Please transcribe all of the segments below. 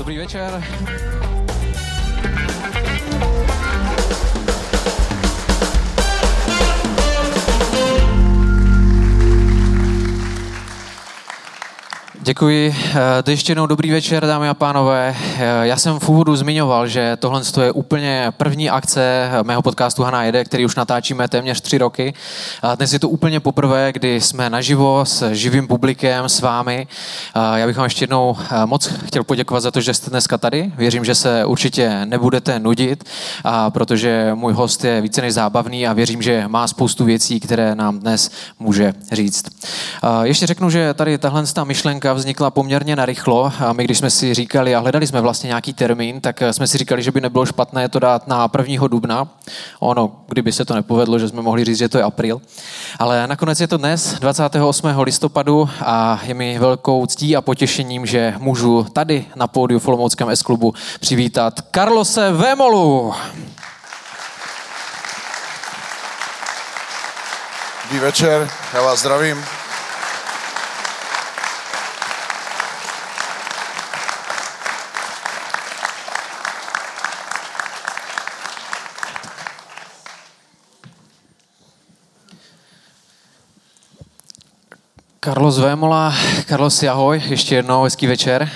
Dobrý večer. Děkuji. To ještě jednou dobrý večer, dámy a pánové. Já jsem v úvodu zmiňoval, že tohle je úplně první akce mého podcastu Hana jede, který už natáčíme téměř tři roky. Dnes je to úplně poprvé, kdy jsme naživo s živým publikem, s vámi. Já bych vám ještě jednou moc chtěl poděkovat za to, že jste dneska tady. Věřím, že se určitě nebudete nudit, protože můj host je více než zábavný a věřím, že má spoustu věcí, které nám dnes může říct. Ještě řeknu, že tady tahle myšlenka vznikla poměrně narychlo a my, když jsme si říkali a hledali jsme vlastně nějaký termín, tak jsme si říkali, že by nebylo špatné to dát na 1. dubna. Ono, kdyby se to nepovedlo, že jsme mohli říct, že to je april. Ale nakonec je to dnes, 28. listopadu a je mi velkou ctí a potěšením, že můžu tady na pódiu v Olomouckém S-klubu přivítat Karlose Vémolu. Dobrý večer, já vás zdravím. Carlos Vémola, Carlos, ahoj, ještě jednou, hezký večer.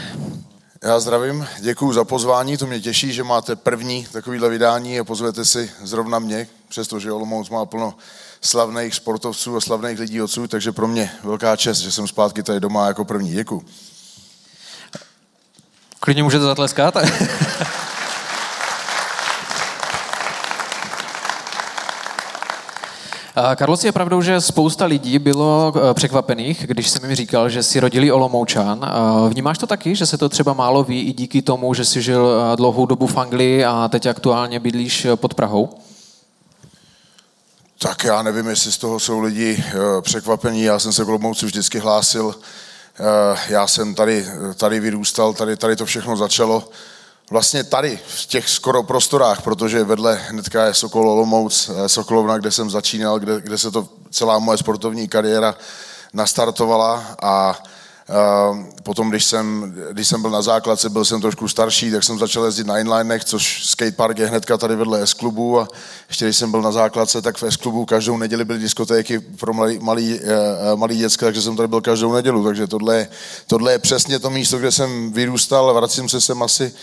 Já zdravím, děkuji za pozvání, to mě těší, že máte první takovýhle vydání a pozvete si zrovna mě, přestože Olomouc má plno slavných sportovců a slavných lidí odsud, takže pro mě velká čest, že jsem zpátky tady doma jako první. Děkuji. Klidně můžete zatleskat. Karlos, je pravdou, že spousta lidí bylo eh, překvapených, když jsem jim říkal, že si rodili Olomoučan. Vnímáš to taky, že se to třeba málo ví i díky tomu, že jsi žil eh, dlouhou dobu v Anglii a teď aktuálně bydlíš eh, pod Prahou? Tak já nevím, jestli z toho jsou lidi překvapení. Já jsem se k Olomouci vždycky hlásil. Já jsem tady, tady vyrůstal, tady, tady to všechno začalo vlastně tady, v těch skoro prostorách, protože vedle hnedka je Sokol Olomouc, eh, Sokolovna, kde jsem začínal, kde, kde se to celá moje sportovní kariéra nastartovala a Uh, potom, když jsem, když jsem byl na základce, byl jsem trošku starší, tak jsem začal jezdit na inlinech, což skatepark je hnedka tady vedle S-klubu a ještě když jsem byl na základce, tak v S-klubu každou neděli byly diskotéky pro malý, malý, uh, malý děcka, takže jsem tady byl každou nedělu, takže tohle, tohle je přesně to místo, kde jsem vyrůstal, vracím se sem asi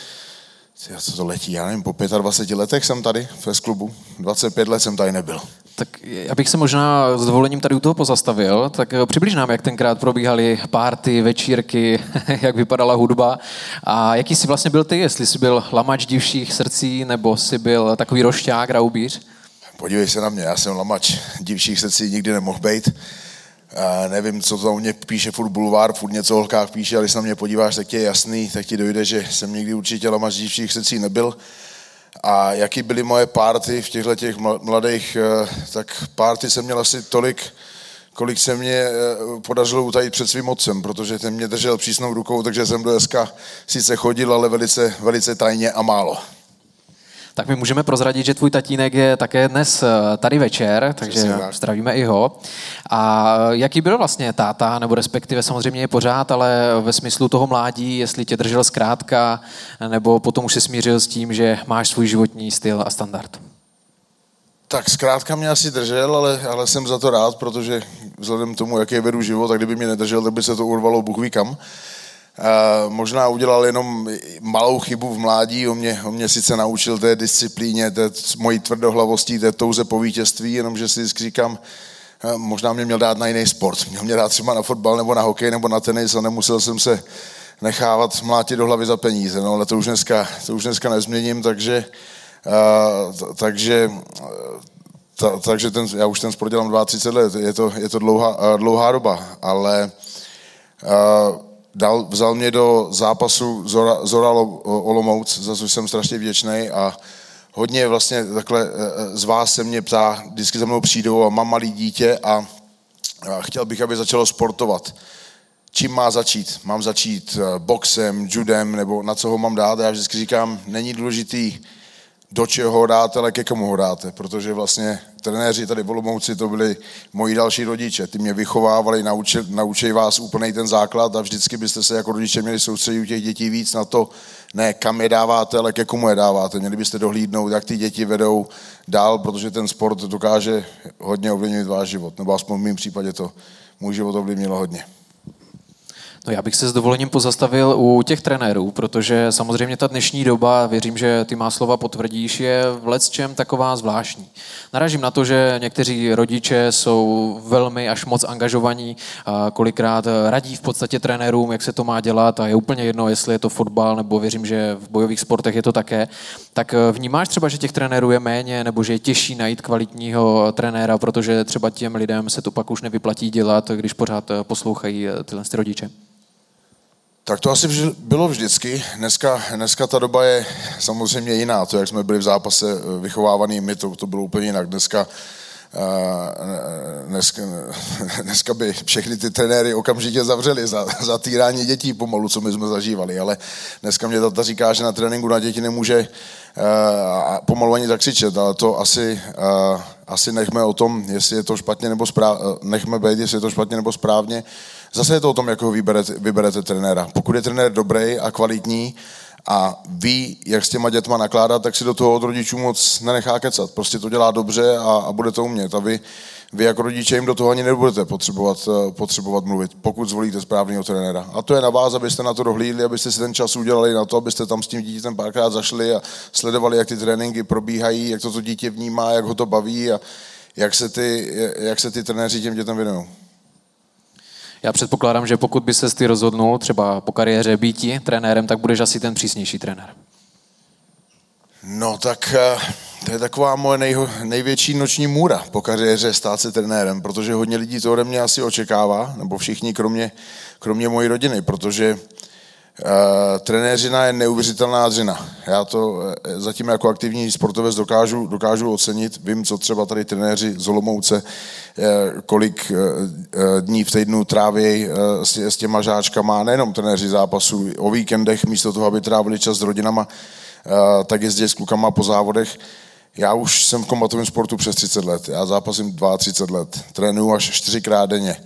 co to letí, já nevím, po 25 letech jsem tady v klubu, 25 let jsem tady nebyl. Tak já bych se možná s dovolením tady u toho pozastavil, tak eh, přibliž nám, jak tenkrát probíhaly párty, večírky, jak vypadala hudba a jaký jsi vlastně byl ty, jestli jsi byl lamač divších srdcí, nebo jsi byl takový rošťák, raubíř? Podívej se na mě, já jsem lamač divších srdcí nikdy nemohl být. A nevím, co to mě píše furt bulvár, furt něco o holkách píše, ale když na mě podíváš, tak je jasný, tak ti dojde, že jsem nikdy určitě lamař dívčích srdcí nebyl. A jaký byly moje párty v těchto těch mladých, eh, tak párty jsem měl asi tolik, kolik se mě eh, podařilo utajit před svým otcem, protože ten mě držel přísnou rukou, takže jsem do SK sice chodil, ale velice, velice tajně a málo. Tak my můžeme prozradit, že tvůj tatínek je také dnes eh, tady večer, takže zdravíme i ho. A jaký byl vlastně táta, nebo respektive samozřejmě je pořád, ale ve smyslu toho mládí, jestli tě držel zkrátka, nebo potom už se smířil s tím, že máš svůj životní styl a standard? Tak zkrátka mě asi držel, ale, ale jsem za to rád, protože vzhledem k tomu, jaký vedu život, tak kdyby mě nedržel, tak by se to urvalo Bůh ví kam. Možná udělal jenom malou chybu v mládí, on mě, on mě sice naučil té disciplíně, té mojí tvrdohlavostí, té touze po vítězství, jenomže si vždycky říkám, možná mě měl dát na jiný sport. Měl mě dát třeba na fotbal nebo na hokej nebo na tenis a nemusel jsem se nechávat mlátit do hlavy za peníze, no ale to už dneska, to už dneska nezměním, takže, uh, takže ta, takže ten, já už ten sport dělám 32 let, je to, je to dlouhá, dlouhá doba, ale uh, dal, vzal mě do zápasu Zora, Zora Olomouc, za což jsem strašně vděčný a hodně vlastně takhle e, e, z vás se mě ptá, vždycky za mnou přijdou a mám malý dítě a, a chtěl bych, aby začalo sportovat. Čím má začít? Mám začít e, boxem, judem, nebo na co ho mám dát? Já vždycky říkám, není důležitý, do čeho ho dáte, ale ke komu ho dáte, protože vlastně trenéři tady v Olomouci to byli moji další rodiče, ty mě vychovávali, naučili, naučili vás úplný ten základ a vždycky byste se jako rodiče měli soustředit u těch dětí víc na to, ne kam je dáváte, ale ke komu je dáváte. Měli byste dohlídnout, jak ty děti vedou dál, protože ten sport dokáže hodně ovlivnit váš život, nebo aspoň v mém případě to můj život ovlivnilo hodně. No já bych se s dovolením pozastavil u těch trenérů, protože samozřejmě ta dnešní doba, věřím, že ty má slova potvrdíš, je v lecčem taková zvláštní. Naražím na to, že někteří rodiče jsou velmi až moc angažovaní, a kolikrát radí v podstatě trenérům, jak se to má dělat a je úplně jedno, jestli je to fotbal, nebo věřím, že v bojových sportech je to také. Tak vnímáš třeba, že těch trenérů je méně, nebo že je těžší najít kvalitního trenéra, protože třeba těm lidem se to pak už nevyplatí dělat, když pořád poslouchají tyhle rodiče? Tak to asi bylo vždycky. Dneska, dneska ta doba je samozřejmě jiná. To, jak jsme byli v zápase eh, vychovávaný my, to, to bylo úplně jinak. Dneska, uh, dneska, dneska by všechny ty trenéry okamžitě zavřeli za, za týrání dětí pomalu, co my jsme zažívali. Ale dneska mě tata říká, že na tréninku na děti nemůže uh, pomalu ani zakřičet, ale to asi, asi nechme o tom, jestli je to špatně nebo správně, nechme být, jestli je to špatně nebo správně. Zase je to o tom, jak ho vyberete, vyberete trenéra. Pokud je trenér dobrý a kvalitní a ví, jak s těma dětma nakládat, tak si do toho od rodičů moc nenechá kecat. Prostě to dělá dobře a, a bude to umět. A vy, vy jako rodiče jim do toho ani nebudete potřebovat, eh, potřebovat mluvit, pokud zvolíte správného trenéra. A to je na vás, abyste na to dohlídli, abyste si ten čas udělali na to, abyste tam s tím dítětem párkrát zašli a sledovali, jak ty tréninky probíhají, jak to to dítě vnímá, jak ho to baví a jak se ty, jak se ty trenéři těm dětem věnují. Já předpokládám, že pokud by se ty rozhodnul třeba po kariéře býti trenérem, tak budeš asi ten přísnější trenér. No tak eh, to je taková moje nej, největší noční můra po kariéře stát se trenérem, protože hodně lidí to ode mě asi očekává, nebo všichni kromě, kromě mojí rodiny, protože Uh, trenéřina je neuvěřitelná dřina. Já to uh, zatím jako aktivní sportovec dokážu, dokážu ocenit. Vím, co třeba tady trenéři z Olomouce, uh, kolik dní v týdnu tráví s, s těma žáčkama, nejenom trenéři zápasů, o víkendech místo toho, aby trávili čas s rodinama, tak jezdí s klukama po závodech. Já už jsem v kombatovém sportu přes 30 let. Já zápasím 32 let. Trénuju až čtyřikrát denně.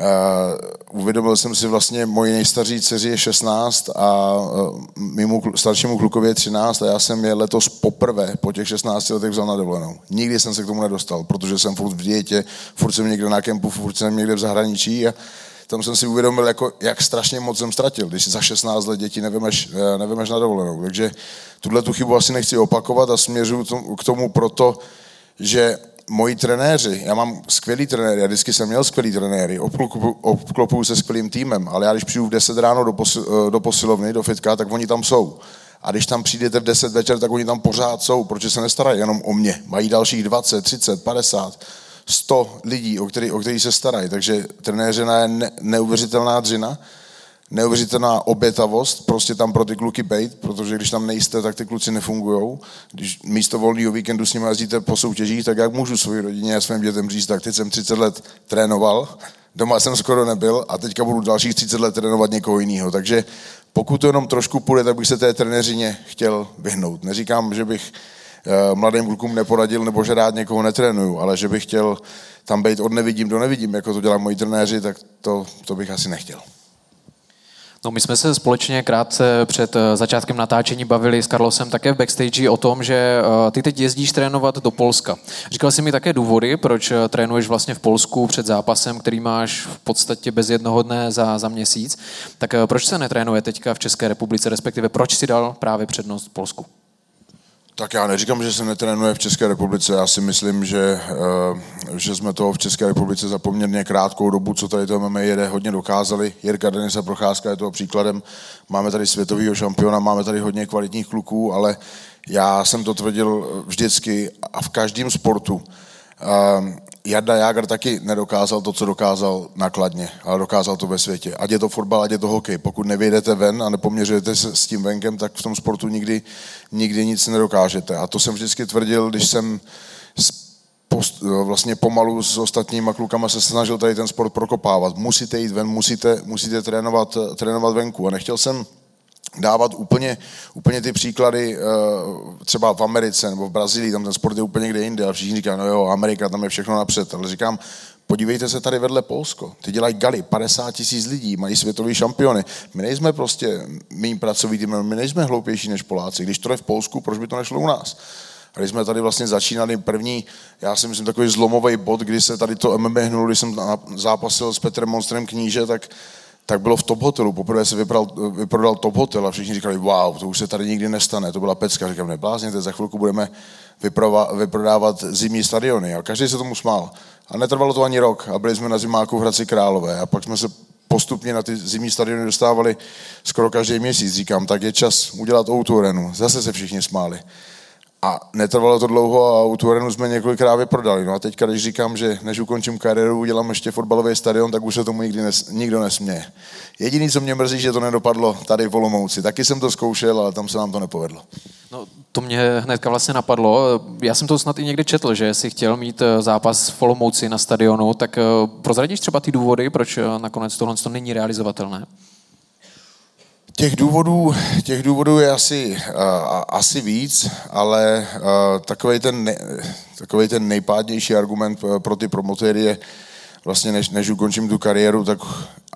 Uh, uvědomil jsem si vlastně, moji nejstarší dceři je 16 a uh, mému staršímu klukovi je 13 a já jsem je letos poprvé po těch 16 letech vzal na dovolenou. Nikdy jsem se k tomu nedostal, protože jsem furt v dietě, furt jsem někde na kempu, furt jsem někde v zahraničí a tam jsem si uvědomil, jako, jak strašně moc jsem ztratil, když za 16 let děti nevemeš, eh, nevemeš na dovolenou. Takže tuhle tu chybu asi nechci opakovat a směřuju k tomu proto, že moji trenéři, já mám skvělý trenéry, já vždycky jsem měl skvělý trenéry, obklopuju se skvělým týmem, ale já když přijdu v 10 ráno do, posil, eh, do posilovny, do fitka, tak oni tam jsou. A když tam přijdete v 10 večer, tak oni tam pořád jsou, protože se nestarají jenom o mě. Mají dalších 20, 30, 50, 100 lidí, o který, o který se starají. Takže trenéřina je ne, neuvěřitelná dřina neuvěřitelná obětavost prostě tam pro ty kluky bejt, protože když tam nejste, tak ty kluci nefungují. Když místo volného víkendu s nimi jezdíte po soutěžích, tak jak můžu svoji rodině a svým dětem říct, tak teď jsem 30 let trénoval, doma jsem skoro nebyl a teďka budu dalších 30 let trénovat někoho jiného. Takže pokud to jenom trošku půjde, tak bych se té trenéřině chtěl vyhnout. Neříkám, že bych eh, mladým klukům neporadil nebo že rád někoho netrénuju, ale že bych chtěl tam být od nevidím do nevidím, jako to dělají moji trenéři, tak to, to bych asi nechtěl. No, my jsme se společně krátce před eh, začátkem natáčení bavili s Karlosem také v backstage o tom, že eh, ty teď jezdíš trénovat do Polska. Říkal jsi mi také důvody, proč eh, trénuješ vlastně v Polsku před zápasem, který máš v podstatě bez jednoho dne za, za měsíc. Tak proč se netrénuje teďka v České republice, respektive proč si dal právě přednost Polsku? Tak já neříkám, že se netrénuje v České republice. Já si myslím, že, eh, že jsme to v České republice za poměrně krátkou dobu, co tady to MMA jede, hodně dokázali. Jirka Denisa Procházka je toho příkladem. Máme tady světového šampiona, máme tady hodně kvalitních kluků, ale já jsem to tvrdil vždycky a v každém sportu. Ehm, Jarda Jágr taky nedokázal to, co dokázal nakladně, ale dokázal to ve světě. Ať je to fotbal, ať je to hokej. Pokud nevyjdete ven a nepoměřujete se s tím venkem, tak v tom sportu nikdy, nikdy nic nedokážete. A to jsem vždycky tvrdil, když jsem post, vlastně pomalu s ostatníma klukama se snažil tady ten sport prokopávat. Musíte jít ven, musíte, musíte trénovat, trénovat venku. A nechtěl jsem dávat úplně, úplně ty příklady eh, třeba v Americe nebo v Brazílii, tam ten sport je úplně kde jinde a všichni říkají, no jo, Amerika, tam je všechno napřed, ale říkám, podívejte se tady vedle Polsko, ty dělají gali, 50 tisíc lidí, mají světový šampiony, my nejsme prostě méně pracovitý, my nejsme hloupější než Poláci, když to je v Polsku, proč by to nešlo u nás? A když jsme tady vlastně začínali první, já si myslím, takový zlomový bod, kdy se tady to MMA hnulo, když jsem zápasil s Petrem Monstrem kníže, tak tak bylo v Top Hotelu. Poprvé se vypral, vyprodal Top Hotel a všichni říkali, wow, to už se tady nikdy nestane. To byla pecka. Říkám, neblázněte, za chvilku budeme vyprova, vyprodávat zimní stadiony. A každý se tomu smál. A netrvalo to ani rok. A byli jsme na zimáku v Hradci Králové. A pak jsme se postupně na ty zimní stadiony dostávali skoro každý měsíc. Říkám, tak je čas udělat Outu Zase se všichni smáli. A netrvalo to dlouho a u Tuarenu jsme několikrát vyprodali. No a teďka, když říkám, že než ukončím kariéru, udělám ještě fotbalový stadion, tak už se tomu nikdy nes, nikdo nesměje. Jediný, co mě mrzí, že to nedopadlo tady v Olomouci. Taky jsem to zkoušel, ale tam se nám to nepovedlo. No, to mě hnedka vlastně napadlo. Já jsem to snad i někdy četl, že jsi chtěl mít eh, zápas v Olomouci na stadionu, tak eh, prozradíš třeba ty důvody, proč eh, nakonec tohle to není realizovatelné? Těch důvodů, těch důvodů je asi, uh, asi víc, ale uh, takový ten, ne, ten nejpádnější argument pro ty promotéry je vlastně, než, než ukončím tu kariéru, tak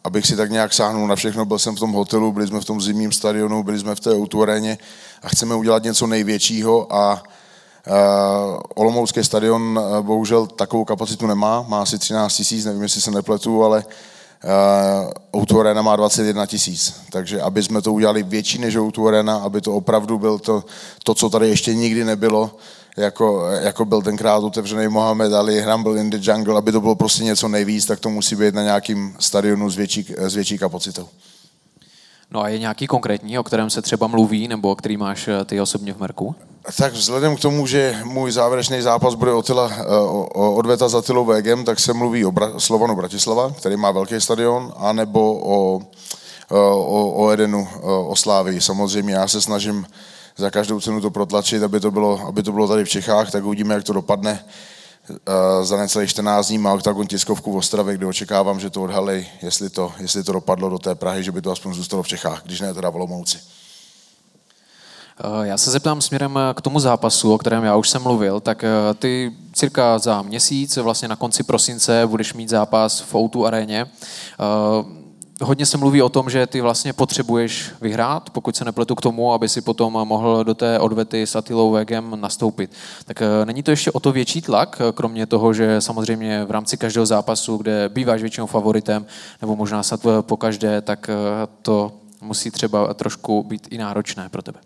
abych si tak nějak sáhnul na všechno, byl jsem v tom hotelu, byli jsme v tom zimním stadionu, byli jsme v té autoaréně a chceme udělat něco největšího a Uh, Olomoucký stadion uh, bohužel takovou kapacitu nemá, má asi 13 tisíc, nevím, jestli se nepletu, ale Uh, Outu Arena má 21 tisíc, takže aby jsme to udělali větší než Outu Arena, aby to opravdu byl to, to co tady ještě nikdy nebylo, jako, jako byl tenkrát otevřený Mohamed Ali, Rumble in the Jungle, aby to bylo prostě něco nejvíc, tak to musí být na nějakým stadionu s větší, s větší kapacitou. No a je nějaký konkrétní, o kterém se třeba mluví, nebo který máš eh, ty osobně v Merku? Tak vzhledem k tomu, že můj závěrečný zápas bude Otila, eh, odveta za Tilou Vegem, tak se mluví o Bra- Slovanu Bratislava, který má velký stadion, anebo o, eh, o, o Edenu, o Slávii. Samozřejmě já se snažím za každou cenu to protlačit, aby to bylo, aby to bylo tady v Čechách, tak uvidíme, jak to dopadne. Za necelých 14 dní má Octagon tiskovku v Ostravě, kde očekávám, že to odhalej, jestli to, jestli to dopadlo do té Prahy, že by to aspoň zůstalo v Čechách, když ne teda v Olomouci. Já se zeptám směrem k tomu zápasu, o kterém já už jsem mluvil, tak ty cirka za měsíc, vlastně na konci prosince, budeš mít zápas v Outu aréně hodně se mluví o tom, že ty vlastně potřebuješ vyhrát, pokud se nepletu k tomu, aby si potom mohl do té odvety s Atilou Vegem nastoupit. Tak eh, není to ještě o to větší tlak, eh, kromě toho, že samozřejmě v rámci každého zápasu, kde býváš většinou favoritem, nebo možná snad po každé, tak eh, to musí třeba trošku být i náročné pro tebe.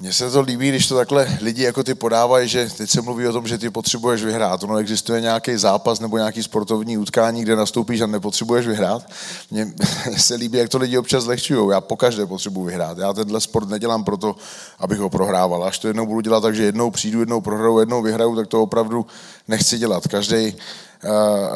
Mně se to líbí, když to takhle lidi jako ty podávají, že teď se mluví o tom, že ty potřebuješ vyhrát. Ono existuje nějaký zápas nebo nějaký sportovní utkání, kde nastoupíš a nepotřebuješ vyhrát. Mně se líbí, jak to lidi občas zlehčují. Já pokaždé potřebuji vyhrát. Já tenhle sport nedělám proto, abych ho prohrával. Až to jednou budu dělat tak, že jednou přijdu, jednou prohraju, jednou vyhraju, tak to opravdu nechci dělat. Každý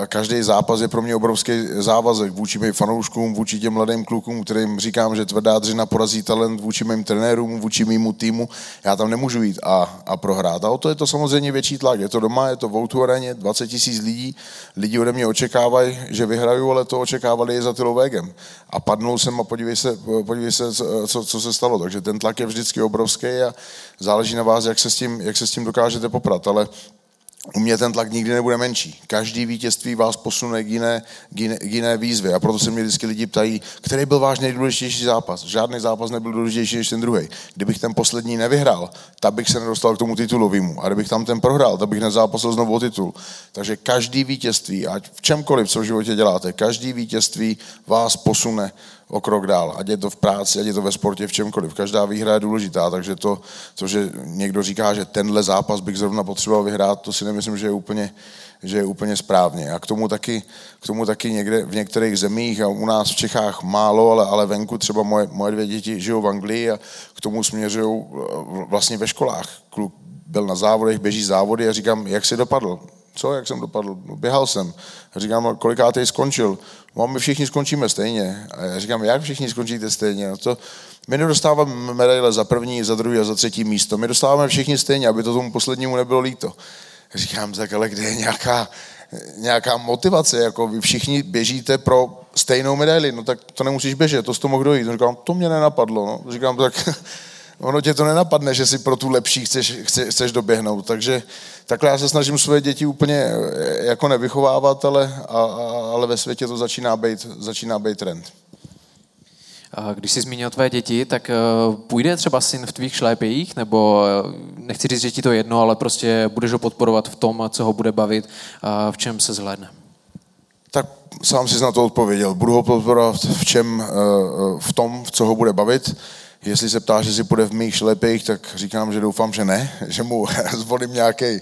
každý zápas je pro mě obrovský závazek vůči mým fanouškům, vůči těm mladým klukům, kterým říkám, že tvrdá dřina porazí talent, vůči mým trenérům, vůči mýmu týmu. Já tam nemůžu jít a, a prohrát. A o to je to samozřejmě větší tlak. Je to doma, je to v Outu areně, 20 tisíc lidí. Lidi ode mě očekávají, že vyhraju, ale to očekávali i za Tylovégem. A padnul jsem a podívej se, podívej se co, co, se stalo. Takže ten tlak je vždycky obrovský a záleží na vás, jak se s tím, jak se s tím dokážete poprat. Ale u mě ten tlak nikdy nebude menší. Každý vítězství vás posune k jiné, k jiné, k jiné výzvě. A proto se mě vždycky lidi ptají, který byl váš nejdůležitější zápas. Žádný zápas nebyl důležitější než ten druhý. Kdybych ten poslední nevyhrál, tak bych se nedostal k tomu titulovému. A kdybych tam ten prohrál, tak bych nezápasil znovu o titul. Takže každý vítězství, ať v čemkoliv, co v životě děláte, každý vítězství vás posune o krok dál. Ať je to v práci, ať je to ve sportě, v čemkoliv. Každá výhra je důležitá, takže to, to, že někdo říká, že tenhle zápas bych zrovna potřeboval vyhrát, to si nemyslím, že je úplně, že je úplně správně. A k tomu taky, k tomu taky někde v některých zemích a u nás v Čechách málo, ale, ale venku třeba moje, moje dvě děti žijou v Anglii a k tomu směřují eh, vlastně ve školách. Kluk byl na závodech, běží závody a říkám, jak si dopadl? Co, jak jsem dopadl? No, běhal jsem. Říkám, kolikátej skončil? No, my všichni skončíme stejně. A já říkám, jak všichni skončíte stejně? No to, my nedostáváme medaile za první, za druhý a za třetí místo. My dostáváme všichni stejně, aby to tomu poslednímu nebylo líto. Říkám, tak ale kde je nějaká, nějaká motivace? Jako vy všichni běžíte pro stejnou medaili, no tak to nemusíš běžet, to z toho mohl dojít. On říkám, to mě nenapadlo, no. Říkám, tak ono tě to nenapadne, že si pro tu lepší chceš, chceš doběhnout. Takže takhle já se snažím své děti úplně eh, jako nevychovávat, ale, a, ale ve světě to začíná být, začíná být trend. Když jsi zmínil tvé děti, tak eh, půjde třeba syn v tvých šlépějích, nebo eh, nechci říct, že ti to jedno, ale prostě budeš ho podporovat v tom, co ho bude bavit, v čem se zhlédne? Tak sám si na to odpověděl. Budu ho podporovat v čem, v tom, v co ho bude bavit. Jestli se ptá, že si půjde v mých šlepích, tak říkám, že doufám, že ne, že mu zvolím nějaký,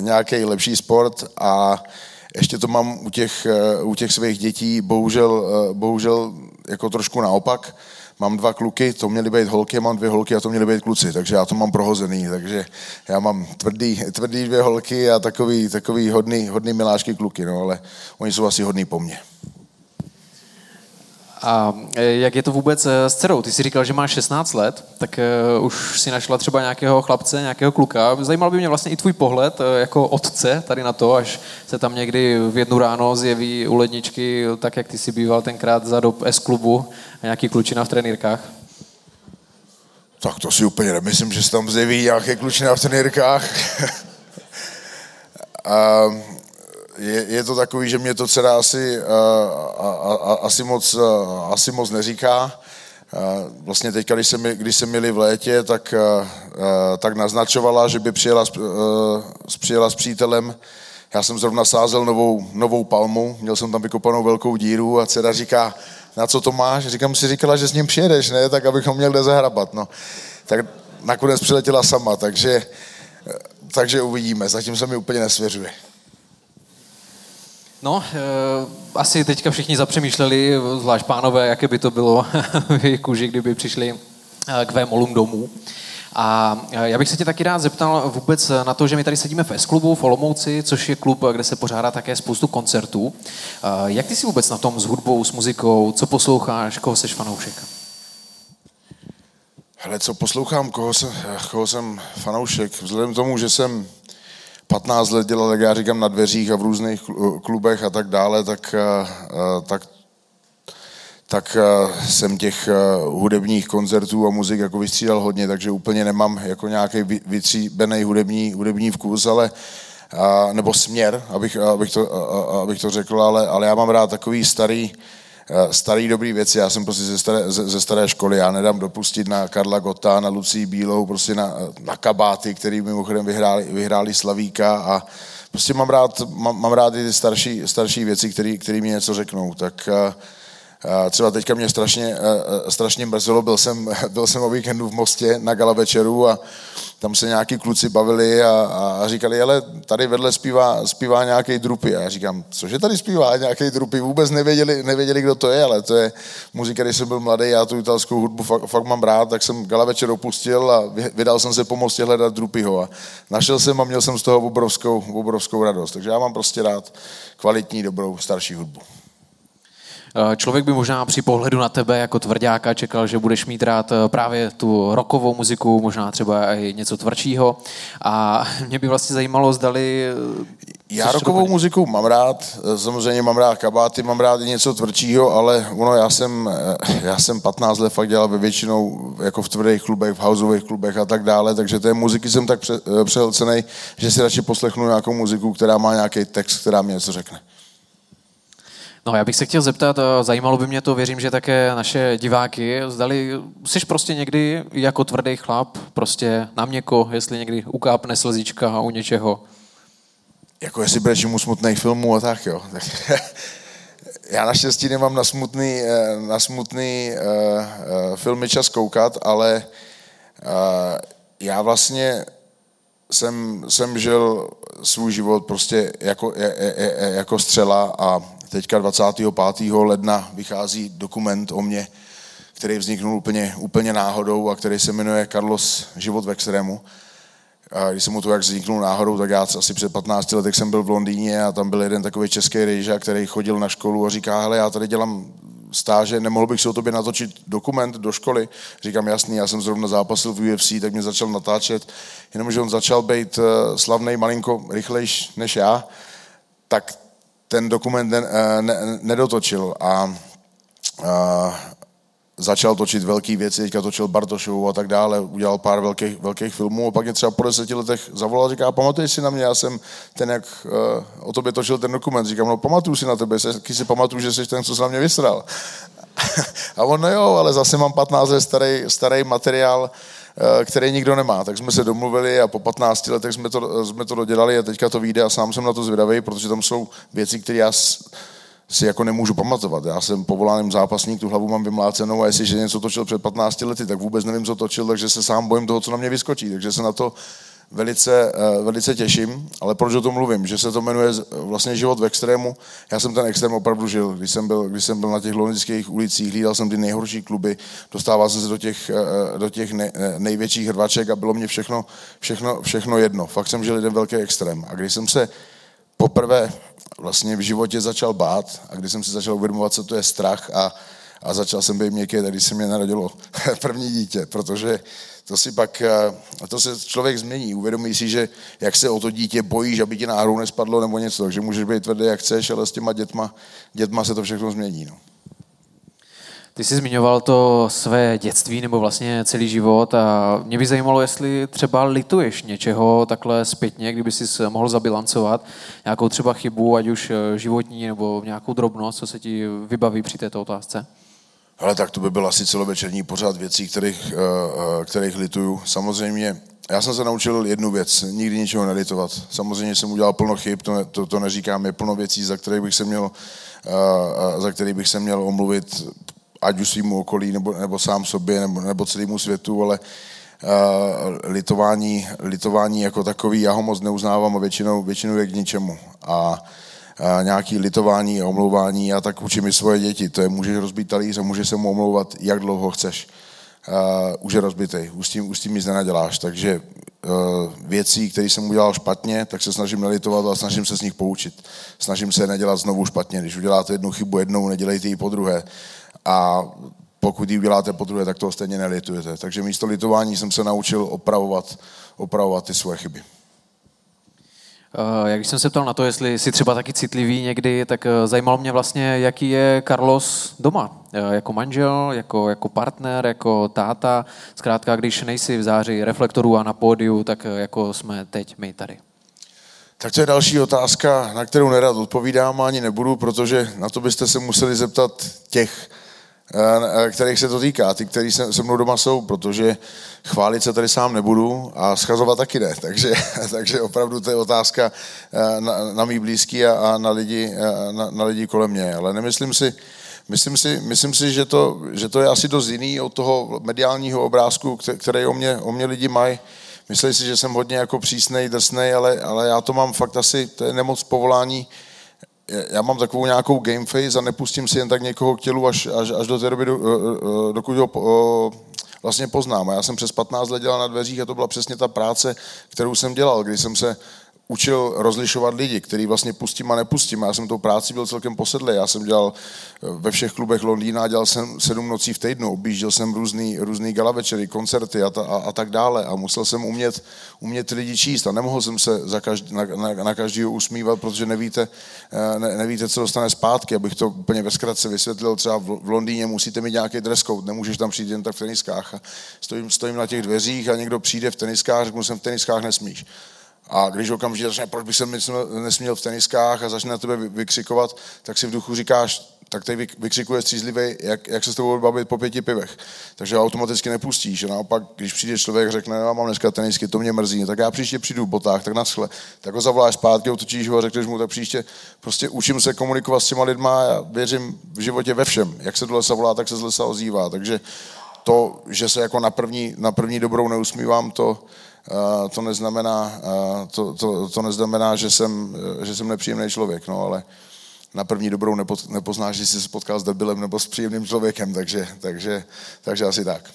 nějaký lepší sport a ještě to mám u těch, u těch svých dětí, bohužel, bohužel jako trošku naopak. Mám dva kluky, to měly být holky, mám dvě holky a to měly být kluci, takže já to mám prohozený, takže já mám tvrdý, tvrdý dvě holky a takový, takový hodný, hodný milášky kluky, no, ale oni jsou asi hodný po mně. A e, jak je to vůbec e, s dcerou? Ty jsi říkal, že máš 16 let, tak e, už si našla třeba nějakého chlapce, nějakého kluka. Zajímal by mě vlastně i tvůj pohled jako otce tady na to, až se tam někdy v jednu ráno zjeví u ledničky, tak jak ty jsi býval tenkrát za dob S-klubu a nějaký klučina v trenýrkách. Tak to si úplně nemyslím, že se tam zjeví nějaké klučina v trenýrkách. je, je to takový, že mě to dcera asi, uh, a, a, asi, moc, uh, asi moc neříká. Uh, vlastně teď, když jsme, když jsme měli v létě, tak, uh, tak naznačovala, že by přijela s, uh, přijela s přítelem. Já jsem zrovna sázel novou, novou palmu, měl jsem tam vykopanou velkou díru a dcera říká, na co to máš? Říkám, si říkala, že s ním přijedeš, ne? Tak abychom měli kde zahrabat. No. Tak nakonec přiletěla sama, takže, takže uvidíme. Zatím se mi úplně nesvěřuje. No, e, asi teďka všichni zapřemýšleli, zvlášť pánové, jaké by to bylo v jejich kůži, kdyby přišli eh, k Vémolům domů. A eh, já bych se tě taky rád zeptal vůbec na to, že my tady sedíme v S-klubu v Olomouci, což je klub, kde se pořádá také spoustu koncertů. Jak ty jsi vůbec na tom s hudbou, s muzikou, co posloucháš, koho seš fanoušek? Hele, co poslouchám, koho, se, koho jsem fanoušek? Vzhledem k tomu, že jsem 15 let dělal, jak já říkám, na dveřích a v různých klubech a tak dále, tak, eh, eh, tak, tak eh, jsem těch hudebních koncertů a muzik jako vystřídal hodně, takže úplně nemám jako nějaký vytříbený hudební, hudební vkus, ale nebo směr, abych, abych, to, abych to řekl, ale, ale já mám rád takový starý, starý dobrý věci. Já jsem prostě ze staré, ze, ze staré školy. Já nedám dopustit na Karla Gota, na Lucii Bílou, prostě na, na kabáty, který mimochodem vyhráli, vyhráli Slavíka a prostě mám rád, mám, mám rád i ty starší, starší věci, které mi něco řeknou. Tak uh, Třeba teďka mě strašně, strašně mrzelo, byl jsem, byl jsem o víkendu v Mostě na gala večeru a tam se nějaký kluci bavili a, a říkali, ale tady vedle zpívá, zpívá nějaký drupy. A já říkám, cože tady zpívá nějaký drupy? Vůbec nevěděli, nevěděli, kdo to je, ale to je muzika, když jsem byl mladý, já tu italskou hudbu fakt, fakt mám rád, tak jsem gala večer opustil a vydal jsem se po Mostě hledat drupyho a našel jsem a měl jsem z toho obrovskou, obrovskou radost. Takže já mám prostě rád kvalitní, dobrou, starší hudbu. Eh, člověk by možná při pohledu na tebe jako tvrdáka čekal, že budeš mít rád eh, právě tu rokovou muziku, možná třeba i něco tvrdšího. A mě by vlastně zajímalo, zdali... Eh, já rokovou muziku mám rád, samozřejmě mám rád kabáty, mám rád i něco tvrdšího, ale ono, já jsem, já jsem 15 let fakt dělal ve většinou jako v tvrdých klubech, v houseových klubech a tak dále, takže té muziky jsem tak přehlcený, že si radši poslechnu nějakou muziku, která má nějaký text, která mi něco řekne. No, já bych se chtěl zeptat, zajímalo by mě to, věřím, že také naše diváky, zdali jsi prostě někdy jako tvrdý chlap, prostě na měko, jestli někdy ukápne slzička u něčeho. Jako jestli budeš mu smutných filmů a tak, jo. Tak, já naštěstí nemám na smutný, eh, na smutný uh, uh, filmy čas koukat, ale uh, já vlastně jsem, jsem žil svůj život prostě jako, jako střela a teďka 25. ledna vychází dokument o mně, který vzniknul úplně, úplně náhodou a který se jmenuje Carlos Život v extrému. A když jsem mu to jak vzniknul náhodou, tak já asi před 15 letech jsem byl v Londýně a tam byl jeden takový český rejža, který chodil na školu a říká, hele, já tady dělám stáže, nemohl bych si o tobě natočit dokument do školy. Říkám, jasný, já jsem zrovna zápasil v UFC, tak mě začal natáčet, jenomže on začal být eh, slavný malinko rychlejš než já, tak ten dokument ne, ne, nedotočil a, a začal točit velké věci, teďka točil Bartošovu a tak dále, udělal pár velkých, velkých filmů a pak mě třeba po deseti letech zavolal a říká, pamatuješ si na mě, já jsem ten, jak uh, o tobě točil ten dokument. Říkám, no pamatuju si na tebe, taky si pamatuju, že jsi ten, co se na mě vysral. a on, no jo, ale zase mám 15 let starý, starý materiál, uh, který nikdo nemá. Tak jsme se domluvili a po 15 letech jsme to, jsme to dodělali a teďka to vyjde a sám jsem na to zvědavý, protože tam jsou věci, které já si jako nemůžu pamatovat. Já jsem povoláným zápasník, tu hlavu mám vymlácenou a jestliže něco točil před 15 lety, tak vůbec nevím, co točil, takže se sám bojím toho, co na mě vyskočí. Takže se na to velice, eh, velice těším, ale proč o tom mluvím? Že se to jmenuje vlastně život v extrému. Já jsem ten extrém opravdu žil. Když jsem byl, když jsem byl na těch londýnských ulicích, hlídal jsem ty nejhorší kluby, dostával jsem se do těch, eh, do těch nej, eh, největších hrvaček a bylo mě všechno, všechno, všechno jedno. Fakt jsem žil jeden velký extrém. A když jsem se poprvé vlastně v životě začal bát a když jsem si začal uvědomovat, co to je strach a, a začal jsem být měkký, když se mě narodilo první dítě, protože to si pak, eh, to se člověk změní, uvědomí si, že jak se o to dítě bojíš, aby ti náhodou nespadlo nebo něco, takže můžeš být tvrdý, jak chceš, ale s těma dětma, dětma se to všechno změní. No. Ty jsi zmiňoval to své dětství nebo vlastně celý život a mě by zajímalo, jestli třeba lituješ něčeho takhle zpětně, kdyby jsi mohl zabilancovat nějakou třeba chybu, ať už eh, životní nebo nějakou drobnost, co se ti vybaví při této otázce? Ale tak to by byl asi celovečerní pořád věcí, kterých, eh, eh, kterých lituju. Samozřejmě já jsem se naučil jednu věc, nikdy ničeho nelitovat. Samozřejmě jsem udělal plno chyb, to, to, to neříkám, je plno věcí, za které bych se měl, za které bych se měl omluvit ať už svýmu okolí, nebo, nebo sám sobě, nebo, nebo celému světu, ale uh, litování, litování jako takový, já ho moc neuznávám a většinou, většinou je k ničemu. A a nějaký litování a omlouvání, já tak učím i svoje děti. To je, můžeš rozbít talíř a můžeš se mu omlouvat, jak dlouho chceš. Uh, už je rozbitý, už s tím, už s tím nic nenaděláš. Takže uh, věcí, které jsem udělal špatně, tak se snažím nelitovat a snažím se z nich poučit. Snažím se nedělat znovu špatně. Když uděláte jednu chybu jednou, nedělejte ji po druhé a pokud ji uděláte po druhé, tak toho stejně nelitujete. Takže místo litování jsem se naučil opravovat, opravovat ty svoje chyby. Eh, jak jsem se ptal na to, jestli jsi třeba taky citlivý někdy, tak eh, zajímalo mě vlastně, jaký je Carlos doma. Eh, jako manžel, jako, jako partner, jako táta. Zkrátka, když nejsi v záři reflektorů a na pódiu, tak jako jsme teď my tady. Tak to je další otázka, na kterou nerad odpovídám ani nebudu, protože na to byste se museli zeptat těch, kterých se to týká, ty, kteří se, se mnou doma jsou, protože chválit se tady sám nebudu a schazovat taky ne. Takže, takže opravdu to je otázka eh, na, na mý blízký a, a na, lidi, eh, na, na lidi kolem mě. Ale nemyslím si, myslím si, myslím si že, to, že to je asi dost jiný od toho mediálního obrázku, který o mě, o mě lidi mají. Myslím si, že jsem hodně jako přísnej, drsnej, ale, ale já to mám fakt asi, to je nemoc povolání, já mám takovou nějakou game face a nepustím si jen tak někoho k tělu až, až, až do té doby, do, eh, eh, dokud ho vlastně poznám. A já jsem přes 15 let dělal na dveřích a to byla přesně ta práce, kterou jsem dělal, když jsem se učil rozlišovat lidi, který vlastně pustím a nepustím. Já jsem tou práci byl celkem posedlý. Já jsem dělal eh, ve všech klubech Londýna, dělal jsem sedm nocí v týdnu, objížděl jsem různý, různý gala večery, koncerty a, ta, a, a, tak dále. A musel jsem umět, umět lidi číst a nemohl jsem se za každý, na, na, na každého usmívat, protože nevíte, eh, ne, nevíte, co dostane zpátky. Abych to úplně ve zkratce vysvětlil, třeba v, v Londýně musíte mít nějaký dress code, nemůžeš tam přijít jen tak v teniskách. A stojím, stojím na těch dveřích a někdo přijde v teniskách, řeknu jsem v teniskách nesmíš. A když okamžitě začne, proč bych se nesměl v teniskách a začne na tebe vykřikovat, tak si v duchu říkáš, tak tady vykřikuje střízlivý, jak, jak se s tebou bavit po pěti pivech. Takže automaticky nepustíš. A naopak, když přijde člověk a řekne, já mám dneska tenisky, to mě mrzí, tak já příště přijdu v botách, tak naschle. Tak ho zavoláš zpátky, otočíš ho a řekneš mu, tak příště prostě učím se komunikovat s těma lidma a věřím v životě ve všem. Jak se do lesa volá, tak se z lesa ozývá. Takže to, že se jako na první, na první dobrou neusmívám, to, to neznamená, to, to, to neznamená že, jsem, že jsem nepříjemný člověk, no, ale na první dobrou nepoznáš, že jsi se potkal s debilem nebo s příjemným člověkem, takže, takže, takže asi tak.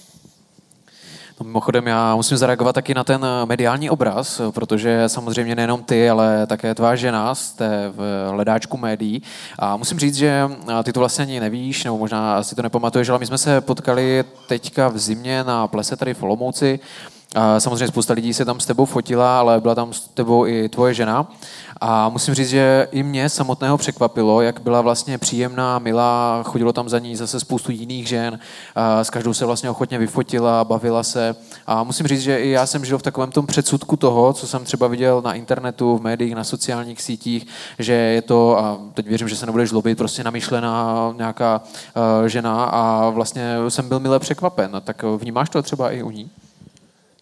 No, mimochodem, já musím zareagovat taky na ten mediální obraz, protože samozřejmě nejenom ty, ale také tvá žena jste v hledáčku médií. A musím říct, že ty to vlastně ani nevíš, nebo možná si to nepamatuješ, ale my jsme se potkali teďka v zimě na plese tady v Olomouci A samozřejmě spousta lidí se tam s tebou fotila, ale byla tam s tebou i tvoje žena. A musím říct, že i mě samotného překvapilo, jak byla vlastně příjemná, milá, chodilo tam za ní zase spoustu jiných žen, a s každou se vlastně ochotně vyfotila, bavila se. A musím říct, že i já jsem žil v takovém tom předsudku toho, co jsem třeba viděl na internetu, v médiích, na sociálních sítích, že je to, a teď věřím, že se nebudeš zlobit, prostě namyšlená nějaká žena a vlastně jsem byl milé překvapen. Tak vnímáš to třeba i u ní?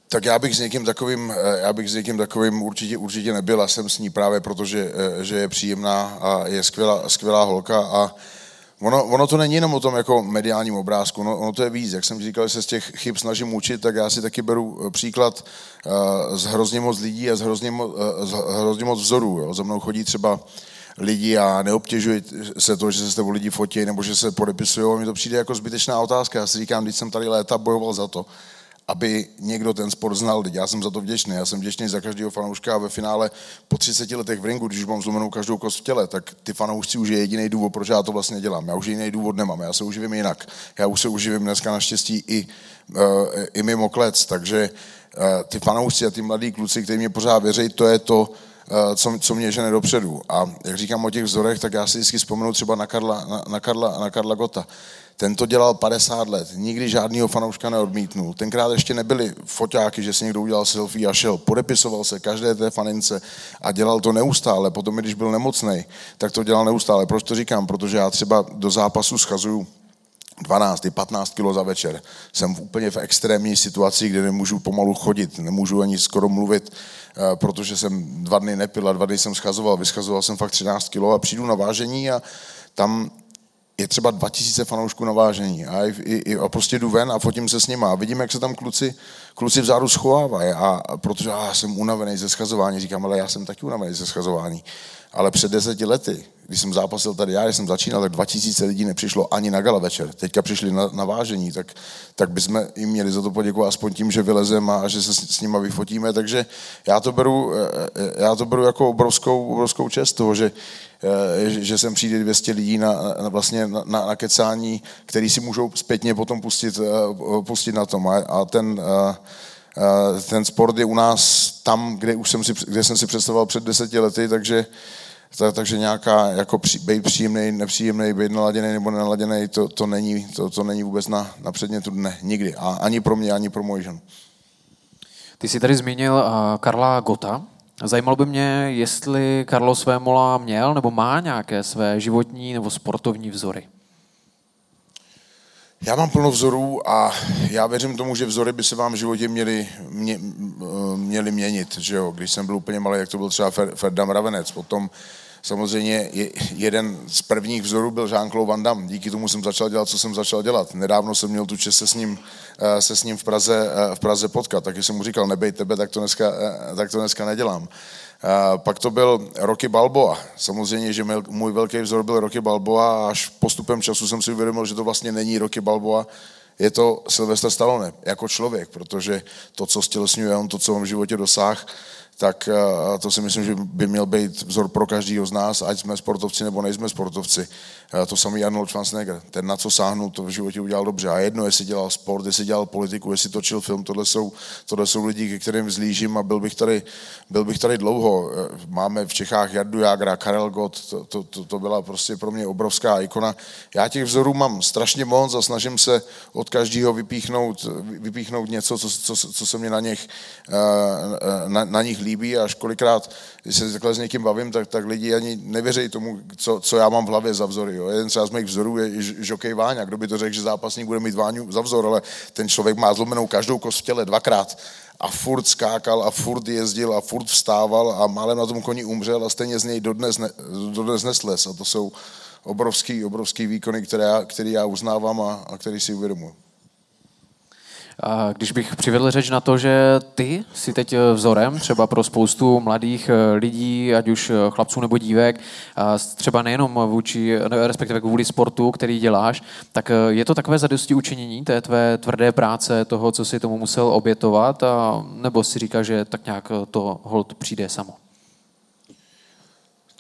Tak já bych s někým takovým, eh, já bych s někým takovým určitě, určitě nebyl a jsem s ní právě proto, že, eh, že je příjemná a je skvělá, skvělá holka a Ono, ono to není jenom o tom jako mediálním obrázku, ono, ono to je víc. Jak jsem říkal, že se z těch chyb snažím učit, tak já si taky beru eh, příklad z hrozně moc lidí a z hrozně, uh, z hrozně moc vzorů. Jo. Za mnou chodí třeba lidi a neobtěžuje se to, že se s tebou lidi fotí nebo že se podepisují. Mi to přijde jako zbytečná otázka. Já si říkám, když jsem tady léta bojoval za to, aby někdo ten sport znal. Já jsem za to vděčný. Já jsem vděčný za každého fanouška a ve finále po 30 letech v ringu, když mám zlomenou každou kost v těle, tak ty fanoušci už je jediný důvod, proč já to vlastně dělám. Já už jiný důvod nemám. Já se uživím jinak. Já už se uživím dneska naštěstí i, uh, i mimo klec. Takže uh, ty fanoušci a ty mladí kluci, kteří mě pořád věří, to je to, uh, co, co mě žene dopředu. A jak říkám o těch vzorech, tak já si vždycky vzpomenu třeba na Karla, na, na Karla, na Karla Gota ten to dělal 50 let, nikdy žádného fanouška neodmítnul. Tenkrát ještě nebyly foťáky, že si někdo udělal selfie a šel. Podepisoval se každé té fanince a dělal to neustále. Potom, když byl nemocný, tak to dělal neustále. Proč to říkám? Protože já třeba do zápasu schazuju 12, 15 kilo za večer. Jsem úplně v extrémní situaci, kde nemůžu pomalu chodit, nemůžu ani skoro mluvit, eh, protože jsem dva dny nepil a dva dny jsem schazoval. Vyschazoval jsem fakt 13 kilo a přijdu na vážení a tam je třeba 2000 fanoušků na vážení a, i, i, a prostě jdu ven a fotím se s nima a vidím, jak se tam kluci, kluci vzadu schovávají a, protože já jsem unavený ze schazování, říkám, ale já jsem taky unavený ze schazování. Ale před deseti lety, když jsem zápasil tady já, když jsem začínal, tak 2000 lidí nepřišlo ani na gala večer. Teďka přišli na, na vážení, tak, tak bychom jim měli za to poděkovat aspoň tím, že vylezeme a že se s, s nima vyfotíme. Takže já to beru, eh, eh, já to beru jako obrovskou, obrovskou čest toho, že, že sem přijde 200 lidí na, na, vlastně na, na, kecání, který si můžou zpětně potom pustit, pustit na tom. A, a ten, ten sport je u nás tam, kde, už jsem si, kde jsem si představoval před deseti lety, takže tak, takže nějaká, jako při, být příjemný, nepříjemný, být naladěný nebo nenaladěný, to, to, není, to, to není vůbec na, na předmětu dne, nikdy. A ani pro mě, ani pro moji ženu. Ty jsi tady zmínil uh, Karla Gota. Zajímalo by mě, jestli Carlos Vémola měl nebo má nějaké své životní nebo sportovní vzory. Já mám plno vzorů a já věřím tomu, že vzory by se vám v životě měly, mě, měly měnit. Že jo? Když jsem byl úplně malý, jak to byl třeba Ferdam Ravenec, potom samozřejmě jeden z prvních vzorů byl Jean-Claude Van Damme. Díky tomu jsem začal dělat, co jsem začal dělat. Nedávno jsem měl tu čest se s ním, eh, se s ním v, Praze, eh, v Praze potkat, taky jsem mu říkal, nebej tebe, tak to dneska, eh, tak to dneska nedělám. Pak to byl Rocky Balboa. Samozřejmě, že můj velký vzor byl Rocky Balboa a až postupem času jsem si uvědomil, že to vlastně není Rocky Balboa, je to Sylvester Stallone jako člověk, protože to, co stělesňuje on, to, co on v životě dosáhl, tak eh, to si myslím, že by měl být vzor pro každého z nás, ať jsme sportovci nebo nejsme sportovci. Eh, to samý Arnold Schwarzenegger, ten na co sáhnul, to v životě udělal dobře. A jedno, jestli dělal sport, jestli dělal politiku, jestli točil film, tohle jsou, tohle jsou lidi, ke kterým vzlížím a byl bych tady, byl bych tady dlouho. Eh, máme v Čechách Jardu Jagra, Karel Gott, to, to, to, to byla prostě pro mě obrovská ikona. Já těch vzorů mám strašně moc a snažím se od každého vypíchnout, vypíchnout něco, co, co, co se mě na nich, na, na nich líbí až kolikrát, když se takhle s někým bavím, tak, tak lidi ani nevěří tomu, co, co já mám v hlavě za vzory. Jo. Jeden třeba z mých vzorů je Žokej Váňa. Kdo by to řekl, že zápasník bude mít Váňu za vzor, ale ten člověk má zlomenou každou kost v těle dvakrát a furt skákal a furt jezdil a furt vstával a málem na tom koni umřel a stejně z něj dodnes, ne, dodnes nesles. A to jsou obrovský, obrovský výkony, které já, který já uznávám a, a který si uvědomuji. A když bych přivedl řeč na to, že ty jsi teď eh, vzorem třeba pro spoustu mladých eh, lidí, ať už eh, chlapců nebo dívek, třeba nejenom vůči, respektive kvůli sportu, který děláš, tak je to takové zadosti učinění té tvé tvrdé práce, toho, co si tomu musel obětovat, a, nebo si říká, že tak nějak to hold přijde samo?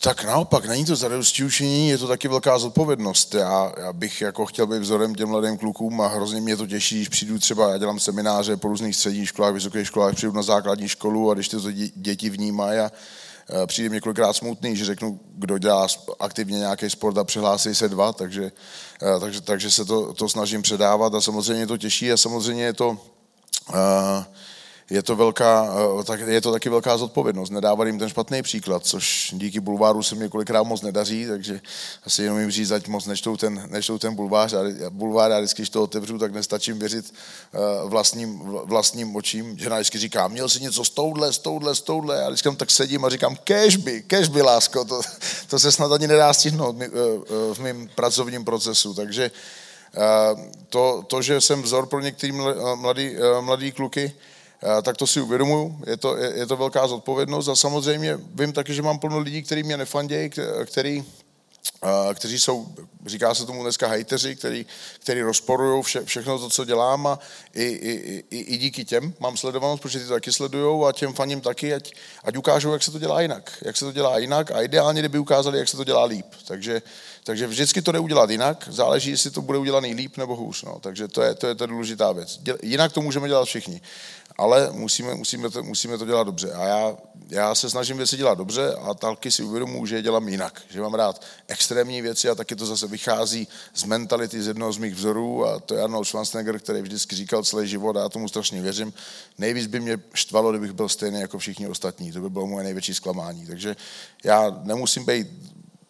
Tak naopak, není to zadosti učinění, je to taky velká zodpovědnost. Já, já, bych jako chtěl být vzorem těm mladým klukům a hrozně mě to těší, když přijdu třeba, já dělám semináře po různých středních školách, vysokých školách, přijdu na základní školu a když to děti vnímají a přijde mě kolikrát smutný, že řeknu, kdo dělá aktivně nějaký sport a přihlásí se dva, takže, takže, takže se to, to snažím předávat a samozřejmě to těší a samozřejmě je to uh, je to, velká, eh, je to taky velká zodpovědnost. Nedávat jim ten špatný příklad, což díky bulváru se mi několikrát moc nedaří, takže asi jenom jim říct, ať moc nečtou ten, nečtou ten bulvář. A bulvár, a vždycky, když to otevřu, tak nestačím věřit eh, vlastním, vlastním očím. Žena vždycky říká, měl jsi něco s touhle, s touhle, s touhle. A vždycky tak sedím a říkám, kežby, kežby, lásko. To, to se snad ani nedá stihnout eh, v mém pracovním procesu. Takže to, to, že jsem vzor pro některý mladý, mladý kluky, tak to si uvědomuju, je to, je, je to velká zodpovědnost a samozřejmě vím taky, že mám plno lidí, kteří mě nefandějí, který, kteří jsou, říká se tomu dneska hejteři, který, který rozporují vše, všechno to, co dělám a i, i, i, i díky těm mám sledovanost, protože ty to taky sledují a těm faním taky, ať, ať ukážou, jak se to dělá jinak. Jak se to dělá jinak a ideálně, kdyby ukázali, jak se to dělá líp. Takže, takže vždycky to jde udělat jinak, záleží, jestli to bude udělaný líp nebo hůř. No. Takže to je, to je ta důležitá věc. Jinak to můžeme dělat všichni ale musíme, musíme, to, musíme to dělat dobře. A já, já se snažím věci dělat dobře a taky si uvědomuji, že je dělám jinak. Že mám rád extrémní věci a taky to zase vychází z mentality z jednoho z mých vzorů a to je Arnold Schwarzenegger, který vždycky říkal celý život a já tomu strašně věřím. Nejvíc by mě štvalo, kdybych byl stejný jako všichni ostatní. To by bylo moje největší zklamání. Takže já nemusím být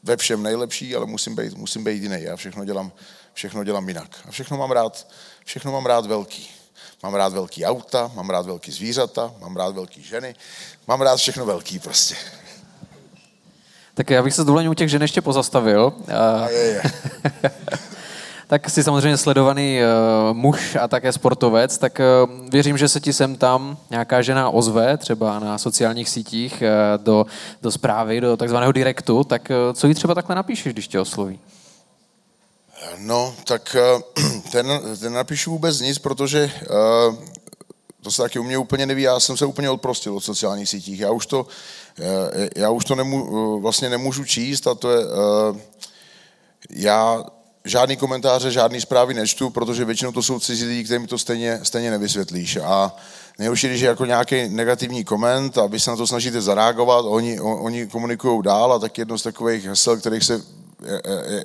ve všem nejlepší, ale musím být, musím být jiný. Já všechno dělám, všechno dělám jinak. A všechno mám rád, všechno mám rád velký. Mám rád velký auta, mám rád velký zvířata, mám rád velký ženy, mám rád všechno velký prostě. Tak já bych se s dovolením u těch žen ještě pozastavil. A je, je. tak jsi samozřejmě sledovaný uh, muž a také sportovec, tak uh, věřím, že se ti sem tam nějaká žena ozve, třeba na sociálních sítích, uh, do, do zprávy, do takzvaného direktu, tak uh, co jí třeba takhle napíšeš, když tě osloví? No, tak eh, ten, ten napíšu vůbec nic, protože uh, to se taky u mě úplně neví, já jsem se úplně odprostil od sociálních sítích. Já už to, uh, já už to nemů, vlastně nemůžu číst a to je, já žádný komentáře, žádný zprávy nečtu, protože většinou to jsou cizí lidi, kterým to stejně, stejně nevysvětlíš. A nejhorší, když je jako nějaký negativní koment a vy se na to snažíte zareagovat, oni, oni komunikují dál a tak jedno z takových hesel, kterých se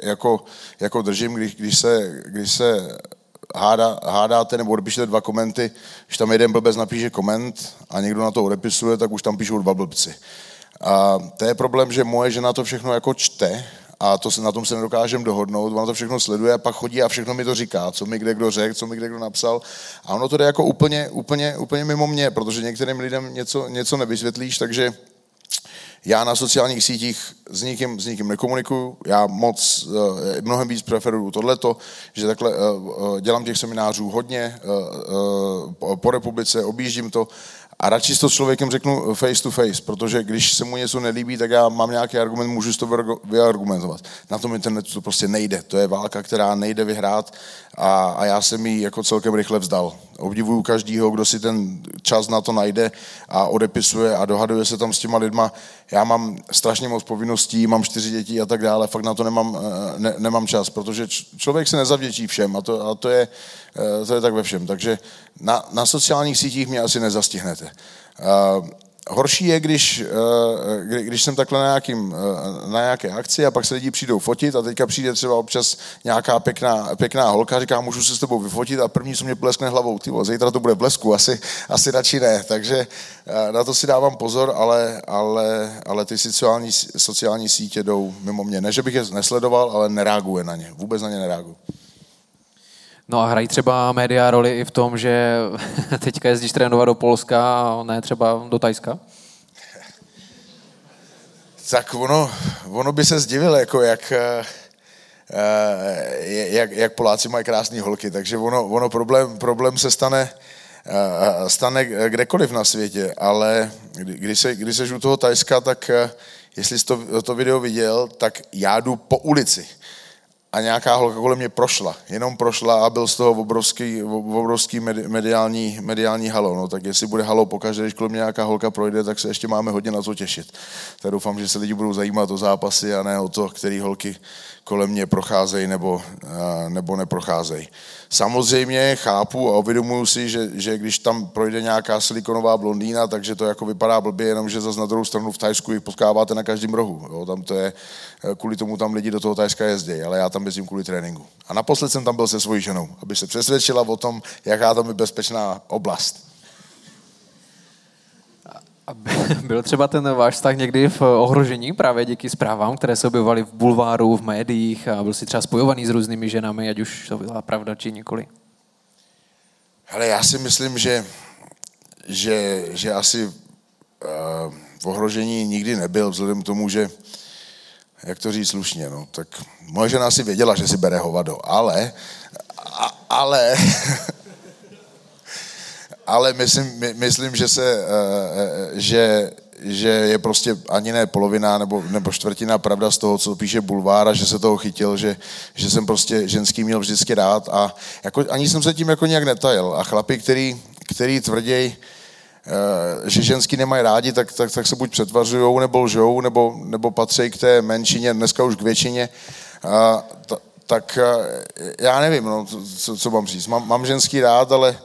jako, jako držím, když, když se, když se hádá, hádáte nebo odepíšete dva komenty, když tam jeden blbec napíše koment a někdo na to odepisuje, tak už tam píšou dva blbci. A to je problém, že moje žena to všechno jako čte a to se, na tom se nedokážeme dohodnout, ona to všechno sleduje a pak chodí a všechno mi to říká, co mi kde kdo řekl, co mi kde kdo napsal a ono to jde jako úplně, úplně, úplně mimo mě, protože některým lidem něco, něco nevysvětlíš, takže já na sociálních sítích s nikým, s nikým nekomunikuju, já moc, eh, mnohem víc preferuju tohleto, že takhle eh, eh, dělám těch seminářů hodně po republice, objíždím to a radši to s člověkem řeknu face to face, protože když se mu něco nelíbí, tak já mám nějaký argument, můžu to vyargumentovat. Na tom internetu to prostě nejde. To je válka, která nejde vyhrát a, a já jsem ji jako celkem rychle vzdal. Obdivuju každýho, kdo si ten čas na to najde a odepisuje a dohaduje se tam s těma lidma. Já mám strašně moc povinností, mám čtyři děti a tak dále, fakt na to nemám, eh, ne, nemám čas, protože člověk se nezavděčí všem a to, a to, je, eh, to je tak ve všem. Takže na, na sociálních sítích mě asi nezastihnete. Uh, Horší je, když, eh, když jsem takhle na, nějakým, eh, na nějaké akci a pak se lidi přijdou fotit a teďka přijde třeba občas nějaká pěkná, pěkná holka říká, můžu se s tebou vyfotit a první, co mě pleskne hlavou, ty zítra to bude blesku, asi, asi radši ne. Takže eh, na to si dávám pozor, ale, ale, ale ty sociální, sociální sítě jdou mimo mě. Ne, že bych je nesledoval, ale nereaguje na ně. Vůbec na ně nereaguju. No a hrají třeba média roli i v tom, že teďka jezdíš trénovat do Polska a ne třeba do Tajska? Tak ono, ono by se zdivilo, jako jak, eh, jak, jak Poláci mají krásné holky, takže ono, ono problém, problém se stane, eh, stane kdekoliv na světě, ale když, se, když seš u toho Tajska, tak eh, jestli jsi to, to video viděl, tak já jdu po ulici a nějaká holka kolem mě prošla, jenom prošla a byl z toho obrovský, obrovský mediální, mediální halo. No, tak jestli bude halo pokaždé, když kolem mě nějaká holka projde, tak se ještě máme hodně na to těšit. Tak doufám, že se lidi budou zajímat o zápasy a ne o to, který holky kolem mě procházejí nebo, nebo neprocházejí. Samozřejmě chápu a uvědomuji si, že, že když tam projde nějaká silikonová blondýna, takže to jako vypadá blbě, jenomže zase na druhou stranu v Tajsku ji potkáváte na každém rohu. Jo, tam to je, kvůli tomu tam lidi do toho Tajska jezdí, ale já tam jezdím kvůli tréninku. A naposled jsem tam byl se svojí ženou, aby se přesvědčila o tom, jaká tam je bezpečná oblast. A byl třeba ten váš vztah někdy v ohrožení právě díky zprávám, které se objevovaly v bulváru, v médiích a byl si třeba spojovaný s různými ženami, ať už to byla pravda či nikoli? Ale já si myslím, že, že, že asi uh, v ohrožení nikdy nebyl, vzhledem k tomu, že jak to říct slušně, no, tak moje žena asi věděla, že si bere hovado, ale, a, ale ale myslím, my, myslím že se, eh, eh, že, že je prostě ani ne polovina nebo, nebo čtvrtina pravda z toho, co píše Bulvár že se toho chytil, že, že jsem prostě ženský měl vždycky rád a jako, ani jsem se tím jako nějak netajil. A chlapi, který, který tvrděj, eh, že ženský nemají rádi, tak, tak, tak se buď přetvařují, nebo lžou, nebo, nebo patří k té menšině, dneska už k většině. A, tak já nevím, no, co, co mám říct. Mám, mám ženský rád, ale,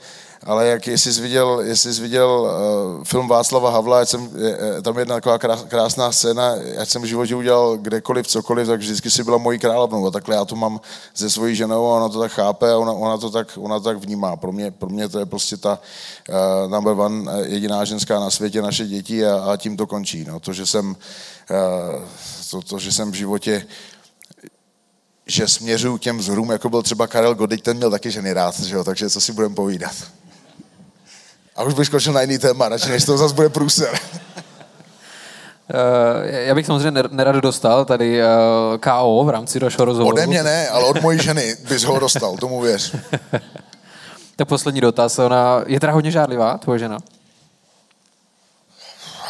ale jak jestli jsi viděl, jestli jsi viděl uh, film Václava Havla, jsem, je, tam je jedna taková krásná scéna, ať jsem v životě udělal kdekoliv, cokoliv, tak vždycky si byla mojí královnou a takhle já to mám se svojí ženou a ona to tak chápe a ona, ona, to, tak, ona tak vnímá. Pro mě, pro mě to je prostě ta uh, number one eh, jediná ženská na světě, naše děti a, a tím to končí. No. To, že jsem, uh, to, to, že jsem v životě že směřuju těm vzorům, jako byl třeba Karel Godyk, ten měl taky ženy rád, že jo? takže co si budeme povídat. A už bych skočil na jiný téma, radši než to zase bude průser. Uh, já bych samozřejmě nerad dostal tady eh, KO v rámci našeho rozhovoru. Ode mě ne, ale od mojí ženy bys ho dostal, tomu věř. tak poslední dotaz. Ona je teda hodně žádlivá, tvoje žena?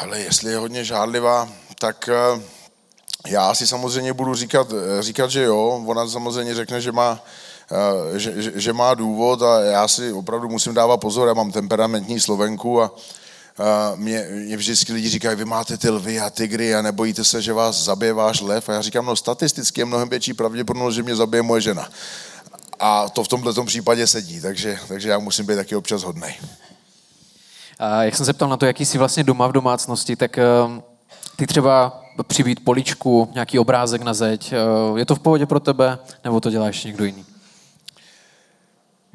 Ale jestli je hodně žádlivá, tak uh, já si samozřejmě budu říkat, říkat, že jo. Ona samozřejmě řekne, že má Eh, že, že, že má důvod a já si opravdu musím dávat pozor, já mám temperamentní slovenku a, a mě, mě vždycky lidi říkají, vy máte ty lvy a tygry a nebojíte se, že vás zabije váš lev. A já říkám, no statisticky je mnohem větší pravděpodobnost, že mě zabije moje žena. A to v tomto případě sedí, takže, takže já musím být taky občas hodnej. A jak jsem se ptal na to, jaký jsi vlastně doma v domácnosti, tak ehm, ty třeba přibít poličku, nějaký obrázek na zeď, eh, je to v pohodě pro tebe, nebo to děláš někdo jiný?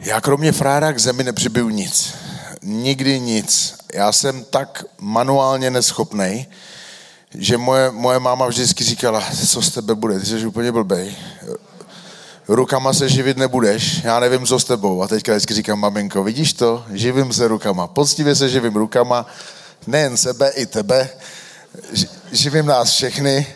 Já kromě frára k zemi nepřibiju nic. Nikdy nic. Já jsem tak manuálně neschopnej, že moje, moje máma vždycky říkala, co z tebe bude, ty jsi úplně blbej. Rukama se živit nebudeš, já nevím, co s tebou. A teďka vždycky říkám, maminko, vidíš to? Živím se rukama. Poctivě se živím rukama, nejen sebe, i tebe. Živím nás všechny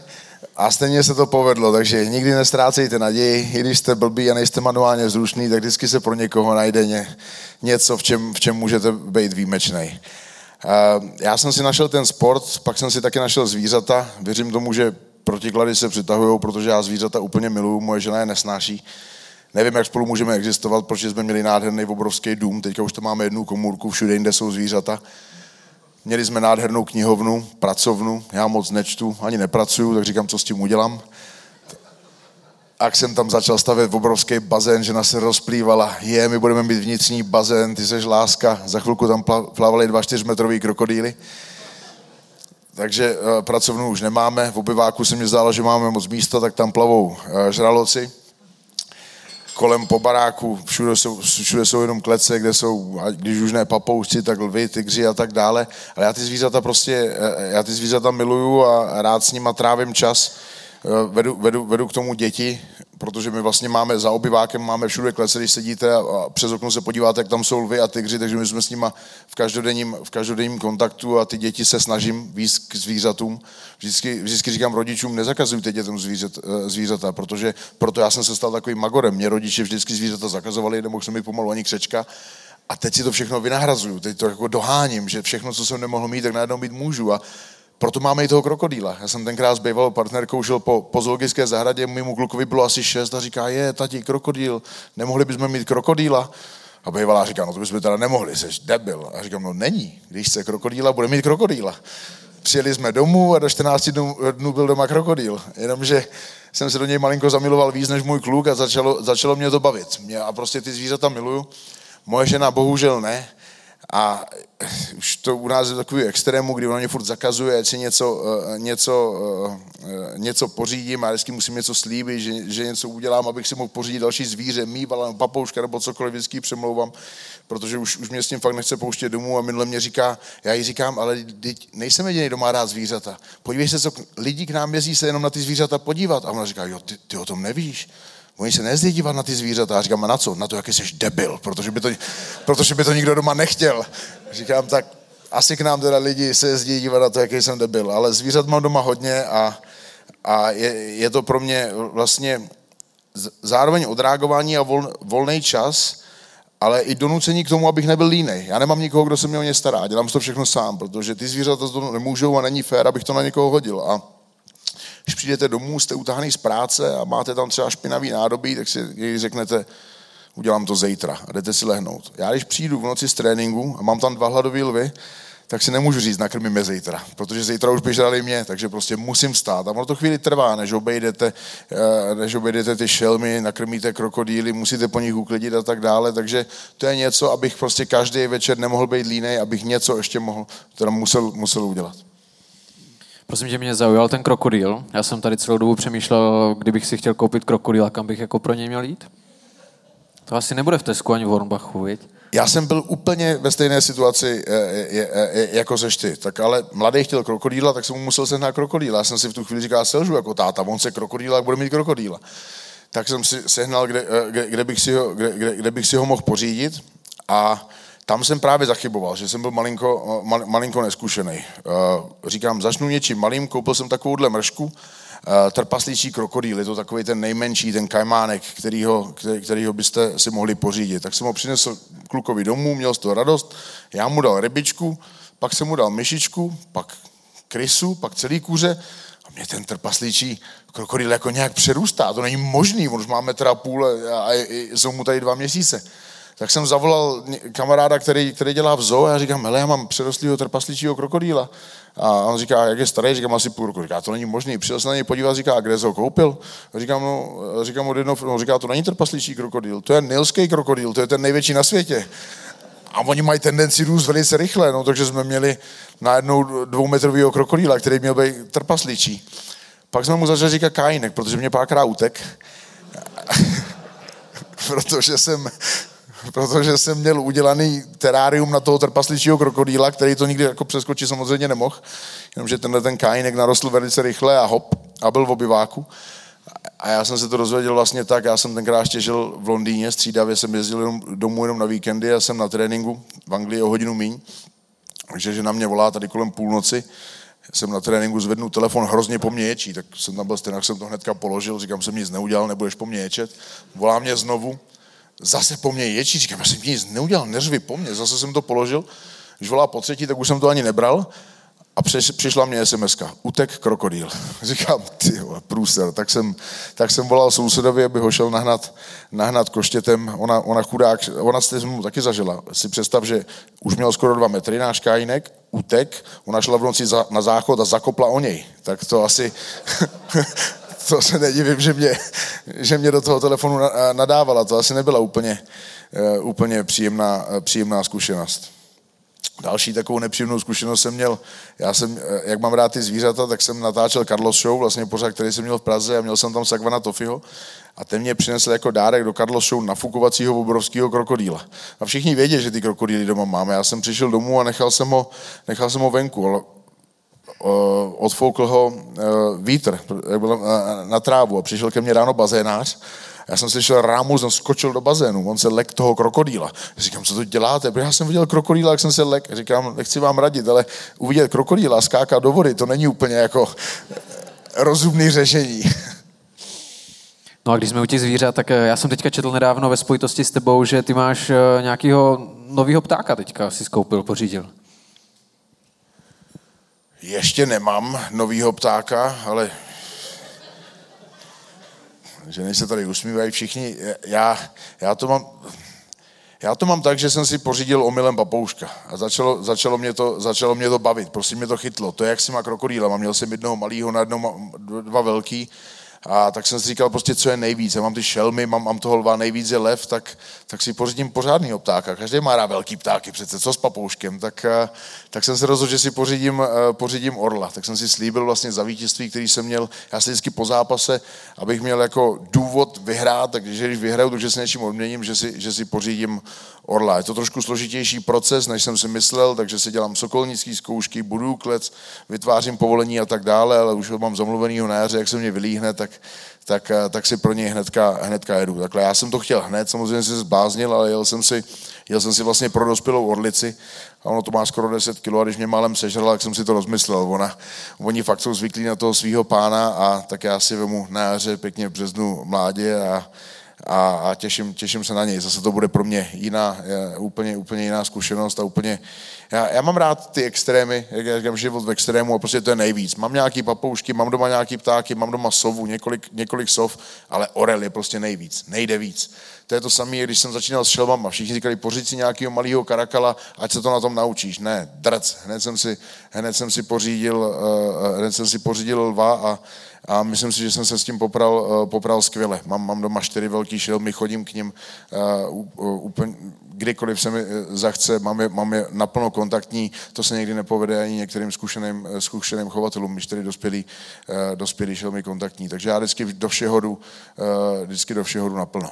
a stejně se to povedlo, takže nikdy nestrácejte naději, i když jste blbý a nejste manuálně zrušný, tak vždycky se pro někoho najde ně, něco, v čem, v čem můžete být výjimečný. Já jsem si našel ten sport, pak jsem si taky našel zvířata. Věřím tomu, že protiklady se přitahují, protože já zvířata úplně miluju, moje žena je nesnáší. Nevím, jak spolu můžeme existovat, protože jsme měli nádherný obrovský dům, teďka už to máme jednu komůrku, všude jinde jsou zvířata. Měli jsme nádhernou knihovnu, pracovnu, já moc nečtu, ani nepracuju, tak říkám, co s tím udělám. A jsem tam začal stavět obrovský bazén, žena se rozplývala, je, my budeme mít vnitřní bazén, ty seš láska, za chvilku tam plavali dva čtyřmetrový krokodýly. Takže uh, pracovnu už nemáme, v obyváku se mi zdálo, že máme moc místa, tak tam plavou uh, žraloci kolem po baráku, všude jsou, všude jsou jenom klece, kde jsou, když už ne papoušci, tak lvy, tygři a tak dále. Ale já ty zvířata prostě, eh, já ty zvířata miluju a rád s nima trávím čas. Eh, vedu, vedu, vedu k tomu děti, protože my vlastně máme za obyvákem, máme všude klece, když sedíte a přes okno se podíváte, jak tam jsou lvy a tygři, takže my jsme s nima v každodenním, v každodenním kontaktu a ty děti se snažím víc k zvířatům. Vždycky, vždycky říkám rodičům, nezakazujte dětem zvířat, eh, zvířata, protože proto já jsem se stal takovým magorem. Mě rodiče vždycky zvířata zakazovali, nemohl jsem mi pomalu ani křečka. A teď si to všechno vynahrazuju, teď to jako doháním, že všechno, co jsem nemohl mít, tak najednou mít můžu. A proto máme i toho krokodýla. Já jsem tenkrát s bývalou partnerkou šel po, po zoologické zahradě, mému klukovi bylo asi šest a říká, je, tati, krokodýl, nemohli bychom mít krokodýla? A bývalá říká, no to bychom teda nemohli, jsi debil. A říkám, no není, když chce krokodýla, bude mít krokodýla. Přijeli jsme domů a do 14 dnů, dnů byl doma krokodýl. Jenomže jsem se do něj malinko zamiloval víc než můj kluk a začalo, začalo mě to bavit. Mě a prostě ty zvířata miluju. Moje žena bohužel ne. A už to u nás je takový extrému, kdy ona mě furt zakazuje, ať si něco, eh, něco, eh, něco pořídím a vždycky musím něco slíbit, že, že něco udělám, abych si mohl pořídit další zvíře, mývala, papouška nebo cokoliv, vždycky přemlouvám, protože už, už mě s tím fakt nechce pouštět domů a minule mě říká, já jí říkám, ale nejsem jediný, kdo má rád zvířata. Podívej se, co lidi k nám jezdí se jenom na ty zvířata podívat. A ona říká, jo, ty, ty o tom nevíš. Oni se nezdí dívat na ty zvířata. A říkám, a na co? Na to, jaký jsi debil, protože by to, protože by to nikdo doma nechtěl. Říkám, tak asi k nám teda lidi se jezdí dívat na to, jaký jsem debil. Ale zvířat mám doma hodně a, a je, je to pro mě vlastně zároveň odreagování a vol, volný čas, ale i donucení k tomu, abych nebyl línej. Já nemám nikoho, kdo se mě o ně stará, dělám to všechno sám, protože ty zvířata to nemůžou a není fér, abych to na někoho hodil. A když přijdete domů, jste utáhaný z práce a máte tam třeba špinavý nádobí, tak si řeknete, udělám to zítra a jdete si lehnout. Já když přijdu v noci z tréninku a mám tam dva hladové lvy, tak si nemůžu říct, nakrmíme zítra, protože zítra už běželi mě, takže prostě musím stát. A ono to chvíli trvá, než obejdete, eh, než obejdete ty šelmy, nakrmíte krokodýly, musíte po nich uklidit a tak dále, takže to je něco, abych prostě každý večer nemohl být línej, abych něco ještě mohl, teda musel, musel udělat. Prosím tě, mě zaujal ten krokodýl. Já jsem tady celou dobu přemýšlel, kdybych si chtěl koupit krokodýla, kam bych jako pro něj měl jít. To asi nebude v Tesku ani v Hornbachu, viď? Já jsem byl úplně ve stejné situaci jako seš ty. Tak ale mladý chtěl krokodýla, tak jsem mu musel sehnat krokodýla. Já jsem si v tu chvíli říkal, selžu jako táta, on se krokodýla, bude mít krokodýla. Tak jsem si sehnal, kde, kde, kde, bych, si ho, kde, kde, kde bych si ho mohl pořídit a tam jsem právě zachyboval, že jsem byl malinko, mal, malinko neskušený. Eh, říkám, začnu něčím malým, koupil jsem takovouhle mršku, eh, trpaslíčí krokodýl, je to takový ten nejmenší, ten kajmánek, kterýho, kterýho byste si mohli pořídit. Tak jsem ho přinesl klukovi domů, měl z toho radost, já mu dal rybičku, pak jsem mu dal myšičku, pak krysu, pak celý kůře a mě ten trpaslíčí krokodýl jako nějak přerůstá, to není možný, on už máme teda půl a jsou mu tady dva měsíce tak jsem zavolal kamaráda, který, který dělá v zoo a já říkám, hele, já mám přerostlýho trpasličího krokodýla. A on říká, jak je starý, říkám, asi půl roku. Říká, to není možný. Přijel se na něj podívat, říká, a kde jsi ho koupil? A říkám, no, říkám od jednoho, no, říká, to není trpasličí krokodýl, to je nilský krokodýl, to je ten největší na světě. A oni mají tendenci růst velice rychle, no, takže jsme měli najednou dvoumetrového krokodýla, který měl být trpasličí. Pak jsme mu začali říkat kájinek, protože mě párkrát utek. protože jsem protože jsem měl udělaný terárium na toho trpasličího krokodýla, který to nikdy jako přeskočit samozřejmě nemohl, jenomže tenhle ten kájinek narostl velice rychle a hop, a byl v obyváku. A já jsem se to dozvěděl vlastně tak, já jsem tenkrát ještě v Londýně, střídavě jsem jezdil jenom domů jenom na víkendy a jsem na tréninku v Anglii o hodinu míň. Takže že na mě volá tady kolem půlnoci, jsem na tréninku zvednu telefon, hrozně po mně ječí, tak jsem tam byl stejně, jsem to hnedka položil, říkám, jsem nic neudělal, nebudeš po mně ječet. Volá mě znovu, zase po mně ječí, říkám, já jsem nic neudělal, neřvi po mně, zase jsem to položil, když volá po třetí, tak už jsem to ani nebral a přiš, přišla mě sms utek krokodýl. Říkám, ty průser, tak jsem, tak jsem volal sousedovi, aby ho šel nahnat, nahnat koštětem, ona, ona chudák, ona se mu taky zažila. Si představ, že už měl skoro dva metry náš kájinek, utek, ona šla v noci za, na záchod a zakopla o něj. Tak to asi, to se nedivím, že mě, že mě do toho telefonu nadávala. To asi nebyla úplně, eh, úplně příjemná, eh, příjemná zkušenost. Další takovou nepříjemnou zkušenost jsem měl, já jsem, eh, jak mám rád ty zvířata, tak jsem natáčel Carlos Show, vlastně pořád, který jsem měl v Praze a měl jsem tam Sagvana Tofiho a ten mě přinesl jako dárek do Carlos Show nafukovacího obrovského krokodýla. A všichni vědí, že ty krokodýly doma máme. Já jsem přišel domů a nechal jsem ho, nechal jsem ho venku, odfoukl ho vítr na trávu a přišel ke mně ráno bazénář já jsem slyšel rámu, jsem skočil do bazénu, on se lek toho krokodýla. Říkám, co to děláte? Já jsem viděl krokodýla, jak jsem se lek. Říkám, nechci vám radit, ale uvidět krokodýla skákat do vody, to není úplně jako rozumný řešení. No a když jsme u těch zvířat, tak já jsem teďka četl nedávno ve spojitosti s tebou, že ty máš nějakého nového ptáka teďka si skoupil, pořídil. Ještě nemám novýho ptáka, ale ženy se tady usmívají všichni. Já, já, to mám, já to mám tak, že jsem si pořídil omylem papouška a začalo, začalo, mě to, začalo mě to bavit, prostě mě to chytlo. To je jak s těma krokodýlama, měl jsem jednoho malého, na jednou dva velký a tak jsem si říkal prostě, co je nejvíc. Já mám ty šelmy, mám, mám toho lva, nejvíc je lev, tak, tak si pořídím pořádný ptáka. Každý má rád velký ptáky přece, co s papouškem. Tak, eh, tak jsem se rozhodl, že si pořídím, eh, pořídím orla. Tak jsem si slíbil vlastně za vítězství, který jsem měl, já si vždycky po zápase, abych měl jako důvod vyhrát, takže když vyhraju, takže si něčím odměním, že si, že si pořídím orla. Je to trošku složitější proces, než jsem si myslel, takže si dělám sokolnické zkoušky, budu klec, vytvářím povolení a tak dále, ale už ho mám zamluvenýho na jaře, jak se mě vylíhne, tak, tak, eh, tak si pro něj hnedka, hnedka jedu. Takhle já jsem to chtěl hned, samozřejmě si zbáznil, ale jel jsem si, jel jsem si vlastně pro dospělou orlici a ono to má skoro 10 kg a když mě málem sežrala, tak jsem si to rozmyslel. Ona, oni fakt jsou zvyklí na toho svého pána a tak já si vemu na jaře pěkně v březnu mládě a, a, a těším, těším se na něj. Zase to bude pro mě jiná, úplně, úplně jiná zkušenost a úplně, já, já mám rád ty extrémy, jak já říkám, život v extrému a prostě to je nejvíc. Mám nějaký papoušky, mám doma nějaký ptáky, mám doma sovu, několik, několik sov, ale orel je prostě nejvíc, nejde víc. To je to samé, když jsem začínal s šelmama. Všichni říkali, pořiď si nějakého malého karakala, ať se to na tom naučíš. Ne, drc. Hned jsem si, hned jsem si pořídil, uh, hned jsem si pořídil lva a, a myslím si, že jsem se s tím popral, uh, popral skvěle. Mám, mám doma čtyři velký šelmy, chodím k ním uh, úplně, kdykoliv se mi zachce, mám je, mám je naplno kontaktní, to se někdy nepovede ani některým zkušeným, zkušeným chovatelům, když tedy dospělí, dospělí šelmy kontaktní. Takže já vždycky do všeho jdu, vždycky do všeho jdu naplno.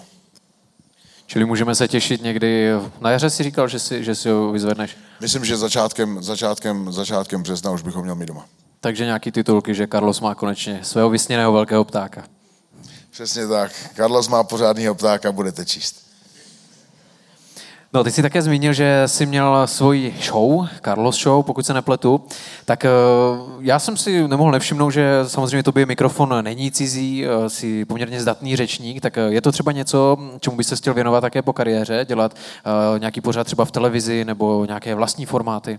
Čili můžeme se těšit někdy, na jaře si říkal, že si, že si ho vyzvedneš? Myslím, že začátkem, začátkem, začátkem března už bychom měl mít doma. Takže nějaký titulky, že Carlos má konečně svého vysněného velkého ptáka. Přesně tak. Carlos má pořádného ptáka, budete číst. No, ty jsi také zmínil, že jsi měl svoji show, Carlos Show, pokud se nepletu. Tak eh, já jsem si nemohl nevšimnout, že samozřejmě tobě mikrofon není cizí, eh, jsi poměrně zdatný řečník, tak eh, je to třeba něco, čemu bys se chtěl věnovat také po kariéře, dělat nějaký pořád třeba v televizi nebo nějaké vlastní formáty?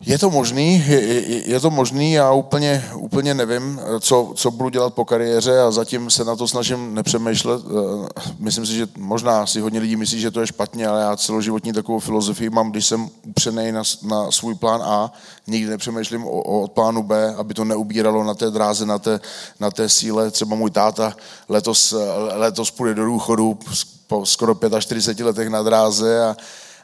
Je to možný, je, je, to možný, já úplně, úplně nevím, co, co budu dělat po kariéře a zatím se na to snažím nepřemýšlet. Eh, myslím si, že možná si hodně lidí myslí, že to je špatně, ale já celoživotní takovou filozofii mám, když jsem upřený na, na svůj plán A, nikdy nepřemýšlím o, o plánu B, aby to neubíralo na té dráze, na té, na té síle. Třeba můj táta letos, letos půjde do důchodu po skoro 45 letech na dráze a,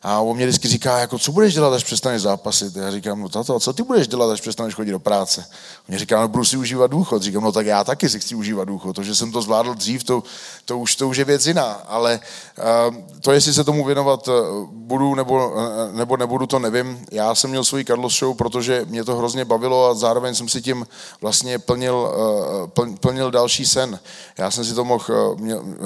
a on mě vždycky říká, jako, co budeš dělat, až přestaneš zápasit? Já říkám, no tato, co ty budeš dělat, až přestaneš chodit do práce? On mě říká, no budu si užívat důchod. Říkám, no tak já taky si chci užívat důchod. To, že jsem to zvládl dřív, to, to, už, to už je věc jiná. Ale to, jestli se tomu věnovat uh, budu nebo, uh, nebo nebudu, to nevím. Já jsem měl svůj Carlos Show, protože mě to hrozně bavilo a zároveň jsem si tím vlastně plnil, uh, plnil další sen. Já jsem si to mohl,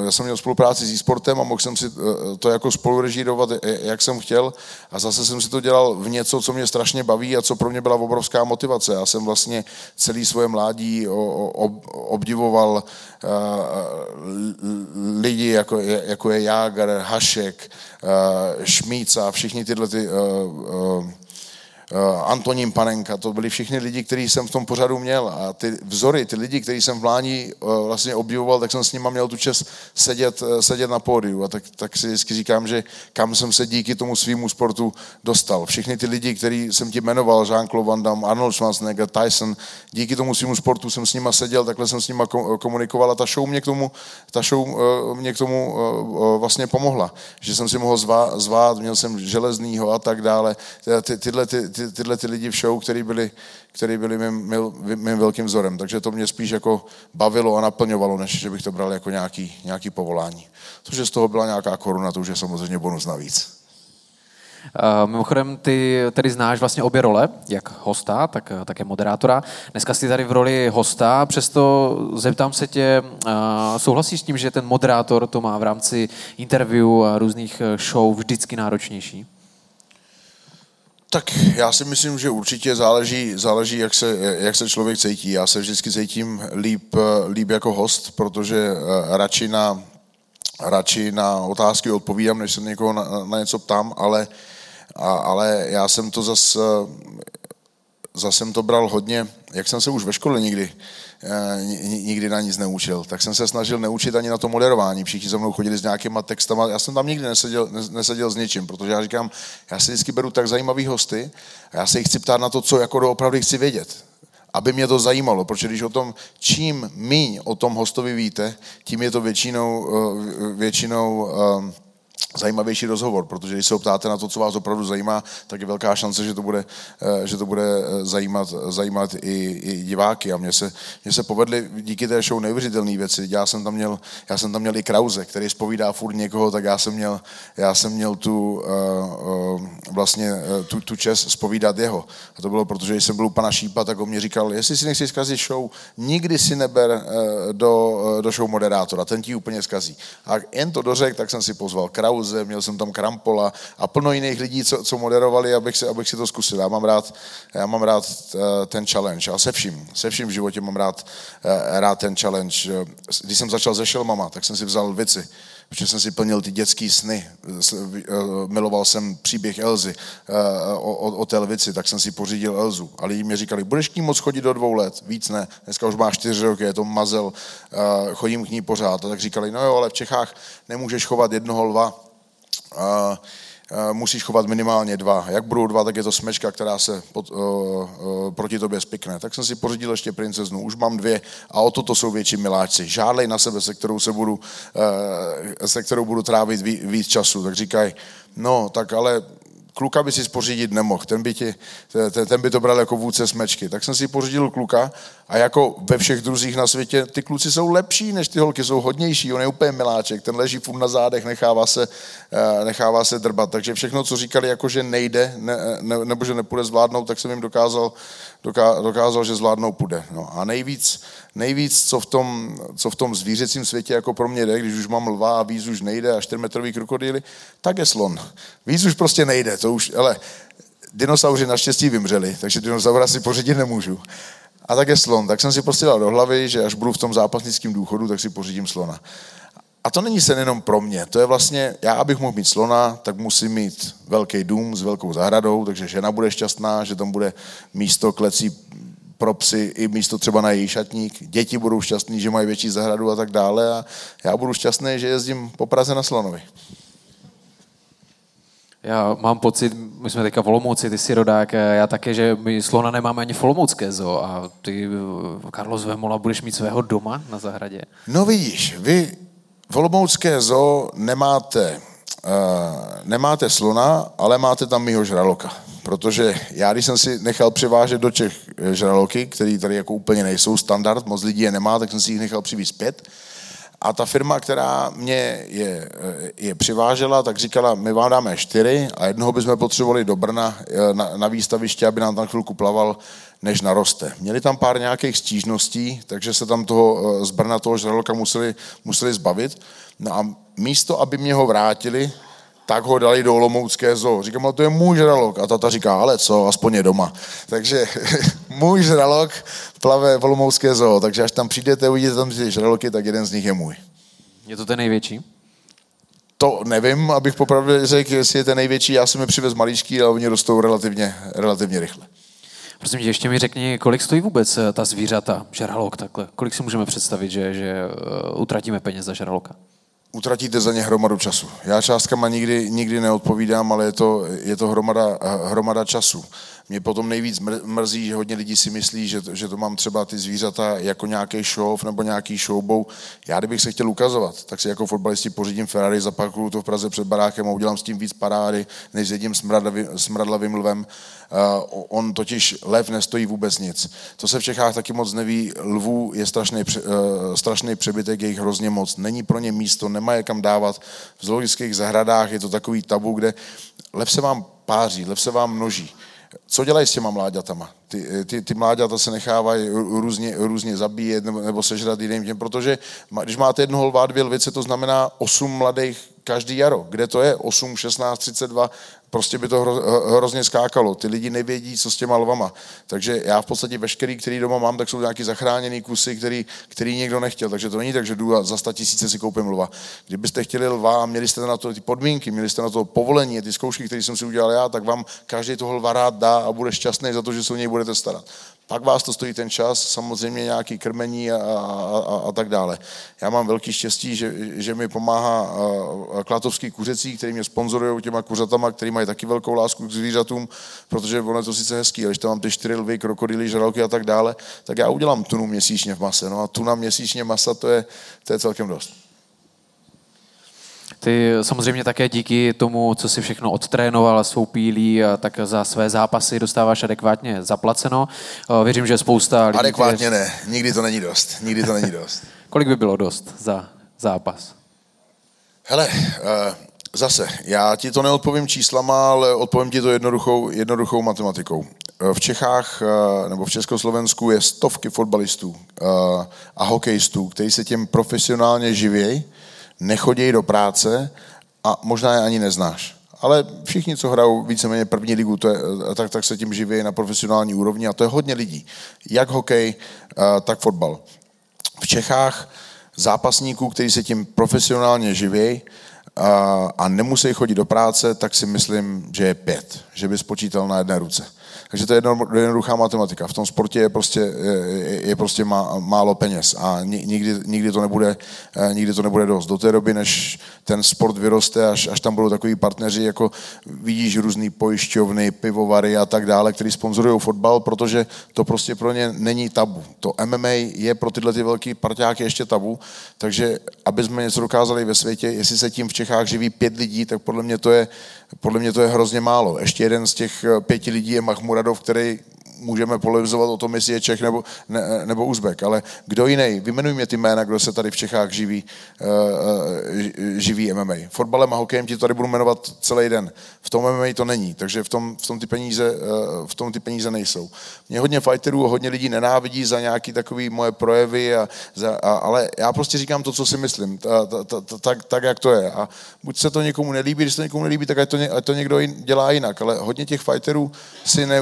já jsem měl spolupráci s e-sportem a mohl jsem si to jako spolurežírovat, jak jsem chtěl a zase jsem si to dělal v něco, co mě strašně baví a co pro mě byla obrovská motivace. Já jsem vlastně celý svoje mládí obdivoval eh, lidi, jako jako je Jágar, Hašek, eh, Šmíca, všichni tyhle ty eh, Eh, Antonín Panenka, to byli všichni lidi, kteří jsem v tom pořadu měl a ty vzory, ty lidi, kteří jsem v mládí eh, vlastně obdivoval, tak jsem s nimi měl tu čest sedět, eh, sedět na pódiu a tak, tak si vždycky říkám, že kam jsem se díky tomu svýmu sportu dostal. Všichni ty lidi, který jsem ti jmenoval, Jean-Claude Van Damme, Arnold Schwarzenegger, Tyson, díky tomu svýmu sportu jsem s nima seděl, takhle jsem s nima komunikoval a ta show mě k tomu, ta show mě k tomu vlastně pomohla, že jsem si mohl zvát, zvát měl jsem železnýho a tak dále. Ty, tyhle ty, ty, tyhle ty lidi v show, který byli, který byli mým, mým velkým vzorem. Takže to mě spíš jako bavilo a naplňovalo, než že bych to bral jako nějaký, nějaký povolání. To, že z toho byla nějaká koruna, to už je samozřejmě bonus navíc. Uh, mimochodem, ty tedy znáš vlastně obě role, jak hosta, tak také moderátora. Dneska jsi tady v roli hosta, přesto zeptám se tě, uh, souhlasíš s tím, že ten moderátor to má v rámci interview a různých show vždycky náročnější? Tak já si myslím, že určitě záleží, záleží jak, se, jak se člověk cítí. Já se vždycky cítím líp, líp jako host, protože eh, radši na, radši na otázky odpovídám, než se někoho na, na něco ptám, ale, a, ale já jsem to zase zase jsem to bral hodně, jak jsem se už ve škole nikdy, eh, nikdy na nic neučil, tak jsem se snažil neučit ani na to moderování. Všichni za mnou chodili s nějakýma textama, já jsem tam nikdy neseděl, neseděl s ničím, protože já říkám, já si vždycky beru tak zajímavý hosty a já se jich chci ptát na to, co jako doopravdy chci vědět. Aby mě to zajímalo, protože když o tom, čím míň o tom hostovi víte, tím je to většinou, eh, většinou zajímavější rozhovor, protože když se ptáte na to, co vás opravdu zajímá, tak je velká šance, že to bude, eh, že to bude eh, zajímat, zajímat i, i diváky. A mně se, mně se povedly díky té show neuvěřitelné věci. Já jsem tam měl, já jsem tam měl i Krause, který zpovídá furt někoho, tak já jsem měl, já jsem měl tu, uh, vlastně tu, tu čest zpovídat jeho. A to bylo proto, že když jsem byl u pana Šípa, tak on mě říkal, jestli si nechci zkazit show, nikdy si neber do, do show moderátora, ten ti úplně zkazí. A jen to dořek, tak jsem si pozval Krause, Klauze, měl jsem tam Krampola a plno jiných lidí, co, co moderovali, abych si, abych si to zkusil. Já mám rád, já mám rád uh, ten challenge a se vším, se vším v životě mám rád, uh, rád ten challenge. Když jsem začal se šelmama, tak jsem si vzal věci, protože jsem si plnil ty dětské sny. Eh, miloval jsem příběh Elzy o, o, o té lvici, tak jsem si pořídil Elzu. A lidi mi říkali, budeš k ní moc chodit do dvou let? Víc ne. Dneska už má čtyři roky, je to mazel, chodím k ní pořád. A tak říkali, no jo, ale v Čechách nemůžeš chovat jednoho lva, musíš chovat minimálně dva. Jak budou dva, tak je to smečka, která se pod, uh, uh, proti tobě spikne. Tak jsem si pořídil ještě princeznu, už mám dvě a o toto jsou větší miláčci. Žádlej na sebe, se kterou, se budu, uh, se kterou budu trávit víc času. Tak říkají, no, tak ale kluka by si pořídit nemohl, ten by, ti, ten, ten by to bral jako vůdce smečky. Tak jsem si pořídil kluka a jako ve všech druzích na světě, ty kluci jsou lepší než ty holky, jsou hodnější, on je úplně miláček, ten leží furt na zádech, nechává se, eh, nechává se drbat. Takže všechno, co říkali, jako že nejde, ne, ne, nebo že nepůjde zvládnout, tak jsem jim dokázal, dokázal že zvládnou půjde. No a nejvíc, nejvíc co, v tom, co v tom zvířecím světě jako pro mě jde, když už mám lva a víc už nejde a 4 metrový krokodýly, tak je slon. Víc už prostě nejde, to už, ale dinosauři naštěstí vymřeli, takže dinosaura si pořídit nemůžu. A tak je slon. Tak jsem si prostě dal do hlavy, že až budu v tom zápasnickém důchodu, tak si pořídím slona. A to není sen jenom pro mě. To je vlastně, já abych mohl mít slona, tak musím mít velký dům s velkou zahradou, takže žena bude šťastná, že tam bude místo klecí pro psy i místo třeba na její šatník. Děti budou šťastní, že mají větší zahradu a tak dále. A já budu šťastný, že jezdím po Praze na slonovi. Já mám pocit, my jsme teďka v Olomouci, ty jsi rodák, já také, že my slona nemáme ani v Olomoucké zoo a ty, Carlos Vemola, budeš mít svého doma na zahradě? No vidíš, vy v Olomoucké zoo nemáte, uh, nemáte slona, ale máte tam mýho žraloka. Protože já, když jsem si nechal přivážet do Čech eh, žraloky, které tady jako úplně nejsou standard, moc lidí je nemá, tak jsem si jich nechal přivést pět. A ta firma, která mě je, je přivážela, tak říkala, my vám dáme čtyři a jednoho bychom potřebovali do Brna eh, na, na výstaviště, aby nám tam chvilku plaval, než naroste. Měli tam pár nějakých stížností, takže se tam toho, eh, z Brna toho žraloka museli, museli zbavit. No a místo, aby mě ho vrátili, tak ho dali do Olomoucké zoo. Říkám, ale to je můj žralok. A tata říká, ale co, aspoň je doma. Takže můj žralok plave v Olomoucké zoo, takže až tam přijdete, uvidíte tam ty žraloky, tak jeden z nich je můj. Je to ten největší? To nevím, abych popravdě řekl, jestli je ten největší. Já jsem je přivez malíčký, ale oni rostou relativně, relativně rychle. Prosím tě, ještě mi řekni, kolik stojí vůbec eh, ta zvířata, žralok takhle? Kolik si můžeme představit, že, že eh, utratíme peněz za žraloka? Utratíte za ně hromadu času. Já částkama nikdy, nikdy neodpovídám, ale je to, je to hromada, hromada času. Mě potom nejvíc mrzí, že hodně lidí si myslí, že, že to mám třeba ty zvířata jako nějaký show nebo nějaký showbou. Já kdybych se chtěl ukazovat, tak si jako fotbalisti pořídím Ferrari, zapakuju to v Praze před barákem a udělám s tím víc parády, než s jedním smradlavým, smradlavým lvem. Uh, on totiž lev nestojí vůbec nic. To se v Čechách taky moc neví. Lvů je strašný, uh, strašný přebytek, je jich hrozně moc. Není pro ně místo, nemá je kam dávat. V zoologických zahradách je to takový tabu, kde lev se vám páří, lev se vám množí co dělají s těma mláďatama? Ty, ty, ty mláďata se nechávají různě, různě zabíjet nebo, nebo sežrat jiným těm, protože když máte jednoho lva, dvě lvice, to znamená osm mladých každý jaro. Kde to je? 8, 16, 32, prostě by to hro, hrozně skákalo. Ty lidi nevědí, co s těma lvama. Takže já v podstatě veškerý, který doma mám, tak jsou nějaký zachráněný kusy, který, který nikdo nechtěl. Takže to není tak, že jdu a za 100 tisíce si koupím lva. Kdybyste chtěli lva a měli jste na to ty podmínky, měli jste na to povolení, ty zkoušky, které jsem si udělal já, tak vám každý toho lva rád dá a bude šťastný za to, že se o něj budete starat. Pak vás to stojí ten čas, samozřejmě nějaký krmení a, a, a, a tak dále. Já mám velký štěstí, že, že mi pomáhá Klatovský kuřecí, který mě sponzorují těma kuřatama, který mají taky velkou lásku k zvířatům, protože ono je to sice hezký, ale když tam mám ty čtyři lvy, krokodýly, žraloky a tak dále, tak já udělám tunu měsíčně v mase. No a tuna měsíčně masa, to je, to je celkem dost. Ty samozřejmě také díky tomu, co si všechno odtrénoval svou pílí, tak za své zápasy dostáváš adekvátně zaplaceno. Věřím, že spousta lidí... Adekvátně ne, nikdy to není dost, nikdy to není dost. Kolik by bylo dost za zápas? Hele, uh, zase, já ti to neodpovím číslama, ale odpovím ti to jednoduchou, jednoduchou matematikou. V Čechách nebo v Československu je stovky fotbalistů a hokejistů, kteří se tím profesionálně živějí nechodějí do práce a možná je ani neznáš. Ale všichni, co hrajou víceméně první ligu, to je, tak, tak se tím živí na profesionální úrovni a to je hodně lidí. Jak hokej, eh, tak fotbal. V Čechách zápasníků, kteří se tím profesionálně živí a, a nemusí chodit do práce, tak si myslím, že je pět, že by spočítal na jedné ruce. Takže to je jednoduchá matematika. V tom sportě je prostě, je, je prostě má, málo peněz a nikdy, nikdy, to nebude, eh, nikdy to nebude dost. Do té doby, než ten sport vyroste, až, až tam budou takový partneři, jako vidíš různý pojišťovny, pivovary a tak dále, který sponzorují fotbal, protože to prostě pro ně není tabu. To MMA je pro tyhle ty velké parťáky ještě tabu, takže aby jsme něco dokázali ve světě, jestli se tím v Čechách živí pět lidí, tak podle mě to je, podle mě to je hrozně málo. Ještě jeden z těch eh, pěti lidí je Mahmuradov, který můžeme polemizovat o tom, jestli je Čech nebo, ne, nebo Uzbek, ale kdo jiný? Vymenuj mě ty jména, kdo se tady v Čechách živí, uh, živí MMA. Fotbalem a hokejem ti tady budu jmenovat celý den. V tom MMA to není, takže v tom, v tom, ty, peníze, uh, v tom ty peníze nejsou. Mě hodně fighterů, hodně lidí nenávidí za nějaký takový moje projevy, a, za, a, ale já prostě říkám to, co si myslím, ta, ta, ta, ta, tak, tak, jak to je. A buď se to někomu nelíbí, když se to někomu nelíbí, tak ať to, ať to někdo dělá jinak, ale hodně těch fighterů, si ne,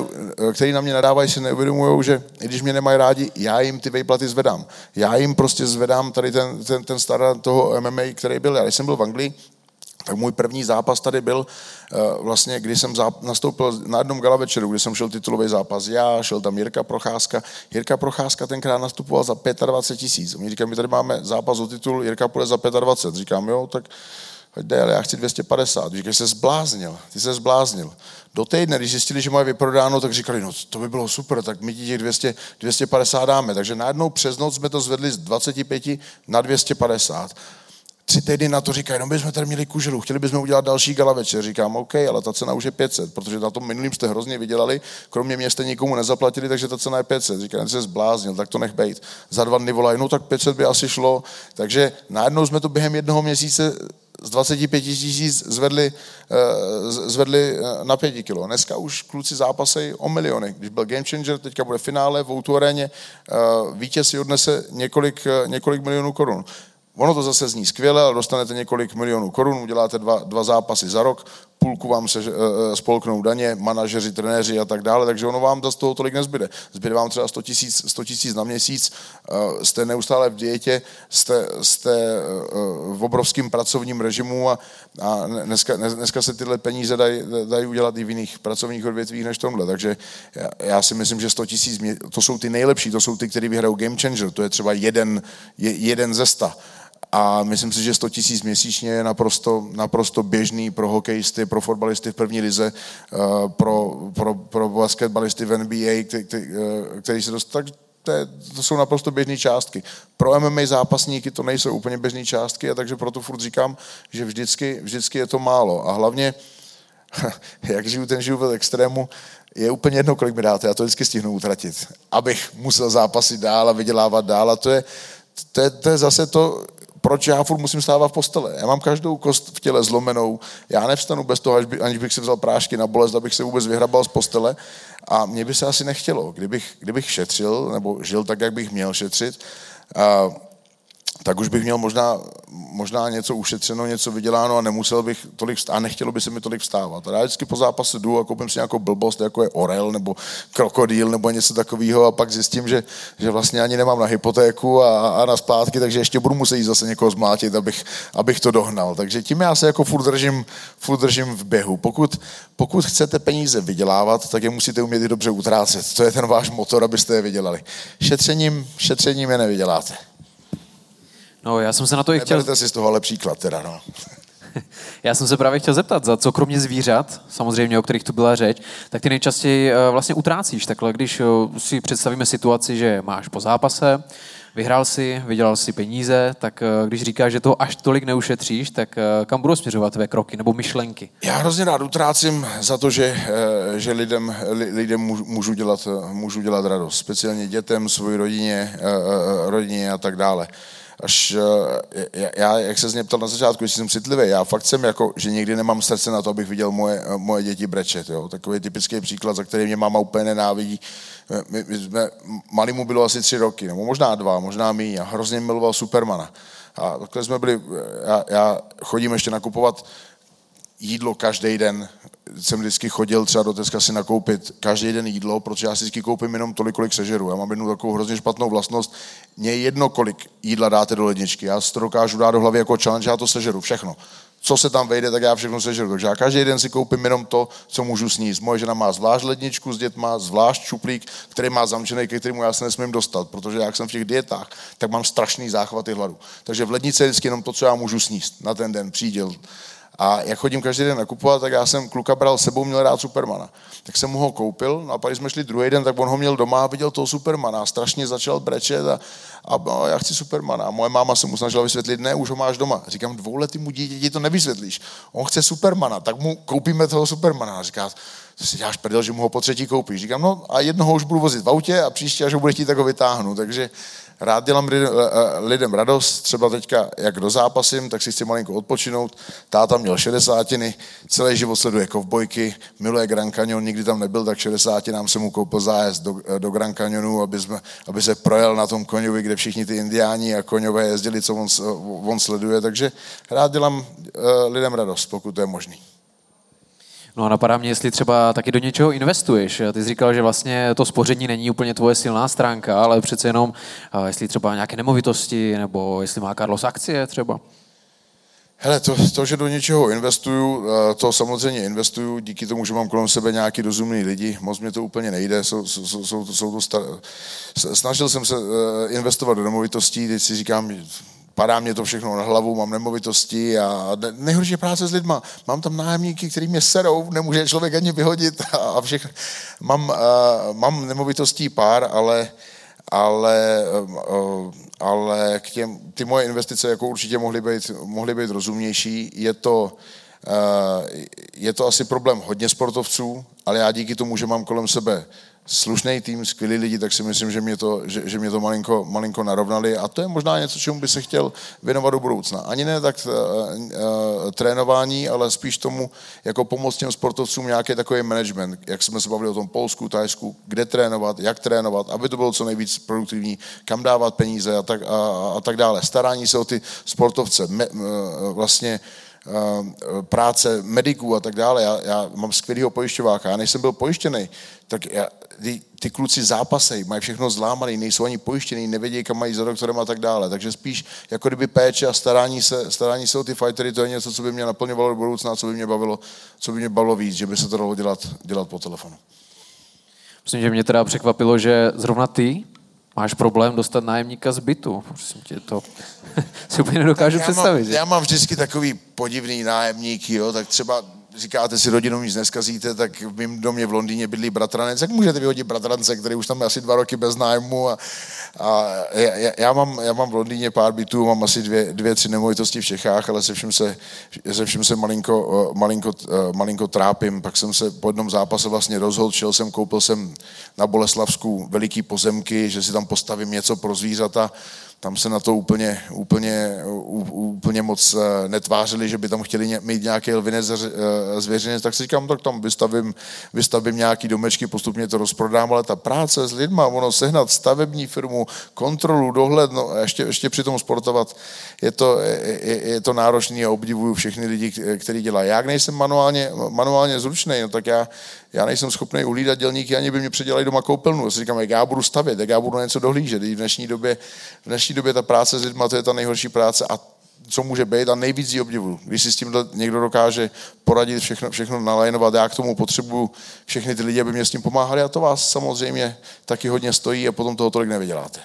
který na mě nadávají, si neuvědomují, že i když mě nemají rádi, já jim ty vejplaty zvedám. Já jim prostě zvedám tady ten, ten, ten star toho MMA, který byl. Já když jsem byl v Anglii, tak můj první zápas tady byl uh, vlastně, když jsem nastoupil na jednom gala večeru, kdy jsem šel titulový zápas já, šel tam Jirka Procházka. Jirka Procházka tenkrát nastupoval za 25 tisíc. Oni říkají, my tady máme zápas o titul, Jirka půjde za 25. Říkám, jo, tak jde, ale já chci 250. Říkají, jsi se zbláznil, ty se zbláznil. Do týdne, když zjistili, že mají vyprodáno, tak říkali, no to by bylo super, tak my ti těch 200, 250 dáme. Takže najednou přes noc jsme to zvedli z 25 na 250 tři týdny na to říkají, no my jsme tady měli kuželu, chtěli bychom udělat další gala večer. Říkám, OK, ale ta cena už je 500, protože na tom minulým jste hrozně vydělali, kromě mě jste nikomu nezaplatili, takže ta cena je 500. Říkám, se zbláznil, tak to nech bejt. Za dva dny volají, no tak 500 by asi šlo. Takže najednou jsme to během jednoho měsíce z 25 tisíc zvedli, eh, zvedli eh, na 5 kilo. Dneska už kluci zápasej o miliony. Když byl Game Changer, teďka bude finále v Outu aréně, eh, vítěz si odnese několik, několik milionů korun. Ono to zase zní skvěle, ale dostanete několik milionů korun, uděláte dva, dva zápasy za rok, půlku vám se uh, spolknou daně, manažeři, trenéři a tak dále, takže ono vám z toho tolik nezbyde. Zbyde vám třeba 100 tisíc 100 na měsíc, uh, jste neustále v dietě, jste, jste uh, v obrovském pracovním režimu a, a dneska, dneska se tyhle peníze dají, dají udělat i v jiných pracovních odvětvích než tomhle. Takže já, já si myslím, že 100 tisíc, to jsou ty nejlepší, to jsou ty, kteří vyhrajou Game Changer, to je třeba jeden, je, jeden ze sta. A myslím si, že 100 tisíc měsíčně je naprosto, naprosto běžný pro hokejisty, pro fotbalisty v první lize, eh, pro, pro, pro basketbalisty v NBA, který, eh, který se dostanou. To, je, to jsou naprosto běžné částky. Pro MMA zápasníky to nejsou úplně běžné částky a takže proto furt říkám, že vždycky, vždycky je to málo. A hlavně, jak žiju ten život v extrému, je úplně jedno, kolik mi dáte, já to vždycky stihnu utratit, abych musel zápasit dál a vydělávat dál a to je, to je, to je zase to, proč já furt musím stávat v postele. Já mám každou kost v těle zlomenou, já nevstanu bez toho, aniž bych si vzal prášky na bolest, abych se vůbec vyhrabal z postele a mně by se asi nechtělo, kdybych, kdybych šetřil nebo žil tak, jak bych měl šetřit, a, tak už bych měl možná, možná něco ušetřeno, něco vyděláno a nemusel bych tolik vstávat, a nechtělo by se mi tolik vstávat. A já vždycky po zápase jdu a koupím si nějakou blbost, jako je orel nebo krokodýl nebo něco takového a pak zjistím, že, že vlastně ani nemám na hypotéku a, a na splátky, takže ještě budu muset jít zase někoho zmátit, abych, abych to dohnal. Takže tím já se jako furt držím, furt držím v běhu. Pokud, pokud chcete peníze vydělávat, tak je musíte umět i dobře utrácet. To je ten váš motor, abyste je vydělali. Šetřením, šetřením je nevyděláte. No, já jsem se na to i chtěl... Neberte si z toho ale příklad teda, no. Já jsem se právě chtěl zeptat, za co kromě zvířat, samozřejmě o kterých tu byla řeč, tak ty nejčastěji eh, vlastně utrácíš. Takhle, když eh, si představíme situaci, že máš po zápase, vyhrál si, vydělal si peníze, tak eh, když říkáš, že toho až tolik neušetříš, tak kam budou směřovat tvé kroky nebo myšlenky? Já hrozně rád utrácím za to, že, že lidem, lidem můžu dělat, můžu dělat radost. Speciálně dětem, svoji rodině, rodině a tak dále až eh, já, jak se z mě ptal na začátku, jestli jsem citlivý, já fakt jsem jako, že někdy nemám srdce na to, abych viděl moje, moje děti brečet, jo. Takový typický příklad, za který mě máma úplně nenávidí. My, my jsme, malý mu bylo asi tři roky, nebo možná dva, možná míň a hrozně miloval Supermana. A takhle jsme byli, já, já chodím ještě nakupovat jídlo každý den. Jsem vždycky chodil třeba do Teska si nakoupit každý den jídlo, protože já si vždycky koupím jenom tolik, kolik sežeru. Já mám jednu takovou hrozně špatnou vlastnost. Mně je jedno, kolik jídla dáte do ledničky. Já si to dokážu dát do hlavy jako challenge, já to sežeru, všechno. Co se tam vejde, tak já všechno sežeru. Takže já každý den si koupím jenom to, co můžu sníst. Moje žena má zvlášť ledničku s dětma, zvlášť čuplík, který má zamčený, ke kterému já se nesmím dostat, protože jak jsem v těch dietách, tak mám strašný záchvaty hladu. Takže v lednici je vždycky jenom to, co já můžu sníst na ten den, příděl. A jak chodím každý den nakupovat, tak já jsem kluka bral sebou, měl rád Supermana. Tak jsem mu ho koupil, no a pak jsme šli druhý den, tak on ho měl doma a viděl toho Supermana a strašně začal brečet a, a no, já chci Supermana. A moje máma se mu snažila vysvětlit, ne, už ho máš doma. Říkám, dvouletýmu dítěti to nevysvětlíš. On chce Supermana, tak mu koupíme toho Supermana. A říká, to si děláš prdel, že mu ho po třetí koupíš. Říkám, no a jednoho už budu vozit v autě a příště, až ho bude chtít, tak ho vytáhnu. Takže rád dělám eh, eh, lidem radost, třeba teďka, jak do zápasím, tak si chci malinko odpočinout. Táta měl šedesátiny, celý život sleduje kovbojky, miluje Grand Canyon, nikdy tam nebyl, tak nám se mu koupil zájezd do, eh, do Grand Canyonu, aby, jsme, aby se projel na tom koňovi, kde všichni ty indiáni a koňové jezdili, co on, on sleduje. Takže rád dělám lidem radost, pokud to je možný. No a napadá mě, jestli třeba taky do něčeho investuješ. Ty jsi říkal, že vlastně to spoření není úplně tvoje silná stránka, ale přece jenom, jestli třeba nějaké nemovitosti, nebo jestli má Carlos akcie třeba. Hele, to, to, že do něčeho investuju, to samozřejmě investuju díky tomu, že mám kolem sebe nějaký rozumný lidi. Moc mě to úplně nejde. Jsou, jsou, jsou, jsou to star... Snažil jsem se eh, investovat do nemovitostí, teď si říkám, padá mě to všechno na hlavu, mám nemovitosti a nejhorší práce s lidma. Mám tam nájemníky, který mě serou, nemůže člověk ani vyhodit a všechno. Mám, uh, mám nemovitostí pár, ale, ale, uh, ale k těm, ty moje investice jako určitě mohly být, mohly být rozumnější. Je to, uh, je to asi problém hodně sportovců, ale já díky tomu, že mám kolem sebe slušný tým, skvělí lidi, tak si myslím, že mě to, že, že mě to malinko, malinko narovnali a to je možná něco, čemu by se chtěl věnovat do budoucna. Ani ne tak uh, uh, trénování, ale spíš tomu, jako pomoct těm sportovcům nějaký takový management, jak jsme se bavili o tom Polsku, Tajsku, kde trénovat, jak trénovat, aby to bylo co nejvíc produktivní, kam dávat peníze a tak, a, a tak dále. Starání se o ty sportovce, me, uh, vlastně práce mediků a tak dále. Já, já mám skvělého pojišťováka. Já než jsem byl pojištěný, tak já, ty, ty kluci zápasej, mají všechno zlámaný, nejsou ani pojištěný, nevědí, kam mají za doktorem a tak dále. Takže spíš jako kdyby péče a starání se, starání se o ty fightery, to je něco, co by mě naplňovalo do budoucna, co by mě bavilo, co by mě bavilo víc, že by se to dalo dělat, dělat po telefonu. Myslím, že mě teda překvapilo, že zrovna ty máš problém dostat nájemníka z bytu. Prosím tě, to si úplně nedokážu já představit. Mám, já mám vždycky takový podivný nájemník, jo, tak třeba říkáte si rodinou nic neskazíte, tak v mém domě v Londýně bydlí bratranec, jak můžete vyhodit bratrance, který už tam je asi dva roky bez nájmu a, a já, já, mám, já mám v Londýně pár bytů, mám asi dvě, dvě tři nemovitosti v Čechách, ale se vším se, se, vším se malinko, malinko, malinko trápím, pak jsem se po jednom zápase vlastně rozhodl, šel jsem, koupil jsem na Boleslavsku veliký pozemky, že si tam postavím něco pro zvířata, tam se na to úplně, úplně, úplně moc eh, netvářili, že by tam chtěli mít nějaký lvinec eh, zvěřinec, tak si říkám, tak tam vystavím, vystavím nějaký domečky, postupně to rozprodám, ale ta práce s lidma, ono sehnat stavební firmu, kontrolu, dohled, no a ještě, ještě přitom sportovat, je to, je, je to náročný a obdivuju všechny lidi, kteří dělají. Já nejsem manuálně, manuálně zručný, no tak já, já nejsem schopný uhlídat dělníky, ani by mě předělali doma koupelnu. Já si říkám, jak já budu stavět, jak já budu něco dohlížet. V dnešní době, v dnešní době ta práce s lidmi, to je ta nejhorší práce a co může být a nejvíc ji obdivuju. Když si s tím někdo dokáže poradit, všechno, všechno nalajnovat, já k tomu potřebuju všechny ty lidi, aby mě s tím pomáhali a to vás samozřejmě taky hodně stojí a potom toho tolik nevyděláte.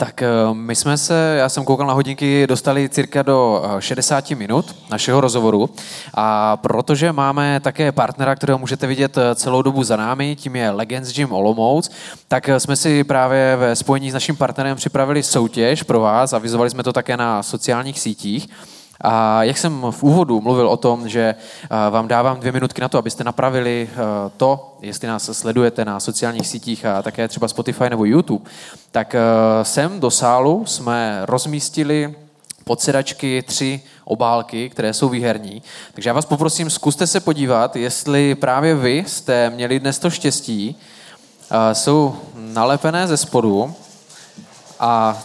Tak eh, my jsme se, já jsem koukal na hodinky, dostali cirka do 60 eh, minut našeho rozhovoru. A protože máme také partnera, kterého můžete vidět eh, celou dobu za námi, tím je Legends Gym Olomouc, tak jsme si právě ve spojení s naším partnerem připravili soutěž pro vás, avizovali jsme to také na sociálních sítích a jak jsem v úvodu mluvil o tom, že vám dávám dvě minutky na to, abyste napravili to, jestli nás sledujete na sociálních sítích a také třeba Spotify nebo YouTube, tak sem do sálu jsme rozmístili pod sedačky tři obálky, které jsou výherní. Takže já vás poprosím, zkuste se podívat, jestli právě vy jste měli dnes to štěstí. Jsou nalepené ze spodu a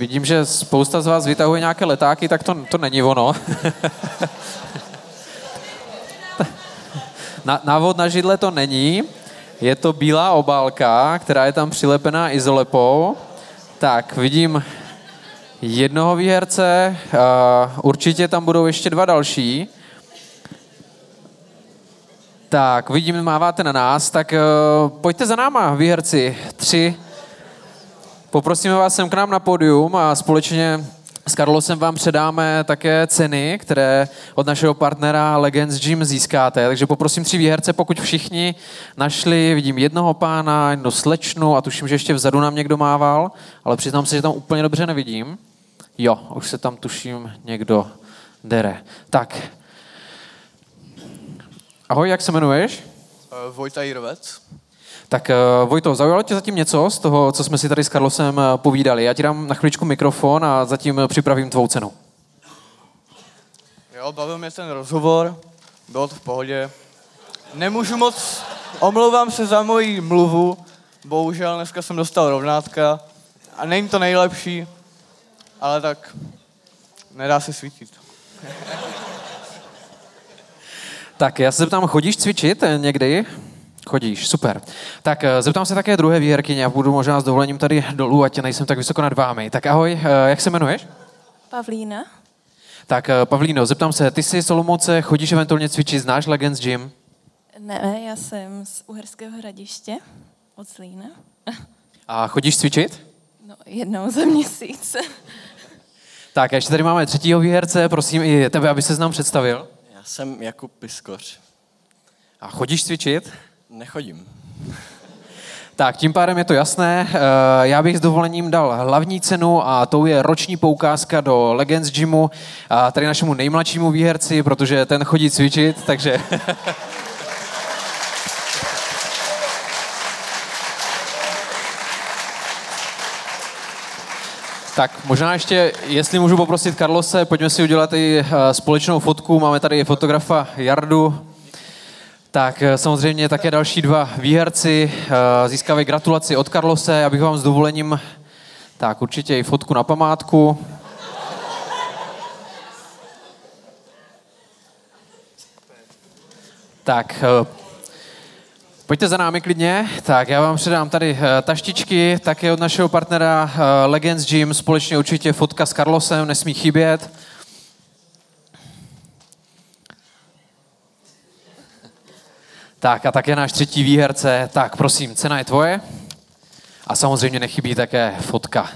Vidím, že spousta z vás vytahuje nějaké letáky, tak to, to není ono. na, návod na židle to není. Je to bílá obálka, která je tam přilepená izolepou. Tak, vidím jednoho výherce, uh, určitě tam budou ještě dva další. Tak, vidím, máváte na nás, tak uh, pojďte za náma, výherci. Tři, Poprosíme vás sem k nám na podium a společně s Karlosem vám předáme také ceny, které od našeho partnera Legends Gym získáte. Takže poprosím tři výherce, pokud všichni našli, vidím jednoho pána, jednu slečnu a tuším, že ještě vzadu nám někdo mával, ale přiznám se, že tam úplně dobře nevidím. Jo, už se tam tuším někdo dere. Tak. Ahoj, jak se jmenuješ? Uh, Vojta Jirovec. Tak uh, Vojto, zaujalo tě zatím něco z toho, co jsme si tady s Karlosem uh, povídali? Já ti dám na chviličku mikrofon a zatím uh, připravím tvou cenu. Jo, bavil mě ten rozhovor, bylo to v pohodě. Nemůžu moc, omlouvám se za moji mluvu, bohužel dneska jsem dostal rovnátka a není to nejlepší, ale tak nedá se svítit. tak já se zeptám, chodíš cvičit někdy? Chodíš, super. Tak eh, zeptám se také druhé výherkyně a budu možná s dovolením tady dolů, ať nejsem tak vysoko nad vámi. Tak ahoj, eh, jak se jmenuješ? Pavlína. Tak eh, Pavlíno, zeptám se, ty jsi Solomouce, chodíš eventuálně cvičit, znáš Legends Gym? Ne, já jsem z Uherského hradiště, od Zlína. A chodíš cvičit? No, jednou za měsíc. Tak, a ještě tady máme třetího výherce, prosím i tebe, aby se nám představil. Já jsem Jakub Piskoř. A chodíš cvičit? Nechodím. Tak, tím pádem je to jasné. Eh, já bych s dovolením dal hlavní cenu a to je roční poukázka do Legends Gymu, tady našemu nejmladšímu výherci, protože ten chodí cvičit, takže... Tak možná ještě, jestli můžu poprosit Karlose, pojďme si udělat i eh, společnou fotku. Máme tady fotografa Jardu, tak eh, samozřejmě také další dva výherci eh, získávají gratulaci od Karlose. Já bych vám s dovolením tak určitě i fotku na památku. Tak, eh, pojďte za námi klidně. Tak, já vám předám tady taštičky, také od našeho partnera Legends Gym, společně určitě fotka s Carlosem, nesmí chybět. Tak a také náš třetí výherce. Tak prosím, cena je tvoje. A samozřejmě nechybí také fotka.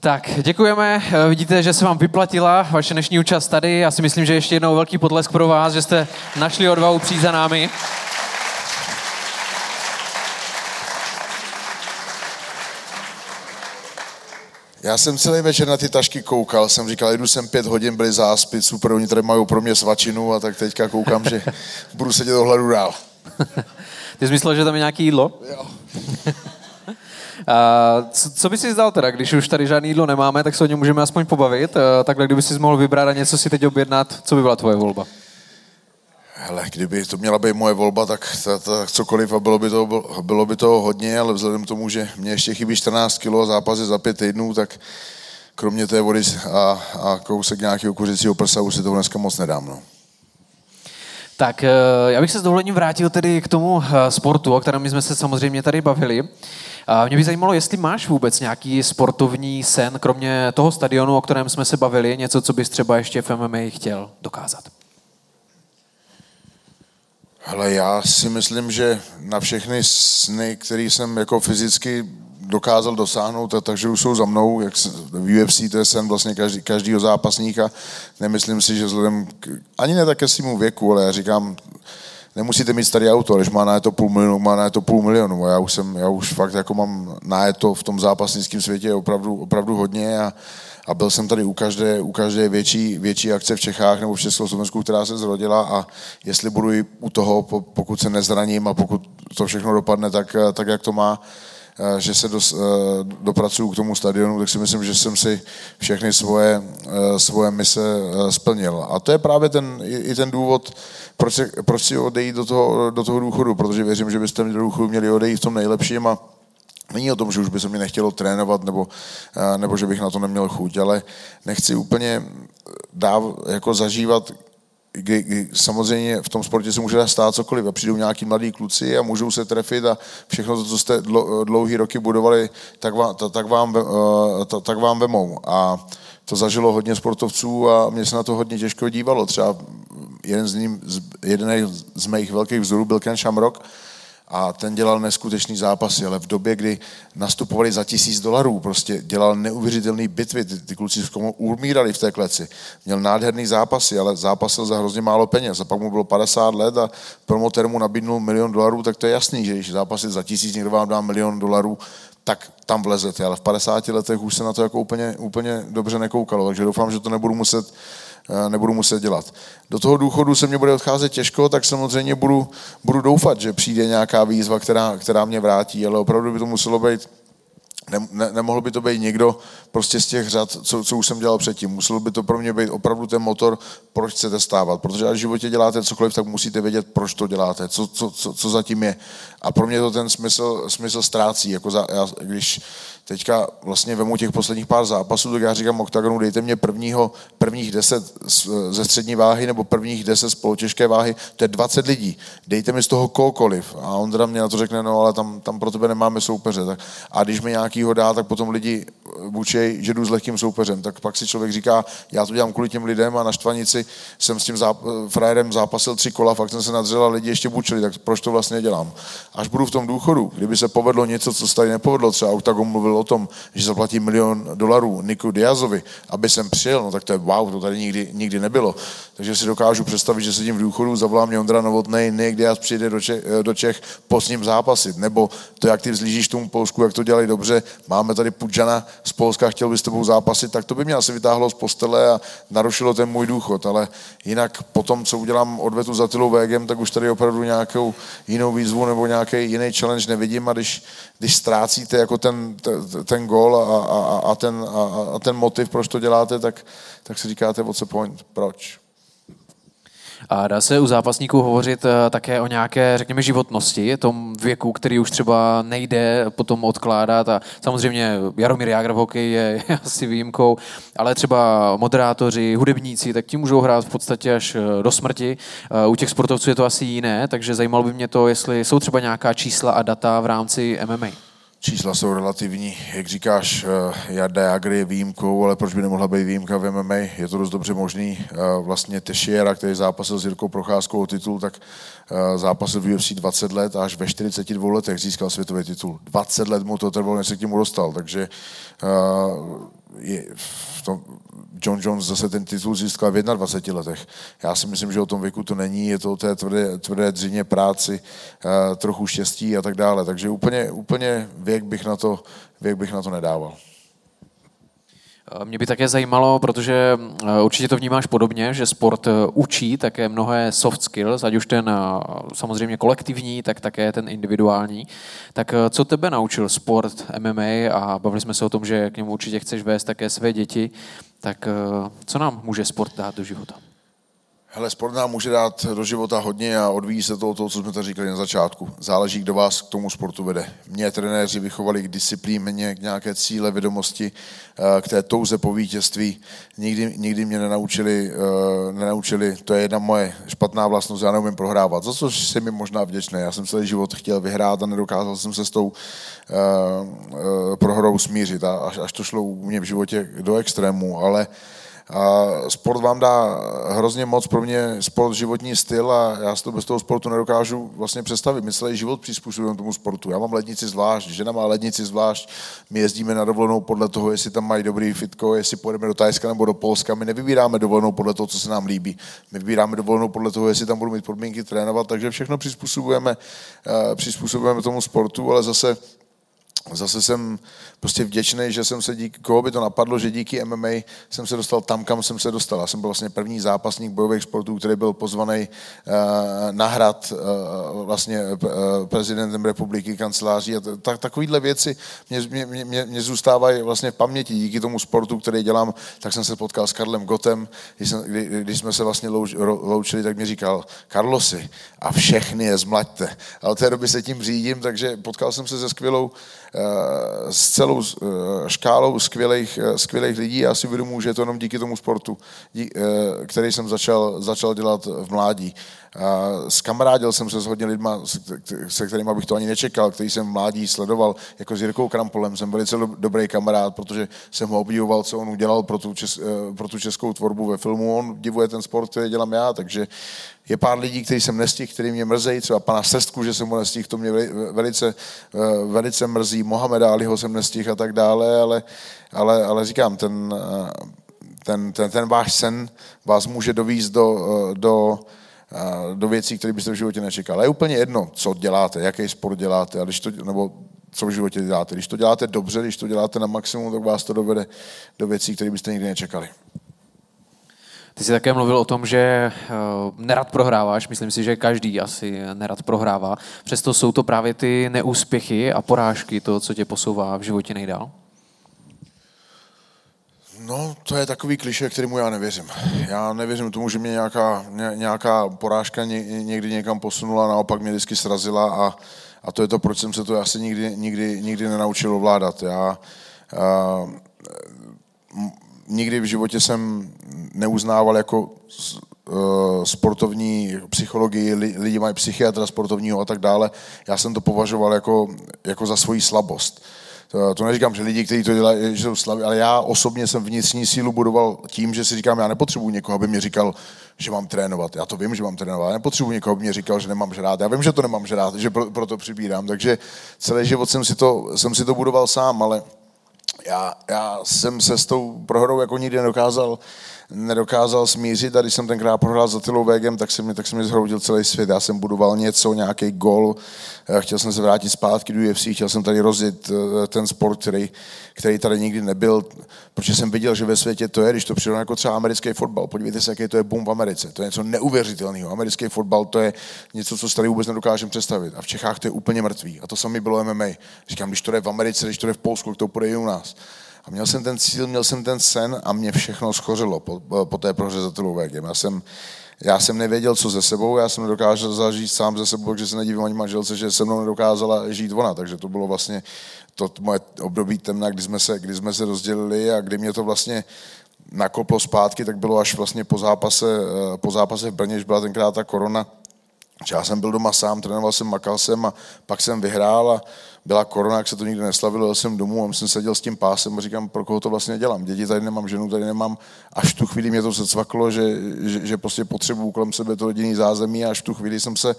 Tak, děkujeme. Vidíte, že se vám vyplatila vaše dnešní účast tady. Já si myslím, že ještě jednou velký potlesk pro vás, že jste našli odvahu přijít za námi. Já jsem celý večer na ty tašky koukal, jsem říkal, jdu sem pět hodin, byli záspy, super, oni tady mají pro mě svačinu a tak teďka koukám, že budu sedět do hladu dál. Ty jsi myslel, že tam je nějaký jídlo? Jo. A co, co by si zdal teda, když už tady žádný jídlo nemáme, tak se o něm můžeme aspoň pobavit. Takhle, kdyby si mohl vybrat a něco si teď objednat, co by byla tvoje volba? Hele, kdyby to měla být moje volba, tak, tak, tak cokoliv a bylo by, to, bylo by toho hodně, ale vzhledem k tomu, že mě ještě chybí 14 kg a zápas je za pět týdnů, tak kromě té vody a, a kousek nějakého kuřecího prsa už si to dneska moc nedám. No. Tak eh, já bych se s dovolením vrátil tedy k tomu eh, sportu, o kterém jsme se samozřejmě tady bavili. Mě by zajímalo, jestli máš vůbec nějaký sportovní sen, kromě toho stadionu, o kterém jsme se bavili, něco, co bys třeba ještě v MMA chtěl dokázat. Hele, já si myslím, že na všechny sny, které jsem jako fyzicky dokázal dosáhnout, tak, takže už jsou za mnou, jak v UFC to je sen vlastně každý, každýho zápasníka. Nemyslím si, že vzhledem k, ani ne tak ke svému věku, ale já říkám, nemusíte mít starý auto, když má na to půl milionu, má na to půl milionu. A já už jsem, já už fakt jako mám na to v tom zápasnickém světě opravdu, opravdu hodně a, a byl jsem tady u každé, u každé větší, větší akce v Čechách nebo v Československu, která se zrodila a jestli budu i u toho, pokud se nezraním a pokud to všechno dopadne tak, tak jak to má, eh, že se dos, eh, dopracuju k tomu stadionu, tak si myslím, že jsem si všechny svoje, eh, svoje mise splnil. A to je právě ten, i ten důvod, proč, proč si odejít do toho, do toho důchodu, protože věřím, že byste do důchodu měli odejít v tom nejlepším a Není o tom, že už by se mi nechtělo trénovat nebo, nebo že bych na to neměl chuť, ale nechci úplně dáv, jako zažívat kdy, kdy samozřejmě v tom sportě se může stát cokoliv a přijdou nějaký mladí kluci a můžou se trefit a všechno to, co jste dlouhý roky budovali, tak vám, tak vám, tak vám vemou. A to zažilo hodně sportovců a mě se na to hodně těžko dívalo. Třeba jeden z, ním, jeden z mých velkých vzorů byl Ken Shamrock, a ten dělal neskutečný zápasy, ale v době, kdy nastupovali za tisíc dolarů, prostě dělal neuvěřitelné bitvy, ty, ty kluci umírali v té kleci. Měl nádherný zápasy, ale zápasil za hrozně málo peněz. A pak mu bylo 50 let a promotér mu nabídnul milion dolarů, tak to je jasný, že když zápasit za tisíc, někdo vám dá milion dolarů, tak tam vlezete, ale v 50 letech už se na to jako úplně, úplně dobře nekoukalo, takže doufám, že to nebudu muset nebudu muset dělat. Do toho důchodu se mě bude odcházet těžko, tak samozřejmě budu, budu doufat, že přijde nějaká výzva, která, která mě vrátí, ale opravdu by to muselo být ne, ne, nemohl by to být někdo prostě z těch řad, co, co už jsem dělal předtím. Musel by to pro mě být opravdu ten motor, proč chcete stávat. Protože až v životě děláte cokoliv, tak musíte vědět, proč to děláte, co, co, co, co zatím je. A pro mě to ten smysl, smysl ztrácí. Jako za, já, když teďka vlastně vemu těch posledních pár zápasů, tak já říkám OKTAGONu, dejte mě prvního, prvních deset ze střední váhy nebo prvních deset z polotěžké váhy, to je 20 lidí. Dejte mi z toho kohokoliv. A on teda mě na to řekne, no ale tam, tam pro tebe nemáme soupeře. Tak, a když mi nějakýho dá, tak potom lidi bučej, že jdu s lehkým soupeřem. Tak pak si člověk říká, já to dělám kvůli těm lidem a na štvanici jsem s tím záp- frajerem zápasil tři kola, fakt jsem se nadřel a lidi ještě bučili, tak proč to vlastně dělám? Až budu v tom důchodu, kdyby se povedlo něco, co se tady nepovedlo, třeba Octagon mluvil o tom, že zaplatí milion dolarů Niku Diazovi, aby jsem přijel, no tak to je wow, to tady nikdy, nikdy nebylo. Takže si dokážu představit, že sedím v důchodu, zavolá mě Ondra Novotnej, někdy já přijde do Čech, do Čech po s ním zápasit, nebo to, jak ty vzlížíš tomu Polsku, jak to dělají dobře, máme tady Pudžana z Polska, chtěl by s tebou zápasit, tak to by mě asi vytáhlo z postele a narušilo ten můj důchod, ale jinak po tom, co udělám odvetu za Tylou Vegem, tak už tady opravdu nějakou jinou výzvu nebo nějaký jiný challenge nevidím. A když, když ztrácíte jako ten, ten, ten gol a, a, a, ten, a, a ten motiv, proč to děláte, tak, tak si říkáte, what's the point, proč? A dá se u zápasníků hovořit eh, také o nějaké, řekněme, životnosti, tom věku, který už třeba nejde potom odkládat a samozřejmě Jaromír Jágr v hokeji je asi výjimkou, ale třeba moderátoři, hudebníci, tak ti můžou hrát v podstatě až eh, do smrti. Eh, u těch sportovců je to asi jiné, takže zajímalo by mě to, jestli jsou třeba nějaká čísla a data v rámci MMA. Čísla jsou relativní, jak říkáš, eh, Jarda Jagr je výjimkou, ale proč by nemohla být výjimka v MMA? Je to dost dobře možný. Eh, vlastně Tešiera, který zápasil s Jirkou Procházkou o titul, tak eh, zápasil v UFC 20 let a až ve 42 letech získal světový titul. 20 let mu to trvalo, než se k němu dostal, takže je, v tom, John Jones zase ten titul získal v 21 letech. Já si myslím, že o tom věku to není, je to o té tvrdé, tvrdé dřině práci, uh, trochu štěstí a tak dále. Takže úplně, úplně věk, bych na to, věk bych na to nedával. Mě by také zajímalo, protože eh, určitě to vnímáš podobně, že sport eh, učí také mnohé soft skills, ať už ten eh, samozřejmě kolektivní, tak také ten individuální. Tak co tebe naučil sport MMA a bavili jsme se o tom, že k němu určitě chceš vést také své děti, tak co nám může sport dát do života? Hele, sport nám může dát do života hodně a odvíjí se to, toho, co jsme tady říkali na začátku. Záleží, kdo vás k tomu sportu vede. Mě trenéři vychovali k disciplíně, k nějaké cíle, vědomosti, eh, k té touze po vítězství. Nikdy, nikdy mě nenaučili, eh, nenaučili, to je jedna moje špatná vlastnost, já neumím prohrávat, za což jsem mi možná vděčný. Já jsem celý život chtěl vyhrát a nedokázal jsem se s tou uh, prohrou smířit, a až, až to šlo u mě v životě do extrému, ale a sport vám dá hrozně moc, pro mě sport životní styl a já si to bez toho sportu nedokážu vlastně představit. My celý život přizpůsobujeme tomu sportu. Já mám lednici zvlášť, žena má lednici zvlášť, my jezdíme na dovolenou podle toho, jestli tam mají dobrý fitko, jestli pojedeme do Tajska nebo do Polska. My nevybíráme dovolenou podle toho, co se nám líbí. My vybíráme dovolenou podle toho, jestli tam budou mít podmínky trénovat, takže všechno přizpůsobujeme, uh, přizpůsobujeme tomu sportu, ale zase zase jsem prostě vděčný, že jsem se díky, koho by to napadlo, že díky MMA jsem se dostal tam, kam jsem se dostal. Já jsem byl vlastně první zápasník bojových sportů, který byl pozvaný uh, na hrad uh, vlastně uh, prezidentem republiky, kanceláří a tak, takovýhle věci mě, mě, mě, mě, zůstávají vlastně v paměti. Díky tomu sportu, který dělám, tak jsem se potkal s Karlem Gotem, když, jsem, kdy, když jsme se vlastně louč, loučili, tak mi říkal, Karlosi, a všechny je zmlaďte. A od té doby se tím řídím, takže potkal jsem se se skvělou Eh, s celou eh, škálou skvělých, eh, skvělých lidí. Já si uvědomuji, že je to jenom díky tomu sportu, který jsem začal, začal dělat v mládí. Skamarádil jsem se s hodně lidma, se kterými bych to ani nečekal, který jsem v mládí sledoval, jako s Jirkou Krampolem. Jsem velice dobrý kamarád, protože jsem ho obdivoval, co on udělal pro tu, čes, pro tu českou tvorbu ve filmu. On divuje ten sport, který dělám já, takže je pár lidí, který jsem nestihl, který mě mrzejí, třeba pana Sestku, že jsem ho nestihl, to mě velice, velice mrzí, Mohamed Aliho jsem nestihl a tak dále, ale, ale, ale říkám, ten, ten, ten, ten váš sen vás může dovízt do, do, do věcí, které byste v životě nečekal. Ale je úplně jedno, co děláte, jaký sport děláte, a když to, nebo co v životě děláte. Když to děláte dobře, když to děláte na maximum, tak vás to dovede do věcí, které byste nikdy nečekali. Ty jsi také mluvil o tom, že uh, nerad prohráváš, myslím si, že každý asi nerad prohrává. Přesto jsou to právě ty neúspěchy a porážky, to, co tě posouvá v životě nejdál? No, to je takový kliše, kterému já nevěřím. Já nevěřím tomu, že mě nějaká, ně, nějaká porážka ně, někdy někam posunula, naopak mě vždycky srazila a, a to je to, proč jsem se to asi nikdy, nikdy, nikdy nenaučil ovládat. Já, uh, nikdy v životě jsem neuznával jako eh, sportovní psychologii, lidi mají psychiatra sportovního a tak dále. Já jsem to považoval jako, jako za svoji slabost. To, to neříkám, že lidi, kteří to dělají, že jsou slaví, ale já osobně jsem vnitřní sílu budoval tím, že si říkám, já nepotřebuji někoho, aby mě říkal, že mám trénovat. Já to vím, že mám trénovat. Já nepotřebuji někoho, aby mě říkal, že nemám žrát. Já vím, že to nemám žrát, že pro, proto přibírám. Takže celý život jsem si to, jsem si to budoval sám, ale já, já jsem se s tou prohrou jako nikdy nedokázal nedokázal smířit a když jsem tenkrát prohrál za Tylou Vegem, tak se mi, tak se mi zhroutil celý svět. Já jsem budoval něco, nějaký gol, eh, chtěl jsem se vrátit zpátky do UFC, chtěl jsem tady rozjet eh, ten sport, který, který tady nikdy nebyl, protože jsem viděl, že ve světě to je, když to přijde jako třeba americký fotbal. Podívejte se, jaký to je boom v Americe. To je něco neuvěřitelného. Americký fotbal to je něco, co tady vůbec nedokážeme představit. A v Čechách to je úplně mrtvý. A to samé bylo MMA. Říkám, když to je v Americe, když to je v Polsku, to půjde i u nás. Měl jsem ten cíl, měl jsem ten sen a mě všechno schořilo po, po té prohře za. Já jsem, já jsem nevěděl, co ze sebou, já jsem nedokázal zažít sám ze sebou, protože se nedívím ani manželce, že se mnou nedokázala žít ona, takže to bylo vlastně to moje období temna, kdy jsme se, kdy jsme se rozdělili a kdy mě to vlastně nakoplo zpátky, tak bylo až vlastně po zápase, eh, po zápase v Brně, když byla tenkrát ta korona, já jsem byl doma sám, trénoval jsem, makal jsem a pak jsem vyhrál a byla korona, jak se to nikdy neslavilo, jel jsem domů a jsem seděl s tím pásem a říkám, pro koho to vlastně dělám. Děti tady nemám, ženu tady nemám. Až v tu chvíli mě to se cvaklo, že, že, že prostě potřebuju kolem sebe to rodinný zázemí a až v tu chvíli jsem se,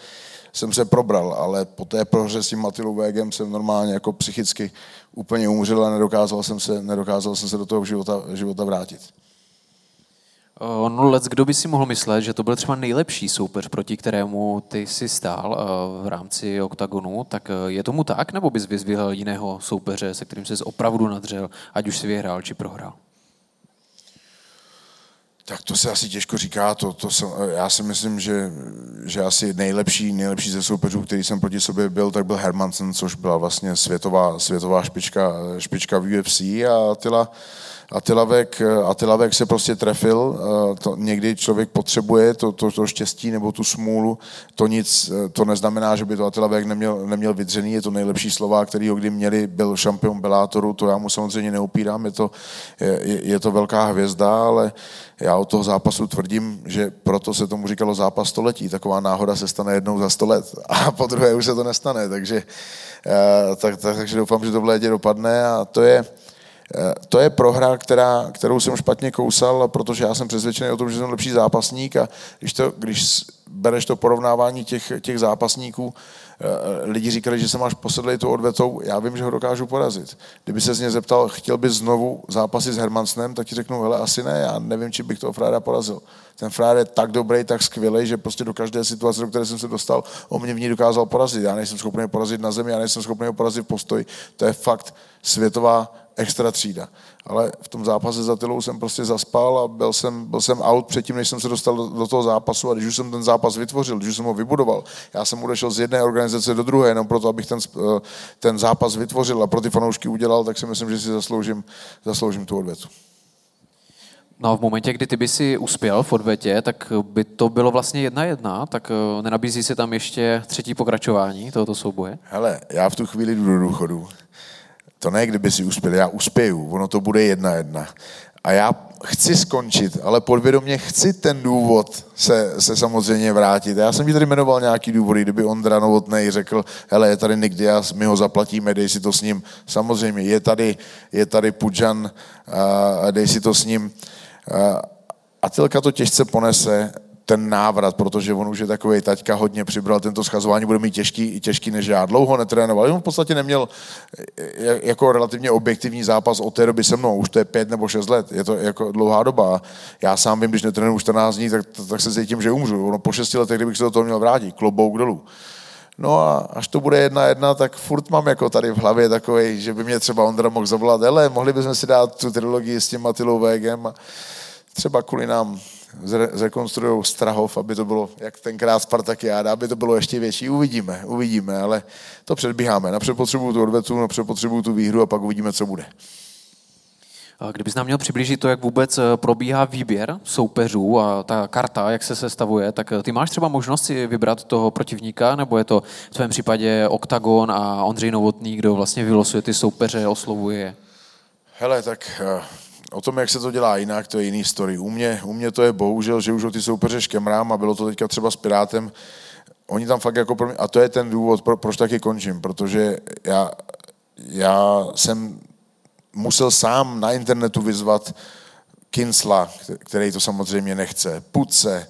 jsem se probral, ale po té prohře s tím Matilou Vegem jsem normálně jako psychicky úplně umřel a nedokázal jsem se, nedokázal jsem se do toho života, života vrátit. Eh, no let, kdo by si mohl myslet, že to byl třeba nejlepší soupeř, proti kterému ty si stál eh, v rámci oktagonu, tak eh, je tomu tak, nebo bys vyzvihl jiného soupeře, se kterým jsi opravdu nadřel, ať už si vyhrál či prohrál? Tak to se asi těžko říká, to, to jsem, já si myslím, že, že asi nejlepší, nejlepší ze soupeřů, který jsem proti sobě byl, tak byl Hermansen, což byla vlastně světová, světová špička, špička v UFC a Attila, Atilavek, Atilavek se prostě trefil, to někdy člověk potřebuje to, to, to štěstí nebo tu smůlu, to nic, to neznamená, že by to Atilavek neměl, neměl vydřený, je to nejlepší slova, který ho kdy měli, byl šampion Belátoru, to já mu samozřejmě neupírám, je to, je, je to velká hvězda, ale já od toho zápasu tvrdím, že proto se tomu říkalo zápas století. Taková náhoda se stane jednou za sto let a po druhé už se to nestane. Takže, tak, tak, takže doufám, že to v létě dopadne a to je, Eh, to je prohra, která, kterou jsem špatně kousal, protože já jsem přesvědčený o tom, že jsem lepší zápasník a když, to, když bereš to porovnávání těch, těch zápasníků, eh, lidi říkali, že jsem až posedlej tu odvetou, já vím, že ho dokážu porazit. Kdyby se z něj zeptal, chtěl bys znovu zápasit s Hermansnem, tak ti řeknu, hele, asi ne, já nevím, či bych toho fráda porazil. Ten frád je tak dobrý, tak skvělý, že prostě do každé situace, do které jsem se dostal, on mě v ní dokázal porazit. Já nejsem schopný ho porazit na zemi, já nejsem schopný ho porazit v postoji. To je fakt světová extra třída. Ale v tom zápase za Tylou jsem prostě zaspal a byl jsem, byl jsem out předtím, než jsem se dostal do, do toho zápasu a když už jsem ten zápas vytvořil, když už jsem ho vybudoval, já jsem odešel z jedné organizace do druhé, jenom proto, abych ten, eh, ten zápas vytvořil a pro ty fanoušky udělal, tak si myslím, že si zasloužím, zasloužím tu odvětu. No a v momentě, kdy ty by si uspěl v odvetě, tak by to bylo vlastně jedna jedna, tak eh, nenabízí se tam ještě třetí pokračování tohoto souboje? Hele, já v tu chvíli jdu do důchodu to ne, kdyby si uspěl, já uspěju, ono to bude jedna jedna. A já chci skončit, ale podvědomě chci ten důvod se, se samozřejmě vrátit. Já jsem ti tady jmenoval nějaký důvody, kdyby Ondra Novotnej řekl, hele, je tady Nick Diaz, my ho zaplatíme, dej si to s ním. Samozřejmě, je tady, je tady Pudžan, dej si to s ním. A Tilka to těžce ponese, ten návrat, protože on už je takový taťka, hodně přibral tento schazování, bude mít těžký, těžký než já. Dlouho netrénoval, on v podstatě neměl eh, jako relativně objektivní zápas od té doby se mnou, už to je pět nebo šest let, je to jako dlouhá doba. Já sám vím, když netrénuju 14 dní, tak, tak se cítím, že umřu. Ono po šesti letech, kdybych se do toho měl vrátit, klobouk dolů. No a až to bude jedna jedna, tak furt mám jako tady v hlavě takový, že by mě třeba Ondra mohl zavolat, hele, mohli bychom si dát tu trilogii s tím Matilou Vegem a třeba kvůli nám zrekonstruují Strahov, aby to bylo, jak tenkrát Spartakiáda, aby to bylo ještě větší. Uvidíme, uvidíme, ale to předbíháme. Napřed potřebuju tu odvetu, napřed potřebuju tu výhru a pak uvidíme, co bude. Kdybys nám měl přiblížit to, jak vůbec eh, probíhá výběr soupeřů a ta karta, jak se sestavuje, tak eh, ty máš třeba možnost si vybrat toho protivníka, nebo je to v tvém případě Oktagon a Ondřej Novotný, kdo vlastně vylosuje ty soupeře, oslovuje Hele, tak eh, o tom, jak se to dělá jinak, to je jiný story. U mě, u mě to je bohužel, že už o ty soupeře škemrám a bylo to teďka třeba s Pirátem. Oni tam fakt jako pro mě, a to je ten důvod, pro, proč taky končím, protože já, já jsem musel sám na internetu vyzvat Kinsla, který to samozřejmě nechce, Puce,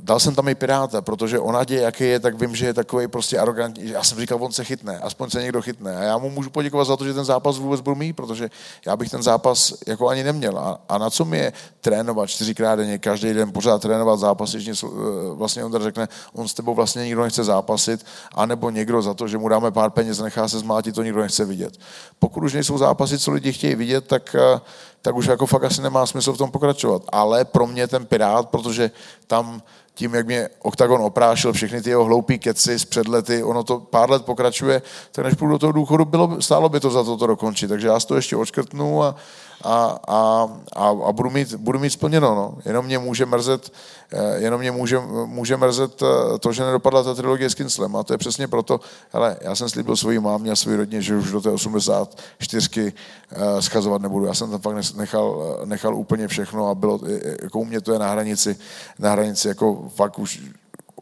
dal jsem tam i Piráta, protože on ať je, jaký je, tak vím, že je takový prostě arrogantní. Já jsem říkal, on se chytne, aspoň se někdo chytne. A já mu můžu poděkovat za to, že ten zápas vůbec byl mý, protože já bych ten zápas jako ani neměl. A, a na co mi je trénovat čtyřikrát denně, každý den pořád trénovat zápasy, že něco, uh, vlastně on řekne, on s tebou vlastně nikdo nechce zápasit, anebo někdo za to, že mu dáme pár peněz, nechá se zmátit, to nikdo nechce vidět. Pokud už nejsou zápasy, co lidi chtějí vidět, tak uh, tak už jako fakt asi nemá smysl v tom pokračovat. Ale pro mě ten Pirát, protože tam tím, jak mě OKTAGON oprášil všechny ty jeho hloupý keci z předlety, ono to pár let pokračuje, tak než půjdu do toho důchodu, bylo, stálo by to za to to dokončit. Takže já to ještě očkrtnu a, a, a, a, a budu, mít, budu mít splněno. No. Jenom mě může mrzet, eh, jenom mě může, může mrzet eh, to, že nedopadla ta trilogie s Kinslem. A to je přesně proto, hele, já jsem slíbil svojí mámě a své rodině, že už do té 84 eh, schazovat nebudu. Já jsem tam fakt nechal, nechal úplně všechno a bylo, jako u mě to je na hranici, na hranici jako fakt už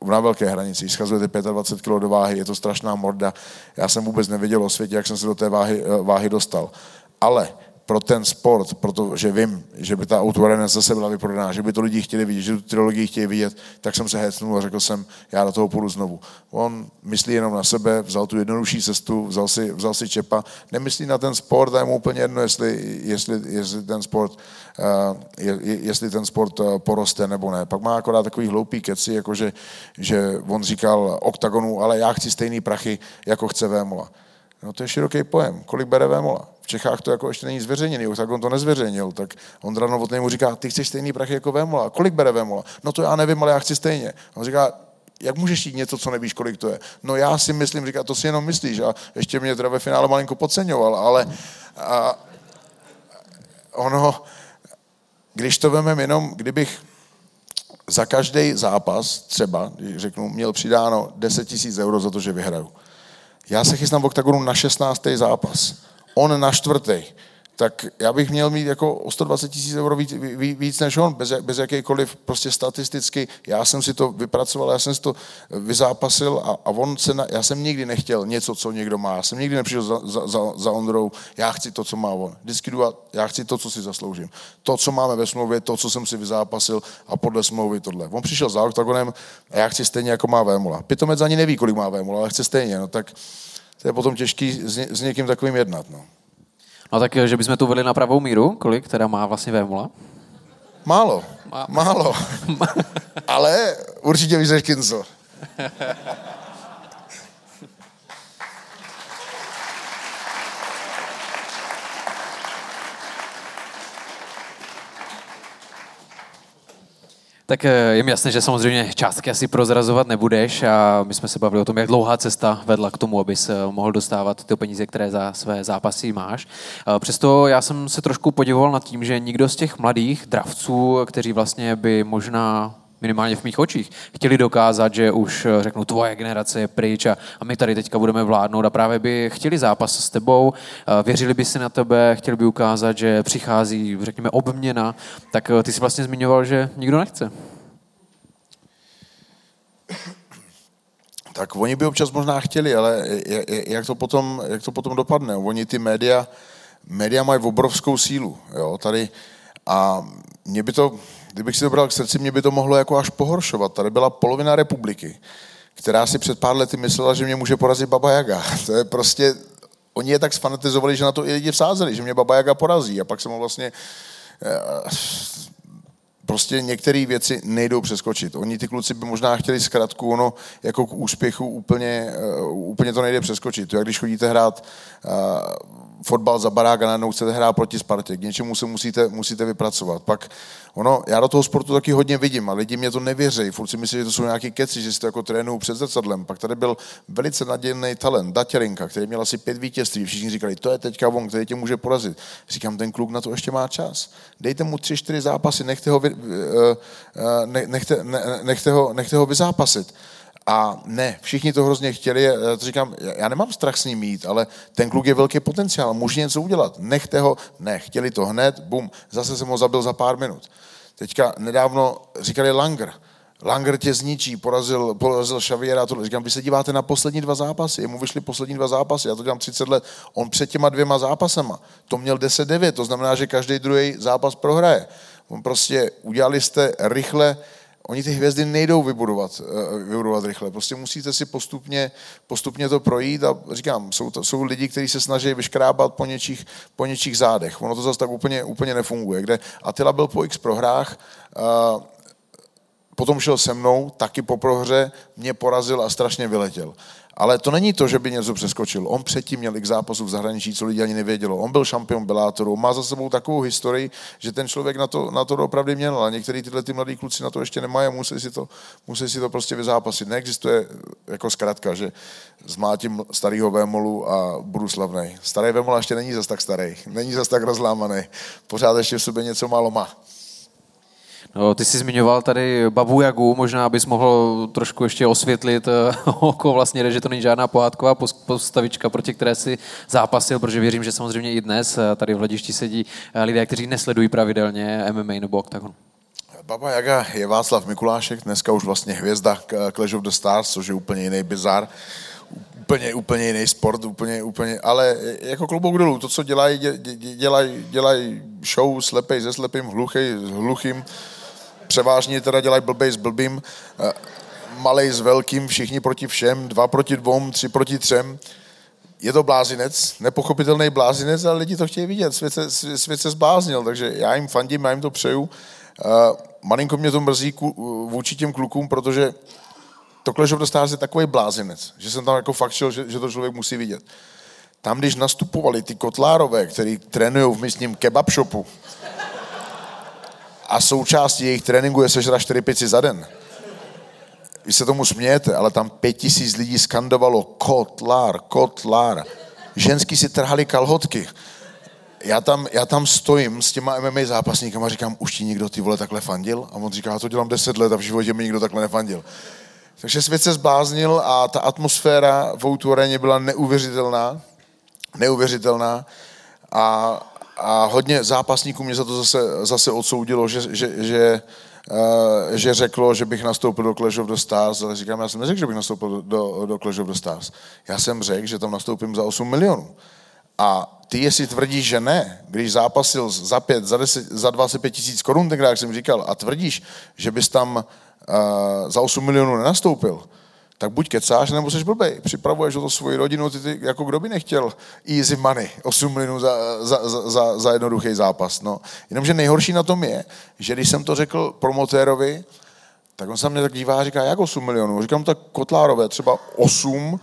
na velké hranici. Schazujete 25 kg do váhy, je to strašná morda. Já jsem vůbec nevěděl o světě, jak jsem se do té váhy, váhy dostal. Ale pro ten sport, protože vím, že by ta autoarena zase byla vyprodaná, že by to lidi chtěli vidět, že tu trilogii chtěli vidět, tak jsem se hecnul a řekl jsem, já do toho půjdu znovu. On myslí jenom na sebe, vzal tu jednodušší cestu, vzal si, vzal si čepa, nemyslí na ten sport a je mu úplně jedno, jestli, jestli, jestli ten sport uh, je, jestli ten sport uh, poroste nebo ne. Pak má akorát takový hloupý keci, jakože že on říkal oktagonu, ale já chci stejný prachy, jako chce Vémola. No to je široký pojem. Kolik bere Vémola? V Čechách to jako ještě není zveřejněný, tak on to nezveřejnil, tak Ondra Novotný mu říká, ty chceš stejný prachy jako Vémola, kolik bere Vémola? No to já nevím, ale já chci stejně. On říká, jak můžeš jít něco, co nevíš, kolik to je? No já si myslím, říká, to si jenom myslíš a ještě mě teda ve finále malinko podceňoval, ale a, ono, když to vememe jenom, kdybych za každý zápas třeba, řeknu, měl přidáno 10 000 euro za to, že vyhraju. Já se chystám v oktagonu na 16. zápas. On na čtvrtý tak já bych měl mít jako o 120 tisíc euro víc, víc než on, bez, bez jakýkoliv prostě statisticky. Já jsem si to vypracoval, já jsem si to vyzápasil a, a on se, na, já jsem nikdy nechtěl něco, co někdo má. Já jsem nikdy nepřišel za, za, za, za Ondrou, já chci to, co má on. Vždycky jdu a já chci to, co si zasloužím. To, co máme ve smlouvě, to, co jsem si vyzápasil a podle smlouvy tohle. On přišel za oktagonem a já chci stejně, jako má Vémola. Pitomec ani neví, kolik má Vémola, ale chce stejně. No, tak to je potom těžký s, ně, s někým takovým jednat. No. No tak, že bychom to vedli na pravou míru, kolik teda má vlastně Vémula? Málo, málo. Ale určitě víš než Kinzo. Tak eh, je mi jasné, že samozřejmě částky asi prozrazovat nebudeš a my jsme se bavili o tom, jak dlouhá cesta vedla k tomu, abys eh, mohl dostávat ty peníze, které za své zápasy máš. Eh, přesto já jsem se trošku podivoval nad tím, že nikdo z těch mladých dravců, kteří vlastně by možná minimálně v mých očích, chtěli dokázat, že už eh, řeknu, tvoje generace je pryč a, a my tady teďka budeme vládnout a právě by chtěli zápas s tebou, eh, věřili by si na tebe, chtěli by ukázat, že přichází, řekněme, obměna, tak eh, ty si vlastně zmiňoval, že nikdo nechce. Tak oni by občas možná chtěli, ale jak to potom, jak to potom dopadne? Oni ty média, média mají obrovskou sílu. Jo? Tady, a mě by to, kdybych si to bral k srdci, mě by to mohlo jako až pohoršovat. Tady byla polovina republiky, která si před pár lety myslela, že mě může porazit Baba Jaga. To je prostě, oni je tak sfanatizovali, že na to i lidi vsázeli, že mě Baba Jaga porazí. A pak jsem ho vlastně eh, prostě některé věci nejdou přeskočit. Oni ty kluci by možná chtěli zkratku, ono jako k úspěchu úplně, uh, úplně to nejde přeskočit. To jak když chodíte hrát uh, fotbal za barák a najednou chcete hrát proti Spartě. K něčemu se musíte, musíte vypracovat. Pak ono, já do toho sportu taky hodně vidím a lidi mě to nevěří. Furt si myslí, že to jsou nějaký keci, že si to jako trénují před zrcadlem. Pak tady byl velice nadějný talent, Datěrinka, který měl asi pět vítězství. Všichni říkali, to je teďka on, který tě může porazit. Říkám, ten kluk na to ještě má čas. Dejte mu tři, čtyři zápasy, nechte ho, vy, eh, eh, nechte, nechte, ho, nechte ho vyzápasit. A ne, všichni to hrozně chtěli, já to říkám, já nemám strach s ním mít, ale ten kluk je velký potenciál, může něco udělat. Nechte ho, ne, chtěli to hned, bum, zase jsem ho zabil za pár minut. Teďka nedávno říkali Langer, Langer tě zničí, porazil, porazil Xaviera, to říkám, vy se díváte na poslední dva zápasy, jemu vyšly poslední dva zápasy, já to dělám 30 let, on před těma dvěma zápasama, to měl 10-9, to znamená, že každý druhý zápas prohraje. On prostě udělali jste rychle oni ty hvězdy nejdou vybudovat, eh, vybudovat rychle. Prostě musíte si postupně, postupně to projít a říkám, jsou, to, jsou lidi, kteří se snaží vyškrábat po něčích, po něčích zádech. Ono to zase tak úplně, úplně nefunguje. Kde Attila byl po x prohrách, uh, potom šel se mnou, taky po prohře, mě porazil a strašně vyletěl. Ale to není to, že by něco přeskočil. On předtím měl x zápasů v zahraničí, co lidi ani nevědělo. On byl šampion Belátoru, má za sebou takovou historii, že ten člověk na to, na to opravdu měl. A některý tyhle ty mladí kluci na to ještě nemají a musí si to, musí si to prostě vyzápasit. Neexistuje jako zkrátka, že zmátím starého Vémolu a budu slavný. Starý Vémol ještě není zas tak starý, není zas tak rozlámaný. Pořád ještě v sobě něco málo má. No, ty jsi zmiňoval tady Babu Jagu, možná bys mohl trošku ještě osvětlit, eh, oko vlastně že to není žádná pohádková postavička, proti které si zápasil, protože věřím, že samozřejmě i dnes eh, tady v hledišti sedí eh, lidé, kteří nesledují pravidelně MMA nebo Octagon. Baba Jaga je Václav Mikulášek, dneska už vlastně hvězda Clash of the Stars, což je úplně jiný bizar úplně, úplně jiný sport, úplně, úplně, ale jako klobouk dolů, to, co dělají, dělají, dělají show slepej se slepým, hluchý s hluchým, převážně teda dělají blbej s blbým, eh, malej s velkým, všichni proti všem, dva proti dvou, tři proti třem. Je to blázinec, nepochopitelný blázinec, ale lidi to chtějí vidět, svět se, svět se zbláznil, takže já jim fandím, já jim to přeju. Uh, malinko mě to mrzí vůči těm klukům, protože to Clash of the je takový blázinec, že jsem tam jako fakt šel, že, že to člověk musí vidět. tam, když nastupovali ty kotlárové, který trénují v místním kebab shopu a součástí jejich tréninku je sežrat 4 pici za den, vy se tomu smějete, ale tam pět tisíc lidí skandovalo kotlár, kotlár. Ženský si trhali kalhotky. Já tam, já tam stojím s těma MMA zápasníkama a říkám, už ti někdo ty vole takhle fandil? A on říká, já to dělám 10 let a v životě mi nikdo takhle nefandil. Takže svět se zbláznil a ta atmosféra v Outu byla neuvěřitelná. Neuvěřitelná. A, a hodně zápasníků mě za to zase, zase odsoudilo, že, že, že Uh, že řeklo, že bych nastoupil do Clash of the Stars, ale říkám, já jsem neřekl, že bych nastoupil do, do Clash of the Stars. Já jsem řekl, že tam nastoupím za 8 milionů. A ty, jestli tvrdíš, že ne, když zápasil za 5, za, 10, za 25 tisíc korun, tenkrát, jak jsem říkal, a tvrdíš, že bys tam uh, za 8 milionů nenastoupil, tak buď kecáš, nebo jsi blbej. Připravuješ o to svoji rodinu, ty, ty, jako kdo by nechtěl easy money, 8 milionů za, za, za, za, za jednoduchý zápas. No. Jenomže nejhorší na tom je, že když jsem to řekl promotérovi, tak on se mě tak dívá a říká, jak 8 milionů? Říkám tak Kotlárové, třeba 8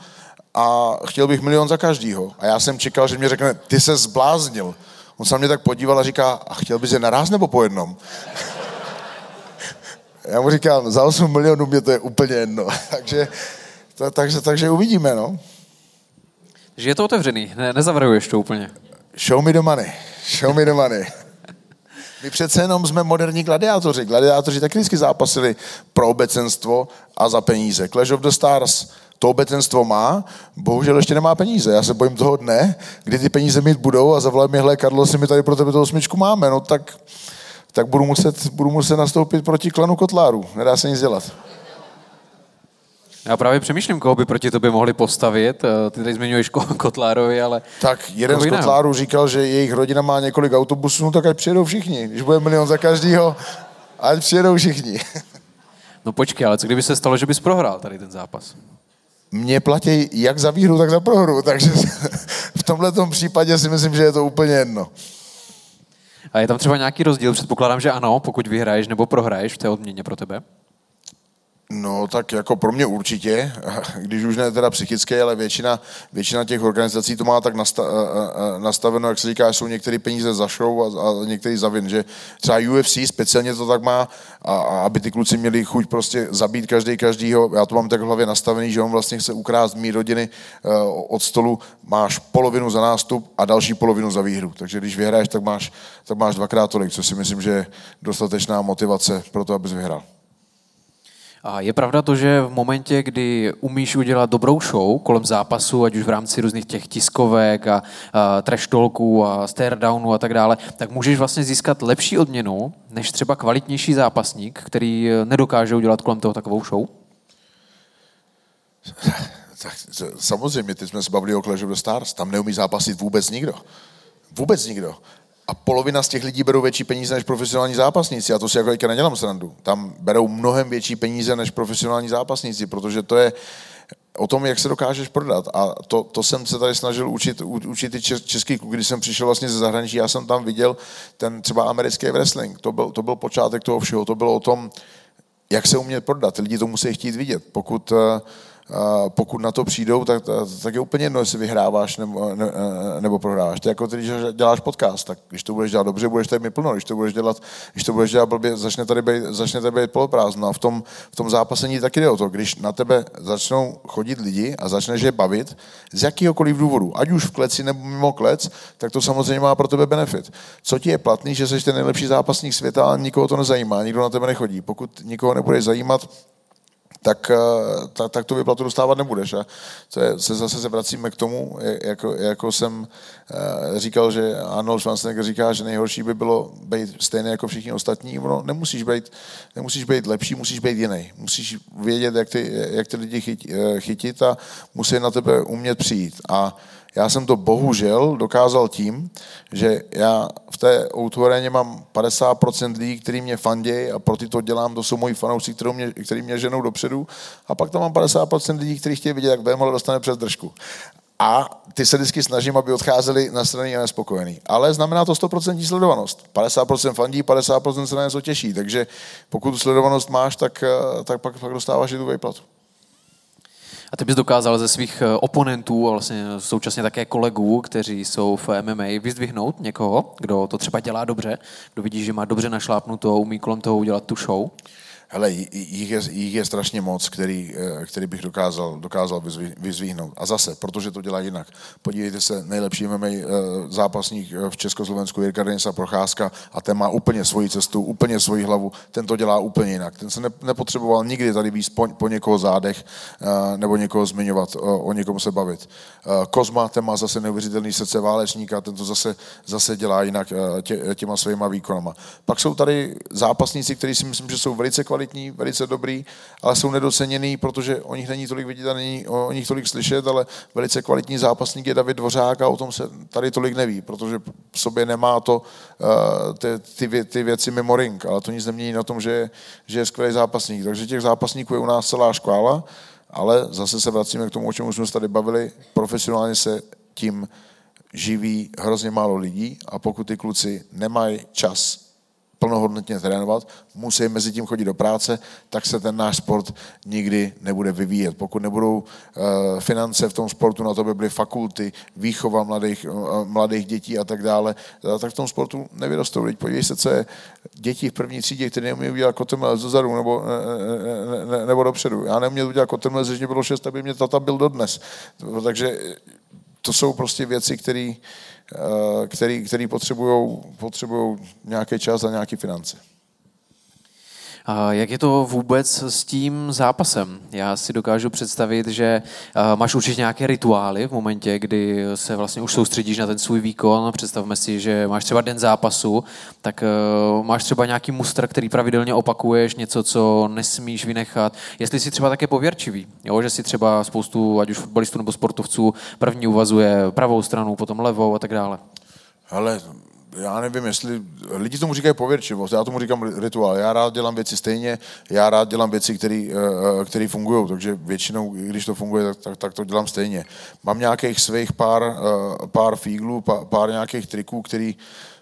a chtěl bych milion za každýho. A já jsem čekal, že mě řekne, ty se zbláznil. On se mě tak podíval a říká, a chtěl bys je naraz nebo po jednom? Já mu říkám, za 8 milionů mě to je úplně jedno. takže, to, takže, takže uvidíme, no. Že je to otevřený, ne, nezavrhuješ to úplně. Show me the money. Show me the money. My přece jenom jsme moderní gladiátoři. Gladiátoři taky vždycky zápasili pro obecenstvo a za peníze. Clash of the Stars to obecenstvo má, bohužel ještě nemá peníze. Já se bojím toho dne, kdy ty peníze mít budou a zavolaj mi, hele, Karlo, si mi tady pro tebe to osmičku máme. No tak tak budu muset, budu muset nastoupit proti klanu Kotláru. Nedá se nic dělat. Já právě přemýšlím, koho by proti tobě mohli postavit. Eh, ty tady zmiňuješ Kotlárovi, ale... Tak jeden z Kotlárů říkal, že jejich rodina má několik autobusů, no tak ať přijedou všichni. Když bude milion za každýho, ať přijedou všichni. No počkej, ale co kdyby se stalo, že bys prohrál tady ten zápas? Mě platí jak za výhru, tak za prohru, takže v tomhle případě si myslím, že je to úplně jedno. A je tam třeba nějaký rozdíl? Předpokládám, že ano, pokud vyhraješ nebo prohraješ v té odměně pro tebe. No tak jako pro mě určitě, když už ne teda psychické, ale většina, většina těch organizací to má tak nasta, nastaveno, jak se říká, jsou některé peníze za show a, a některé za vin, že třeba UFC speciálně to tak má, a, a aby ty kluci měli chuť prostě zabít každý každýho, já to mám tak v hlavě nastavený, že on vlastně chce ukrást mý rodiny uh, od stolu, máš polovinu za nástup a další polovinu za výhru, takže když vyhraješ, tak máš, tak máš dvakrát tolik, což si myslím, že je dostatečná motivace pro to, abys vyhrál. A je pravda to, že v momentě, kdy umíš udělat dobrou show kolem zápasu, ať už v rámci různých těch tiskovek a, a trash talků a stare a tak dále, tak můžeš vlastně získat lepší odměnu než třeba kvalitnější zápasník, který nedokáže udělat kolem toho takovou show? Tak samozřejmě, teď jsme se bavili o Clash of the Stars, tam neumí zápasit vůbec nikdo. Vůbec nikdo a polovina z těch lidí berou větší peníze než profesionální zápasníci. Já to si jako teďka nedělám srandu. Tam berou mnohem větší peníze než profesionální zápasníci, protože to je o tom, jak se dokážeš prodat. A to, to jsem se tady snažil učit, učit i český kluk, když jsem přišel vlastně ze zahraničí, já jsem tam viděl ten třeba americký wrestling. To byl, to byl počátek toho všeho. To bylo o tom, jak se umět prodat. Lidi to musí chtít vidět. Pokud uh, pokud na to přijdou, tak, tak je úplně jedno, jestli vyhráváš nebo, ne, nebo prohráváš. To je jako když děláš podcast, tak když to budeš dělat dobře, budeš tady mít plno, když to budeš dělat, když to budeš dělat blbě, začne tady být, začne tady být poloprázdno. A v tom, v tom zápasení taky jde o to, když na tebe začnou chodit lidi a začneš je bavit z jakýhokoliv důvodu, ať už v kleci nebo mimo klec, tak to samozřejmě má pro tebe benefit. Co ti je platný, že jsi ten nejlepší zápasník světa a nikoho to nezajímá, nikdo na tebe nechodí. Pokud nikoho nebude zajímat, tak, eh, tak, tak tu vyplatu dostávat nebudeš. A to je, se zase se vracíme k tomu, jako, jako jsem eh, říkal, že Arnold Schwarzenegger říká, že nejhorší by bylo být stejný jako všichni ostatní. No, nemusíš být, nemusíš být lepší, musíš být jiný. Musíš vědět, jak ty, jak ty lidi eh, chytit a musí na tebe umět přijít. A já jsem to bohužel dokázal tím, že já v té outvoreně mám 50% lidí, kteří mě fandějí a pro ty to dělám, to jsou moji fanoušci, kteří mě, který mě ženou dopředu a pak tam mám 50% lidí, kteří chtějí vidět, jak Vémola dostane přes držku. A ty se vždycky snažím, aby odcházeli na straně a nespokojený. Ale znamená to 100% sledovanost. 50% fandí, 50% se na něco těší. Takže pokud sledovanost máš, tak, eh, tak pak, pak dostáváš i tu vejplatu. A ty bys dokázal ze svých eh, oponentů a vlastně současně také kolegů, kteří jsou v MMA, vyzdvihnout někoho, kdo to třeba dělá dobře, kdo vidí, že má dobře našlápnuto, umí kolem toho udělat tu show? Hele, jich je, jich je strašně moc, který, eh, který bych dokázal, dokázal vyzvíhnout. A zase, protože to dělá jinak. Podívejte se, nejlepší MMA eh, zápasník eh, v Československu Jirka Denisa Procházka a ten má úplně svoji cestu, úplně svoji hlavu, ten to dělá úplně jinak. Ten se nepotřeboval nikdy tady víc po, po někoho zádech nebo někoho zmiňovat, o, o někom se bavit. Kozma, ten má zase neuvěřitelný srdce válečníka, ten to zase, zase dělá jinak tě, těma svýma výkonama. Pak jsou tady zápasníci, kteří si myslím, že jsou velice kvalitní kvalitní, velice dobrý, ale jsou nedoceněný, protože o nich není tolik vidět a není o nich tolik slyšet, ale velice kvalitní zápasník je David Dvořák a o tom se tady tolik neví, protože v sobě nemá to uh, ty, ty, ty věci mimo ring, ale to nic nemění na tom, že, že je skvělý zápasník. Takže těch zápasníků je u nás celá škála, ale zase se vracíme k tomu, o čem jsme se tady bavili. Profesionálně se tím živí hrozně málo lidí a pokud ty kluci nemají čas plnohodnotně trénovat, musí mezi tím chodit do práce, tak se ten náš sport nikdy nebude vyvíjet. Pokud nebudou uh, finance v tom sportu, na to by byly fakulty, výchova mladých, uh, mladých dětí a tak dále, uh, tak v tom sportu nevyrostou. Teď podívej se, co je děti v první třídě, které neumí udělat kotrmelec dozadu nebo, ne, ne, nebo dopředu. Já neuměl udělat kotrmelec, když mě bylo šest, aby mě tata byl dodnes. Takže to jsou prostě věci, které Eh, který, který potřebují nějaký čas a nějaké finance. Jak je to vůbec s tím zápasem? Já si dokážu představit, že máš určitě nějaké rituály v momentě, kdy se vlastně už soustředíš na ten svůj výkon. Představme si, že máš třeba den zápasu, tak eh, máš třeba nějaký mustr, který pravidelně opakuješ, něco, co nesmíš vynechat. Jestli jsi třeba také pověrčivý, jo? že si třeba spoustu, ať už fotbalistů nebo sportovců, první uvazuje pravou stranu, potom levou a tak dále. Ale já nevím, jestli lidi tomu říkají pověrčivost, já tomu říkám rituál. Já rád dělám věci stejně, já rád dělám věci, které fungují, takže většinou, když to funguje, tak, tak, tak to dělám stejně. Mám nějakých svých pár, eh, pár fíglů, pár, pár nějakých triků, který,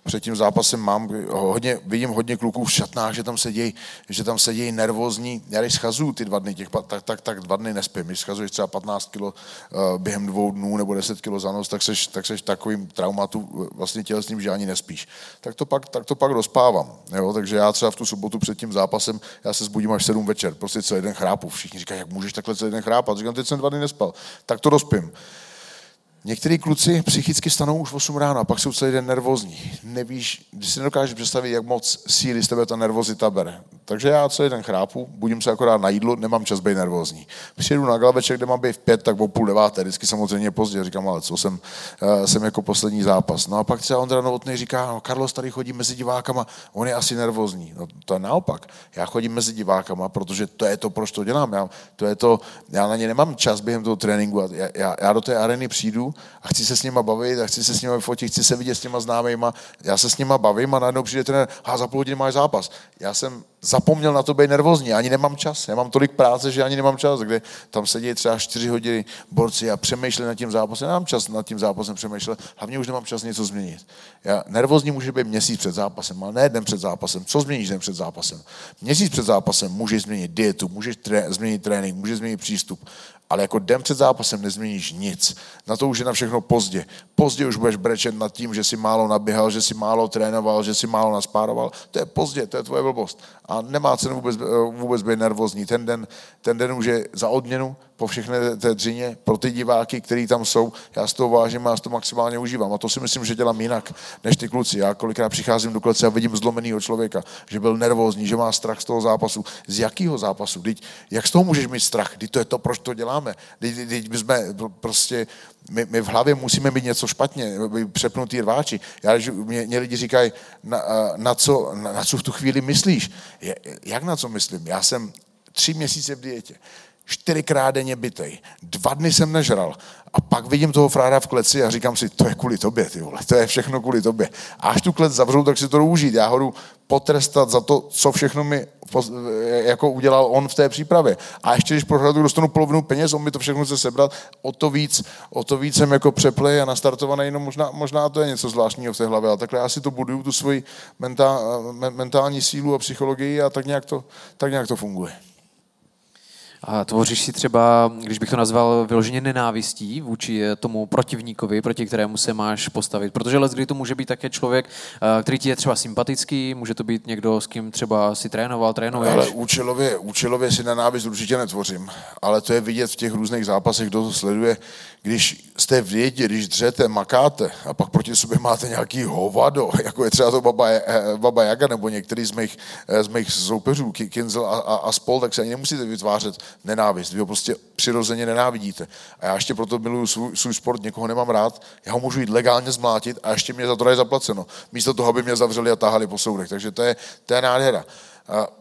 před tím zápasem mám, hodně, vidím hodně kluků v šatnách, že tam sedí, že tam sedí nervózní. Já když schazuju ty dva dny, těch, tak, tak, tak dva dny nespím. Když schazuješ třeba 15 kilo uh, během dvou dnů nebo 10 kilo za noc, tak seš, tak seš takovým traumatu eh, vlastně tělesným, že ani nespíš. Tak to pak, tak to pak rozpávám. Jo? Takže já třeba v tu sobotu před tím zápasem, já se zbudím až 7 večer, prostě celý den chrápu. Všichni říkají, jak můžeš takhle celý den chrápat. Říkám, teď jsem dva dny nespal. Tak to dospím. Některý kluci psychicky stanou už v 8 ráno a pak jsou celý den nervózní. Nevíš, když si nedokážeš představit, jak moc síly z tebe ta nervozita bere. Takže já celý den chrápu, budím se akorát na jídlo, nemám čas být nervózní. Přijedu na glaveček, kde mám být v pět, tak o půl deváté, vždycky samozřejmě pozdě, říkám, ale co jsem, uh, jsem jako poslední zápas. No a pak třeba Ondra Novotný říká, no Carlos tady chodí mezi divákama, on je asi nervózní. No to je naopak. Já chodím mezi divákama, protože to je to, proč to dělám. Já, to je to, já na ně nemám čas během toho tréninku. Já, já, já do té areny přijdu, a chci se s nima bavit a chci se s nima fotit, chci se vidět s těma známejma. Já se s nima bavím a najednou přijde trenér, a za půl hodiny máš zápas. Já jsem zapomněl na to být nervózní, ani nemám čas. Já mám tolik práce, že ani nemám čas, kde tam sedí třeba čtyři hodiny borci a přemýšlí nad tím zápasem. Nemám čas nad tím zápasem přemýšlet, hlavně už nemám čas něco změnit. Já, nervózní může být měsíc před zápasem, ale ne den před zápasem. Co změníš den před zápasem? Měsíc před zápasem můžeš změnit dietu, můžeš tré, změnit trénink, můžeš změnit přístup ale jako den před zápasem nezměníš nic. Na to už je na všechno pozdě. Pozdě už budeš brečet nad tím, že si málo naběhal, že si málo trénoval, že si málo naspároval. To je pozdě, to je tvoje blbost. A nemá cenu vůbec, vůbec být nervózní. Ten den, ten den už je za odměnu, po všechny té dřině, pro ty diváky, kteří tam jsou. Já z toho vážím a já toho maximálně užívám. A to si myslím, že dělám jinak než ty kluci. Já kolikrát přicházím do klece a vidím zlomeného člověka, že byl nervózní, že má strach z toho zápasu. Z jakého zápasu? Teď, jak z toho můžeš mít strach? Teď to je to, proč to děláme. Teď, teď my jsme prostě, my, my, v hlavě musíme mít něco špatně, přepnutý rváči. Já, mě, mě lidi říkají, na, na, co, na, na co v tu chvíli myslíš? Jak na co myslím? Já jsem tři měsíce v dietě čtyřikrát denně bytej. Dva dny jsem nežral. A pak vidím toho frára v kleci a říkám si, to je kvůli tobě, ty vole, to je všechno kvůli tobě. A až tu klec zavřou, tak si to jdu užít. Já ho jdu potrestat za to, co všechno mi jako udělal on v té přípravě. A ještě když prohradu dostanu polovinu peněz, on mi to všechno chce sebrat, o to víc, o to víc jsem jako přeplej a nastartovaný, no možná, možná to je něco zvláštního v té hlavě, ale takhle já si to buduju, tu svoji mentální sílu a psychologii a tak nějak to, tak nějak to funguje. A tvoříš si třeba, když bych to nazval vyloženě nenávistí vůči eh, tomu protivníkovi, proti kterému se máš postavit. Protože let, kdy to může být také člověk, eh, který ti je třeba sympatický, může to být někdo, s kým třeba si trénoval, trénuješ. Ale účelově, účelově si nenávist určitě netvořím, ale to je vidět v těch různých zápasech, kdo to sleduje, když jste v vědě, když dřete, makáte a pak proti sobě máte nějaký hovado, jako je třeba to Baba, eh, Baba Jaga nebo některý z mých, z mých soupeřů, Kinzel a, a, a spol, tak se ani nemusíte vytvářet nenávist. Vy ho prostě přirozeně nenávidíte. A já ještě proto miluju svůj, svůj sport, někoho nemám rád, já ho můžu jít legálně zmlátit a ještě mě za to je zaplaceno. Místo toho, aby mě zavřeli a tahali po soudech. Takže to je, to je nádhera.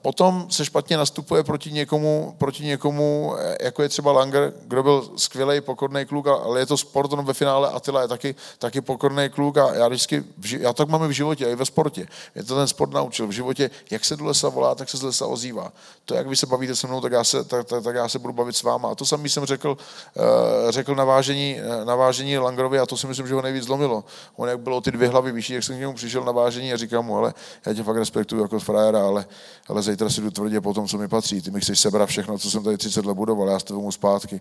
Potom se špatně nastupuje proti někomu, proti někomu, eh, jako je třeba Langer, kdo byl skvělý, pokorný kluk, ale je to sport, on ve finále Attila je taky, taky pokorný kluk a já vždycky, já tak máme v životě, i ve sportě. Mě to ten sport naučil. V životě, jak se do lesa volá, tak se z lesa ozývá. To, jak vy se bavíte se mnou, tak já se, tak, tak, tak já se budu bavit s váma. A to samý jsem řekl, uh, řekl na vážení, na vážení Langerovi a to si myslím, že ho nejvíc zlomilo. On jak bylo ty dvě hlavy vyšší, jak jsem k němu přišel na vážení a říkám mu, ale já tě fakt respektuju jako frajera, ale ale zítra si jdu tvrdě po tom, co mi patří. Ty mi chceš sebrat všechno, co jsem tady 30 let budoval, já s tebou zpátky.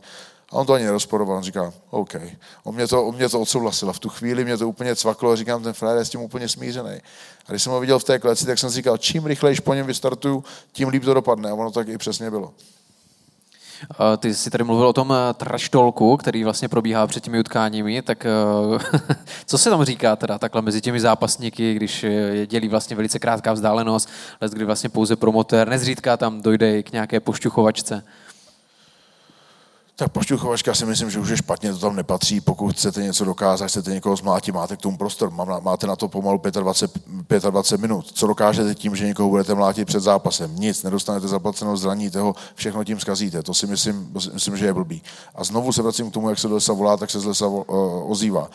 A on to ani nerozporoval, on říká, OK. On mě to, on mě to odsouhlasil a v tu chvíli mě to úplně cvaklo a říkám, ten frajer je s tím úplně smířený. A když jsem ho viděl v té kleci, tak jsem si říkal, čím rychleji po něm vystartuju, tím líp to dopadne. A ono tak i přesně bylo. Ty jsi tady mluvil o tom eh, traštolku, který vlastně probíhá před těmi utkáními, tak eh, co se tam říká teda takhle mezi těmi zápasníky, když je dělí vlastně velice krátká vzdálenost, kdy vlastně pouze promotér, nezřídka tam dojde k nějaké pošťuchovačce? Tak pošťuchovačka si myslím, že už je špatně, to tam nepatří. Pokud chcete něco dokázat, chcete někoho zmlátit, máte k tomu prostor, máte na to pomalu 25, 25 minut. Co dokážete tím, že někoho budete mlátit před zápasem? Nic, nedostanete zaplaceno, zraníte ho, všechno tím zkazíte. To si myslím, myslím, že je blbý. A znovu se vracím k tomu, jak se do lesa volá, tak se z lesa ozývá.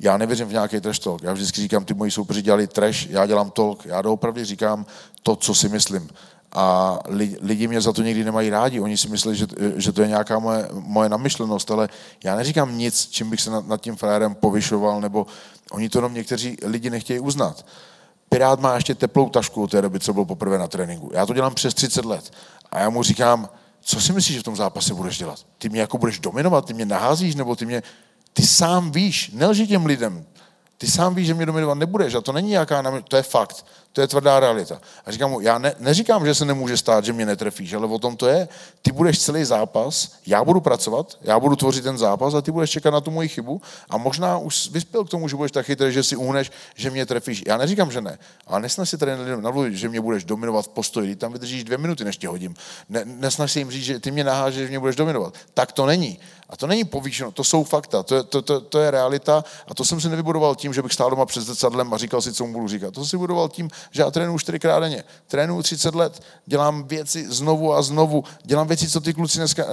Já nevěřím v nějaký trash talk. Já vždycky říkám, ty moji soupeři dělali trash, já dělám talk. Já doopravdy říkám to, co si myslím a lidi mě za to nikdy nemají rádi. Oni si myslí, že, že to je nějaká moje, moje namyšlenost, ale já neříkám nic, čím bych se nad, nad tím frérem povyšoval, nebo oni to jenom někteří lidi nechtějí uznat. Pirát má ještě teplou tašku od té doby, co byl poprvé na tréninku. Já to dělám přes 30 let. A já mu říkám, co si myslíš, že v tom zápase budeš dělat? Ty mě jako budeš dominovat, ty mě naházíš, nebo ty mě... Ty sám víš, nelži těm lidem. Ty sám víš, že mě dominovat nebudeš a to není nějaká, to je fakt. To je tvrdá realita. A říkám mu, já ne, neříkám, že se nemůže stát, že mě netrefíš, ale o tom to je. Ty budeš celý zápas, já budu pracovat, já budu tvořit ten zápas a ty budeš čekat na tu moji chybu a možná už vyspěl k tomu, že budeš tak chytrý, že si uhneš, že mě trefíš. Já neříkám, že ne, ale nesnaž si tady navluvit, že mě budeš dominovat v postoji, tam vydržíš dvě minuty, než tě hodím. Ne, nesnaž si jim říct, že ty mě nahážeš, že mě budeš dominovat. Tak to není. A to není povýšeno, to jsou fakta, to je, to, to, to je realita a to jsem si nevybudoval tím, že bych stál doma před zrcadlem a říkal si, co mu budu říkat. To jsem si vybudoval tím, že já trénuju čtyřikrát denně. Trénuju 30 let, dělám věci znovu a znovu, dělám věci, co ty kluci dneska,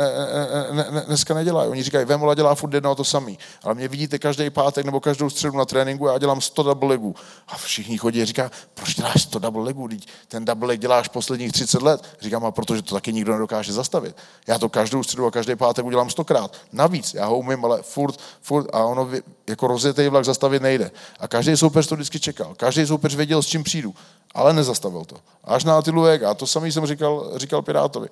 ne, ne, ne, dneska nedělají. Oni říkají, Vemola dělá furt jedno a to samý. Ale mě vidíte každý pátek nebo každou středu na tréninku a já dělám 100 double legů. A všichni chodí a říká, proč děláš 100 double legů? Ten double leg děláš posledních 30 let. Říkám, a protože to taky nikdo nedokáže zastavit. Já to každou středu a každý pátek udělám stokrát. Navíc, já ho umím, ale furt, furt a ono jako rozjetý vlak zastavit nejde. A každý soupeř to vždycky čekal. Každý soupeř věděl, s čím přijdu. Ale nezastavil to. Až na Atilu a to samý jsem říkal, říkal Pirátovi.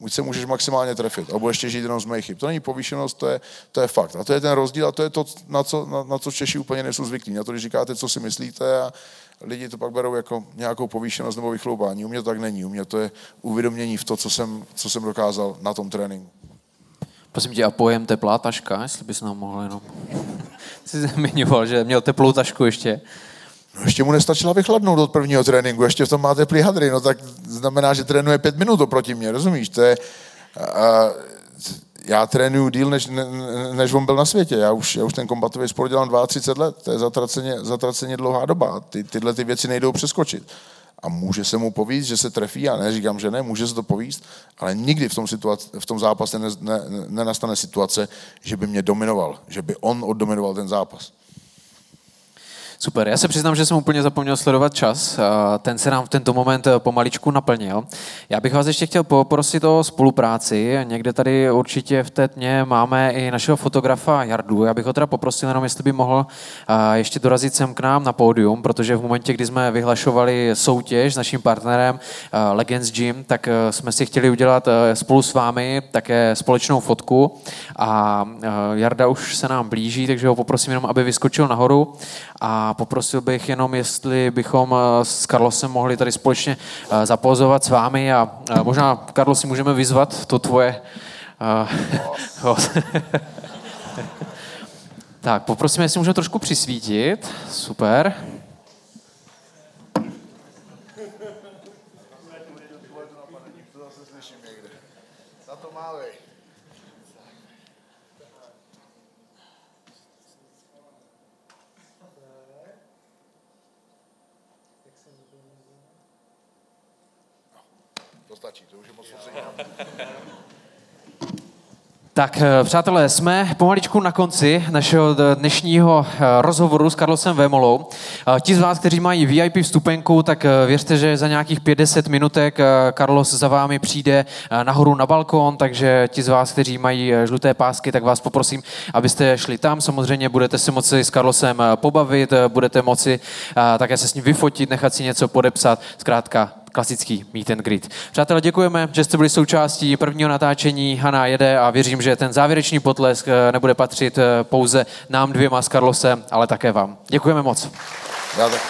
Buď se můžeš maximálně trefit a budeš žít jenom z mých chyb. To není povýšenost, to je, to je fakt. A to je ten rozdíl a to je to, na co, na, na co Češi úplně nejsou zvyklí. Na to, když říkáte, co si myslíte a lidi to pak berou jako nějakou povýšenost nebo vychloubání. U mě to tak není. U mě to je uvědomění v to, co jsem, co jsem dokázal na tom tréninku. Prosím tě, a pojem teplá taška, jestli bys nám mohl jenom... Jsi zmiňoval, že měl teplou tašku ještě. No ještě mu nestačila vychladnout od prvního tréninku, ještě v tom má teplý hadry, no tak znamená, že trénuje pět minut oproti mě, rozumíš? To je, a, já trénuju díl, než, ne, než on byl na světě. Já už, já už ten kombatový sport dělám 32 let. To je zatraceně, zatraceně dlouhá doba. Ty, tyhle ty věci nejdou přeskočit a může se mu povíst, že se trefí, já neříkám, že ne, může se to povíst, ale nikdy v tom, situaci, v tom zápase ne, ne, nenastane situace, že by mě dominoval, že by on oddominoval ten zápas. Super, já se přiznám, že jsem úplně zapomněl sledovat čas. Ten se nám v tento moment pomaličku naplnil. Já bych vás ještě chtěl poprosit o spolupráci. Někde tady určitě v té tmě máme i našeho fotografa Jardu. Já bych ho teda poprosil jenom, jestli by mohl ještě dorazit sem k nám na pódium, protože v momentě, kdy jsme vyhlašovali soutěž s naším partnerem Legends Gym, tak jsme si chtěli udělat spolu s vámi také společnou fotku a Jarda už se nám blíží, takže ho poprosím jenom, aby vyskočil nahoru a poprosil bych jenom, jestli bychom eh, s Karlosem mohli tady společně eh, zapozovat s vámi a eh, možná, Karlo, si můžeme vyzvat to tvoje... tak, poprosím, jestli můžeme trošku přisvítit. Super. Tak, eh, přátelé, jsme pomaličku na konci našeho dnešního eh, rozhovoru s Karlosem Vémolou. Eh, ti z vás, kteří mají VIP vstupenku, tak věřte, že za nějakých 50 minutek Carlos za vámi přijde nahoru na balkon, takže ti z vás, kteří mají žluté pásky, tak vás poprosím, abyste šli tam. Samozřejmě budete si moci s Carlosem pobavit, budete moci také se s ním vyfotit, nechat si něco podepsat. Zkrátka, klasický meet and greet. Přátelé, děkujeme, že jste byli součástí prvního natáčení. Hana jede a věřím, že ten závěrečný potlesk eh, nebude patřit eh, pouze nám dvěma s Carlosem, ale také vám. Děkujeme moc. Já tak.